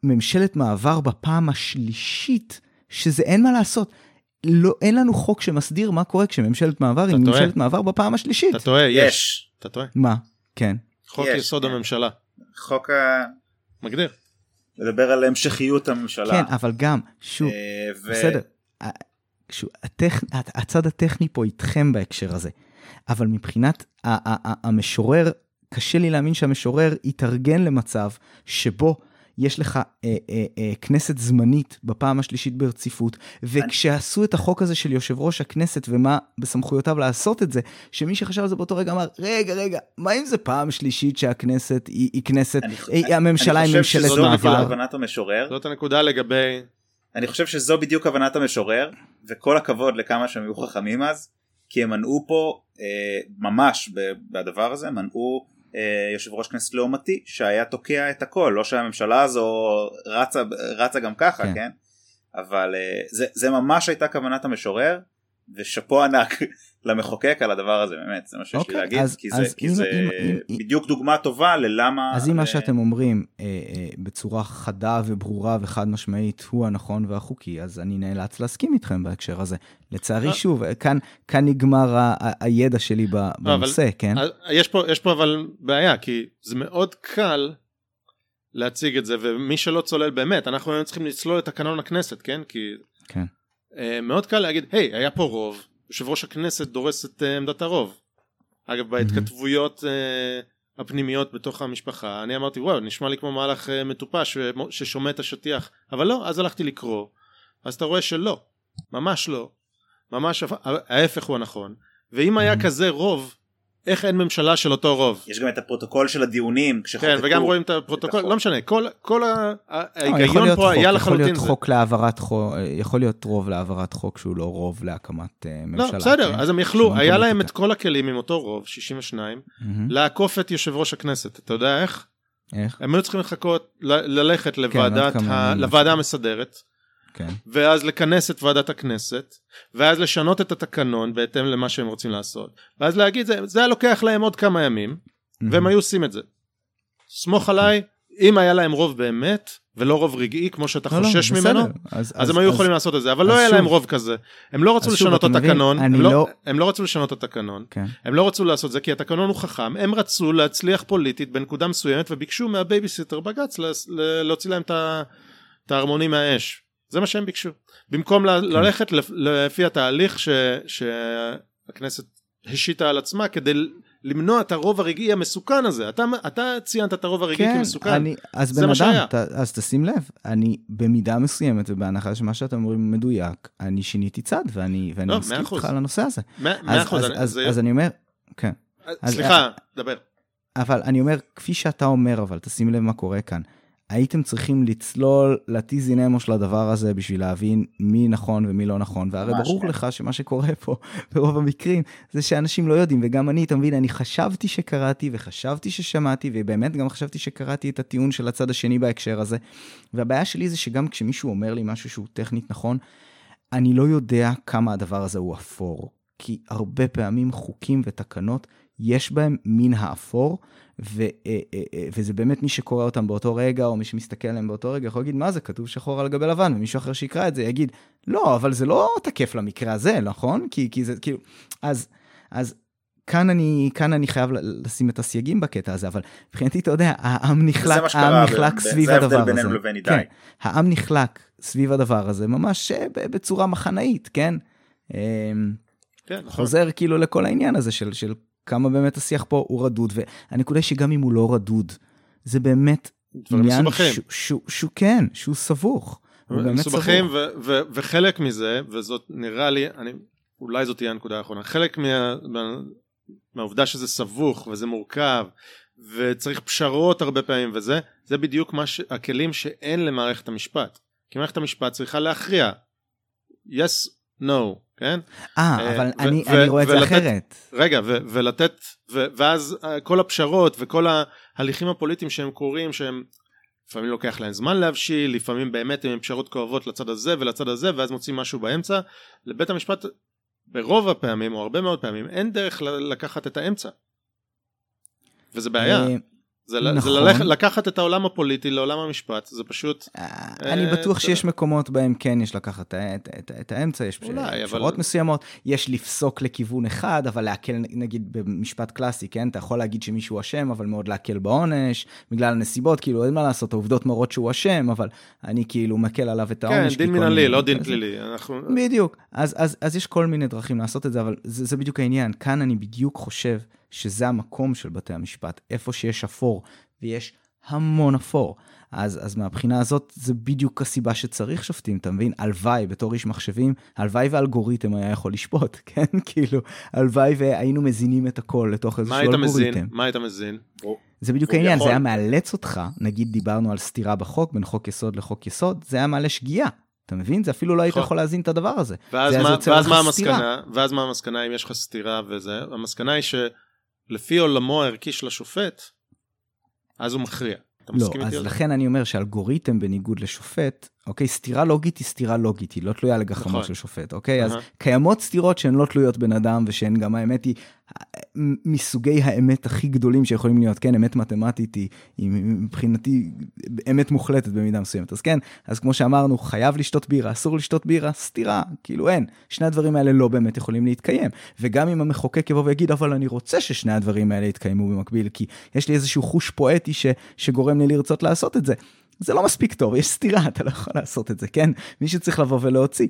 ממשלת מעבר בפעם השלישית, שזה אין מה לעשות. לא, אין לנו חוק שמסדיר מה קורה כשממשלת מעבר היא ממשלת מעבר בפעם השלישית. אתה טועה, יש. אתה טועה. מה? כן. חוק יש, יסוד כן. הממשלה. חוק ה... מגדיר. לדבר על המשכיות הממשלה. כן, אבל גם, שוב, אה, ו... בסדר, שוב, הטכ... הצד הטכני פה איתכם בהקשר הזה, אבל מבחינת המשורר, קשה לי להאמין שהמשורר יתארגן למצב שבו יש לך אה, אה, אה, כנסת זמנית בפעם השלישית ברציפות, וכשעשו את החוק הזה של יושב ראש הכנסת ומה בסמכויותיו לעשות את זה, שמי שחשב על זה באותו רגע אמר, רגע, רגע, מה אם זה פעם שלישית שהכנסת היא, היא כנסת, אני, היא, הממשלה היא ממשלת אני חושב שזו בדיוק מעבר? הבנת המשורר. זאת הנקודה לגבי... אני חושב שזו בדיוק הבנת המשורר, וכל הכבוד לכמה שהם היו חכמים אז, כי הם מנעו פה אה, ממש בדבר הזה, מנעו יושב ראש כנסת לעומתי שהיה תוקע את הכל, לא שהממשלה הזו רצה, רצה גם ככה, כן? כן. כן? אבל אה, זה, זה ממש הייתה כוונת המשורר, ושאפו ענק למחוקק על הדבר הזה, באמת, זה מה שיש לי אוקיי, להגיד, אז- כי זה, אז כי אם- זה אם- אם- בדיוק דוגמה טובה ללמה... אז אם מה אה, שאתם אומרים אה, אה, בצורה חדה וברורה וחד משמעית הוא הנכון והחוקי, אז אני נאלץ להסכים איתכם בהקשר הזה. לצערי, אה. שוב, כאן, כאן נגמר ה- ה- הידע שלי ב- בנושא, כן? אז יש פה, יש פה אבל בעיה, כי זה מאוד קל להציג את זה, ומי שלא צולל באמת, אנחנו היום צריכים לצלול את תקנון הכנסת, כן? כי כן. אה, מאוד קל להגיד, היי, היה פה רוב, יושב ראש הכנסת דורס את אה, עמדת הרוב. אגב, בהתכתבויות אה, הפנימיות בתוך המשפחה, אני אמרתי, וואו, נשמע לי כמו מהלך אה, מטופש ש- ששומט את השטיח, אבל לא, אז הלכתי לקרוא, אז אתה רואה שלא, ממש לא, ממש הפ- ההפך הוא הנכון, ואם היה כזה רוב, איך אין ממשלה של אותו רוב? יש גם את הפרוטוקול של הדיונים, כשחוקקו... כן, וגם רואים את הפרוטוקול, החוק. לא משנה, כל, לא, ההיגיון פה היה לחלוטין להיות זה. חוק להעברת חוק, יכול להיות רוב להעברת חוק שהוא לא רוב להקמת אה, ממשלה. לא, בסדר, כן? אז הם יכלו, היה להם. את כל הכלים עם אותו רוב, 62, מהמם. לעקוף את יושב ראש הכנסת. אתה יודע איך? איך? הם היו צריכים לחכות, ללכת ה- ימים. לוועדה המסדרת, כן. ואז לכנס את ועדת הכנסת, ואז לשנות את התקנון בהתאם למה שהם רוצים לעשות, ואז להגיד, זה, זה היה לוקח להם עוד כמה ימים, והם היו עושים את זה. סמוך עליי, אם היה להם רוב באמת, ולא רוב רגעי כמו שאתה לא, לא, חושש בסדר. ממנו, אז הם היו יכולים לעשות את זה, אבל לא אז היה שוב- להם רוב כזה. הם לא רצו אז לשנות את התקנון, הם לא- לא- הם לא רצו לשנות את התקנון, כן. הם לא רצו לעשות זה כי התקנון הוא חכם, הם רצו להצליח פוליטית בנקודה מסוימת וביקשו מהבייביסיטר בג"ץ ל- ל- להוציא להם את הערמונים מהאש. זה מה שהם ביקשו. במקום ל- ללכת לפ- לפי התהליך ש- שהכנסת השיתה על עצמה כדי למנוע את הרוב הרגעי המסוכן הזה. אתה, אתה ציינת את הרוב הרגעי כן, כמסוכן. אני, אז זה בן מה אדם, שהיה. ת, אז תשים לב, אני במידה מסוימת ובהנחה שמה שאתם אומרים מדויק, אני שיניתי צד ואני, ואני לא, מסכים. איתך על הנושא הזה. מאה אז, אחוז. אז, אני- אז, זה- אז אני אומר, כן, אז- סליחה, דבר. אבל אני אומר, כפי שאתה אומר, אבל תשים לב מה קורה כאן. הייתם צריכים לצלול לטיזינמו של הדבר הזה בשביל להבין מי נכון ומי לא נכון, והרי ברור כן. לך שמה שקורה פה ברוב המקרים זה שאנשים לא יודעים, וגם אני, אתה מבין, אני חשבתי שקראתי וחשבתי ששמעתי, ובאמת גם חשבתי שקראתי את הטיעון של הצד השני בהקשר הזה, והבעיה שלי זה שגם כשמישהו אומר לי משהו שהוא טכנית נכון, אני לא יודע כמה הדבר הזה הוא אפור, כי הרבה פעמים חוקים ותקנות יש בהם מן האפור, ו, אה, אה, אה, וזה באמת מי שקורא אותם באותו רגע, או מי שמסתכל עליהם באותו רגע, יכול להגיד, מה זה, כתוב שחור על גבי לבן, ומישהו אחר שיקרא את זה יגיד, לא, אבל זה לא תקף למקרה הזה, נכון? כי, כי זה כאילו, אז, אז כאן אני, כאן אני חייב לשים את הסייגים בקטע הזה, אבל מבחינתי, אתה יודע, העם נחלק, זה העם נחלק ב- סביב זה הדבר ההבדל הזה. בינינו לבין איתי. כן, העם נחלק סביב הדבר הזה, ממש בצורה מחנאית, כן? אמ, כן, נכון. חוזר כאילו לכל העניין הזה של, של כמה באמת השיח פה הוא רדוד, והנקודה היא שגם אם הוא לא רדוד, זה באמת עניין. שהוא- כן, שהוא סבוך. מסובכים וחלק מזה וזאת נראה לי אני אולי זאת תהיה הנקודה האחרונה חלק מה, מה, מהעובדה שזה סבוך וזה מורכב וצריך פשרות הרבה פעמים וזה זה בדיוק מה ש... הכלים שאין למערכת המשפט כי מערכת המשפט צריכה להכריע yes no כן? אה, אה, אבל אני אני רואה את זה ולתת- אחרת. רגע ולתת ו- ואז אה, כל הפשרות וכל ההליכים הפוליטיים שהם קורים שהם לפעמים לוקח להם זמן להבשיל לפעמים באמת הם פשרות כואבות לצד הזה ולצד הזה ואז מוצאים משהו באמצע לבית המשפט ברוב הפעמים או הרבה מאוד פעמים אין דרך לקחת את האמצע. וזה בעיה. אה, זה, ל- זה נכון. ללכת, לקחת את העולם הפוליטי לעולם המשפט זה פשוט אה, אני אה, בטוח אתה שיש. מקומות בהם כן יש לקחת את את- את- את האמצע, יש אולי, אבל- פשרות מסוימות, יש לפסוק לכיוון אחד, אבל להקל נגיד במשפט קלאסי, כן? אתה יכול להגיד שמישהו אשם, אבל מאוד להקל בעונש, בגלל הנסיבות, כאילו אין מה לעשות, העובדות מראות שהוא אשם, אבל אני כאילו מקל עליו את כן העונש. כי דין מנהלי לא דין זה- פלילי אנחנו בדיוק. אז, אז, אז יש כל מיני דרכים לעשות את זה, אבל זה, זה בדיוק העניין. כאן אני בדיוק חושב שזה המקום של בתי המשפט, איפה שיש אפור ויש המון אפור. אז, אז מהבחינה הזאת זה בדיוק הסיבה שצריך שופטים, אתה מבין? הלוואי, בתור איש מחשבים, הלוואי ואלגוריתם היה יכול לשפוט, כן? כאילו, הלוואי והיינו מזינים את הכל לתוך איזשהו אלגוריתם. מזין? מה היית מזין? זה בדיוק העניין, זה היה מאלץ אותך, נגיד דיברנו על סתירה בחוק, בין חוק יסוד לחוק יסוד, זה היה מעלה שגיאה. אתה מבין? זה אפילו לא היית נכון. יכול להזין את הדבר הזה. ואז, מה, ואז מה המסקנה? ואז מה המסקנה אם יש לך סתירה וזה? המסקנה היא שלפי עולמו הערכי של השופט, אז הוא מכריע. אתה לא, אז לכן אני אומר שאלגוריתם בניגוד לשופט, אוקיי, סתירה לוגית היא סתירה לוגית, היא לא תלויה לגחמות נכון. של שופט, אוקיי? Uh-huh. אז קיימות סתירות שהן לא תלויות בן אדם, ושהן גם האמת היא מסוגי האמת הכי גדולים שיכולים להיות, כן, אמת מתמטית היא, היא מבחינתי אמת מוחלטת במידה מסוימת. אז כן, אז כמו שאמרנו, חייב לשתות בירה, אסור לשתות בירה, סתירה, כאילו אין. שני הדברים האלה לא באמת יכולים להתקיים. וגם אם המחוקק יבוא ויגיד, אבל אני רוצה ששני הדברים האלה יתקיימו במקביל, כי יש לי איזשהו חוש פואטי ש, שגורם לי לרצות לעשות את זה. זה לא מספיק טוב, יש סתירה, אתה לא יכול לעשות את זה, כן? מישהו צריך לבוא ולהוציא.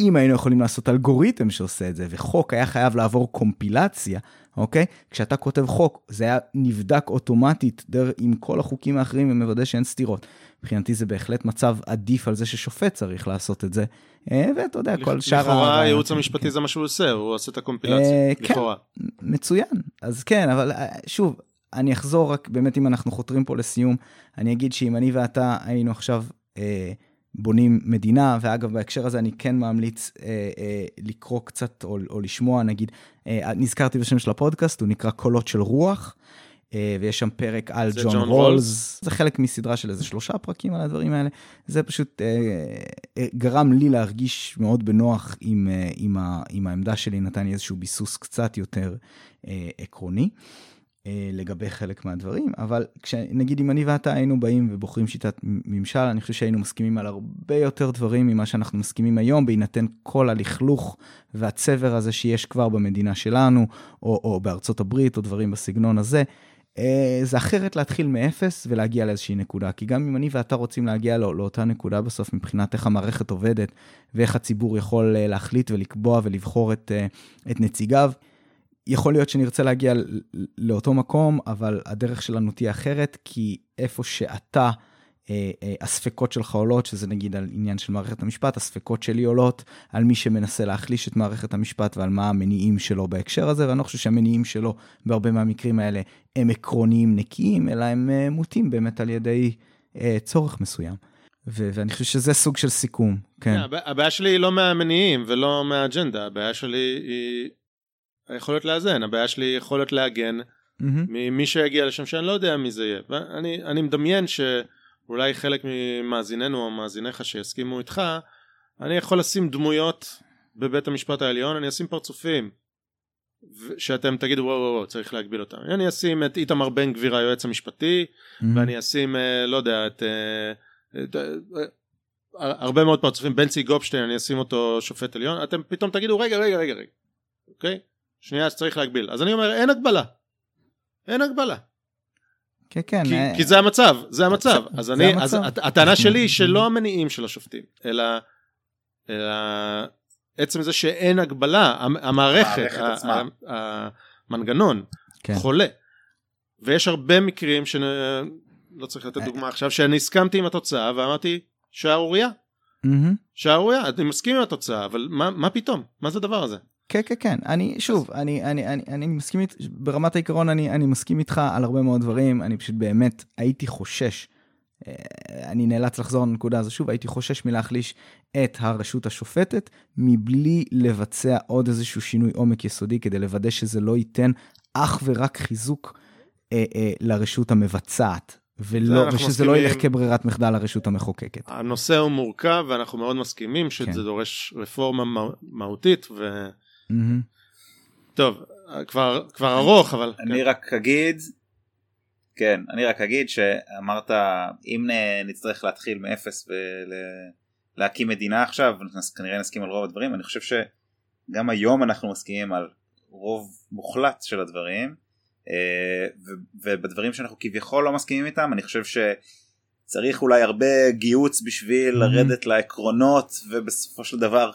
אם היינו יכולים לעשות אלגוריתם שעושה את זה, וחוק היה חייב לעבור קומפילציה, אוקיי? כשאתה כותב חוק, זה היה נבדק אוטומטית דר, עם כל החוקים האחרים ומוודא שאין סתירות. מבחינתי זה בהחלט מצב עדיף על זה ששופט צריך לעשות את זה. אה, ואתה יודע, כל שאר... לכאורה הייעוץ המשפטי כן. זה מה שהוא עושה, הוא עושה את הקומפילציה, אה, כן, לכאורה. כן, מצוין. אז כן, אבל אה, שוב, אני אחזור רק, באמת אם אנחנו חותרים פה לסיום, אני אגיד שאם אני ואתה היינו עכשיו בונים מדינה, ואגב, בהקשר הזה אני כן ממליץ אה, אה, לקרוא קצת או, או לשמוע, נגיד, אה, נזכרתי בשם של הפודקאסט, הוא נקרא קולות של רוח. אה, ויש שם פרק על ג'ון, ג'ון רולס, זה חלק מסדרה של איזה שלושה פרקים על הדברים האלה. זה פשוט אה, אה, גרם לי להרגיש מאוד בנוח עם, אה, עם, ה, עם העמדה שלי, נתן לי איזשהו ביסוס קצת יותר אה, עקרוני. אה, לגבי חלק מהדברים, אבל נגיד אם אני ואתה היינו באים ובוחרים שיטת ממשל, אני חושב שהיינו מסכימים על הרבה יותר דברים ממה שאנחנו מסכימים היום, בהינתן כל הלכלוך והצבר הזה שיש כבר במדינה שלנו, או, או בארצות הברית, או דברים בסגנון הזה. אה, זה אחרת להתחיל מאפס ולהגיע לאיזושהי נקודה, כי גם אם אני ואתה רוצים להגיע לא, לאותה נקודה בסוף מבחינת איך המערכת עובדת ואיך הציבור יכול אה, להחליט ולקבוע ולבחור את, את נציגיו, יכול להיות שנרצה להגיע לאותו מקום, אבל הדרך שלנו תהיה אחרת, כי איפה שאתה, אה, אה, הספקות שלך עולות, שזה נגיד על עניין של מערכת המשפט, הספקות שלי עולות על מי שמנסה להחליש את מערכת המשפט ועל מה המניעים שלו בהקשר הזה, ואני לא חושב שהמניעים שלו בהרבה מהמקרים האלה הם עקרוניים נקיים, אלא הם אה, מוטים באמת על ידי צורך מסוים. ו- ואני חושב שזה סוג של סיכום, כן. Yeah, הבעיה שלי היא לא מהמניעים ולא מהאג'נדה, הבעיה שלי היא היכולת לאזן, הבעיה שלי היא יכולת להגן mm-hmm. ממי שיגיע לשם שאני לא יודע מי זה יהיה. ואני אני מדמיין שאולי חלק ממאזיננו או מאזיניך שיסכימו איתך, אני יכול לשים דמויות בבית המשפט העליון, אני אשים פרצופים. שאתם תגידו וואו וואו צריך להגביל אותם. אני אשים את איתמר בן גביר היועץ המשפטי mm-hmm. ואני אשים אה, לא יודע את, אה, את, את אה, הרבה מאוד פרצופים בנצי גופשטיין אני אשים אותו שופט עליון אתם פתאום תגידו רגע רגע רגע רגע אוקיי שנייה שצריך להגביל. אז אני אומר אין הגבלה. אין הגבלה. כן כן כי, אה... כי זה המצב זה המצב. זה, אז זה אני המצב. אז הטענה שלי היא שלא המניעים של השופטים אלא, אלא עצם זה שאין הגבלה המערכת המנגנון כן. חולה. ויש הרבה מקרים שלא צריך לתת דוגמה עכשיו שאני הסכמתי עם התוצאה ואמרתי שערורייה. שערורייה אני מסכים עם התוצאה אבל מה, מה פתאום? מה זה הדבר הזה כן, כן, כן. אני, שוב, אני, אני, אני, אני מסכים, ברמת העיקרון אני, אני מסכים איתך על הרבה מאוד דברים, אני פשוט באמת הייתי חושש, אה, אני נאלץ לחזור לנקודה הזו שוב, הייתי חושש מלהחליש את הרשות השופטת, מבלי לבצע עוד איזשהו שינוי עומק יסודי, כדי לוודא שזה לא ייתן אך ורק חיזוק אה, אה, לרשות המבצעת. ולא, ושזה לא מסכימים, לא ילך כברירת מחדל לרשות המחוקקת. הנושא הוא מורכב ואנחנו מאוד מסכימים שזה כן. דורש רפורמה מהותית ו... טוב, כבר, כבר ארוך, אבל... אני כן. רק אגיד, כן, אני רק אגיד שאמרת, אם נצטרך להתחיל מאפס ולהקים מדינה עכשיו, כנראה נסכים על רוב הדברים, אני חושב שגם היום אנחנו מסכימים על רוב מוחלט של הדברים, אה, ובדברים שאנחנו כביכול לא מסכימים איתם, אני חושב שצריך אולי הרבה גיוץ בשביל לרדת לעקרונות, ובסופו של דבר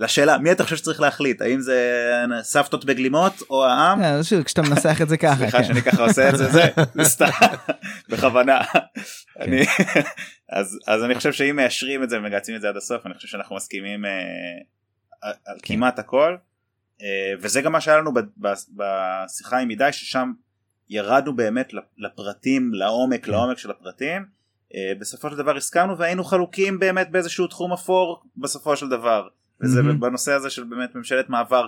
לשאלה מי אתה חושב שצריך להחליט האם זה סבתות בגלימות או העם. שוב, כשאתה מנסח את זה ככה. סליחה כן. שאני ככה עושה את זה זה סתם בכוונה. כן. אני- אז אז אני חושב שאם מאשרים את זה ומגייסים את זה עד הסוף אני חושב שאנחנו מסכימים אה, על- כן. כמעט הכל. אה, וזה גם מה שהיה לנו בשיחה עם עידי ששם ירדנו באמת לפרטים לעומק כן. לעומק של הפרטים. אה, בסופו של דבר הסכמנו והיינו חלוקים באמת באיזשהו תחום אפור בסופו של דבר. וזה מהמם. בנושא הזה של באמת ממשלת מעבר.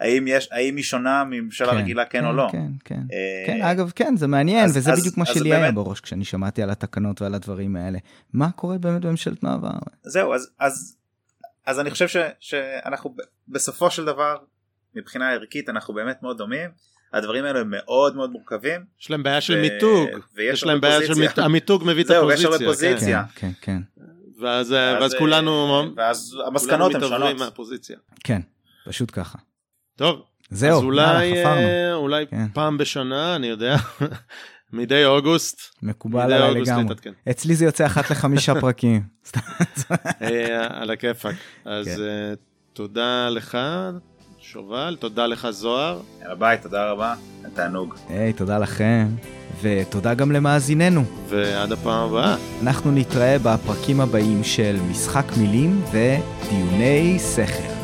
האם יש האם היא שונה מממשלה כן, רגילה כן או לא. כן, כן. אה, כן, אגב, כן, זה מעניין, אז- וזה אז- בדיוק מה אז שלי היה באמת- בראש כשאני שמעתי על התקנות ועל הדברים האלה. מה קורה באמת בממשלת מעבר? זהו אז אז אז אני חושב ש, שאנחנו בסופו של דבר מבחינה ערכית אנחנו באמת מאוד דומים הדברים האלה הם מאוד מאוד מורכבים יש להם בעיה של ו- מיתוג. ויש יש להם בעיה של. מיתוג, המיתוג מביא את זהו, יש הפוזיציה. הרבה פוזיציה. כן, כן, כן. כן. ואז ואז, ואז אה, כולנו ואז המסקנות הן שונות מהפוזיציה. כן, פשוט ככה. טוב, זהו, אז אולי. אה, אולי כן. פעם בשנה, אני יודע, מדי אוגוסט. מקובל מדי עליי אוגוסט לגמרי. להתעדכן. אצלי זה יוצא אחת לחמישה פרקים. סתם. אה, על הכיפאק. אז כן. אה, תודה לך, שובל, תודה לך, זוהר. יאללה ביי תודה רבה תענוג היי, תודה לכם, ותודה גם למאזיננו. ועד הפעם הבאה. אנחנו נתראה בפרקים הבאים של משחק מילים ודיוני שכל.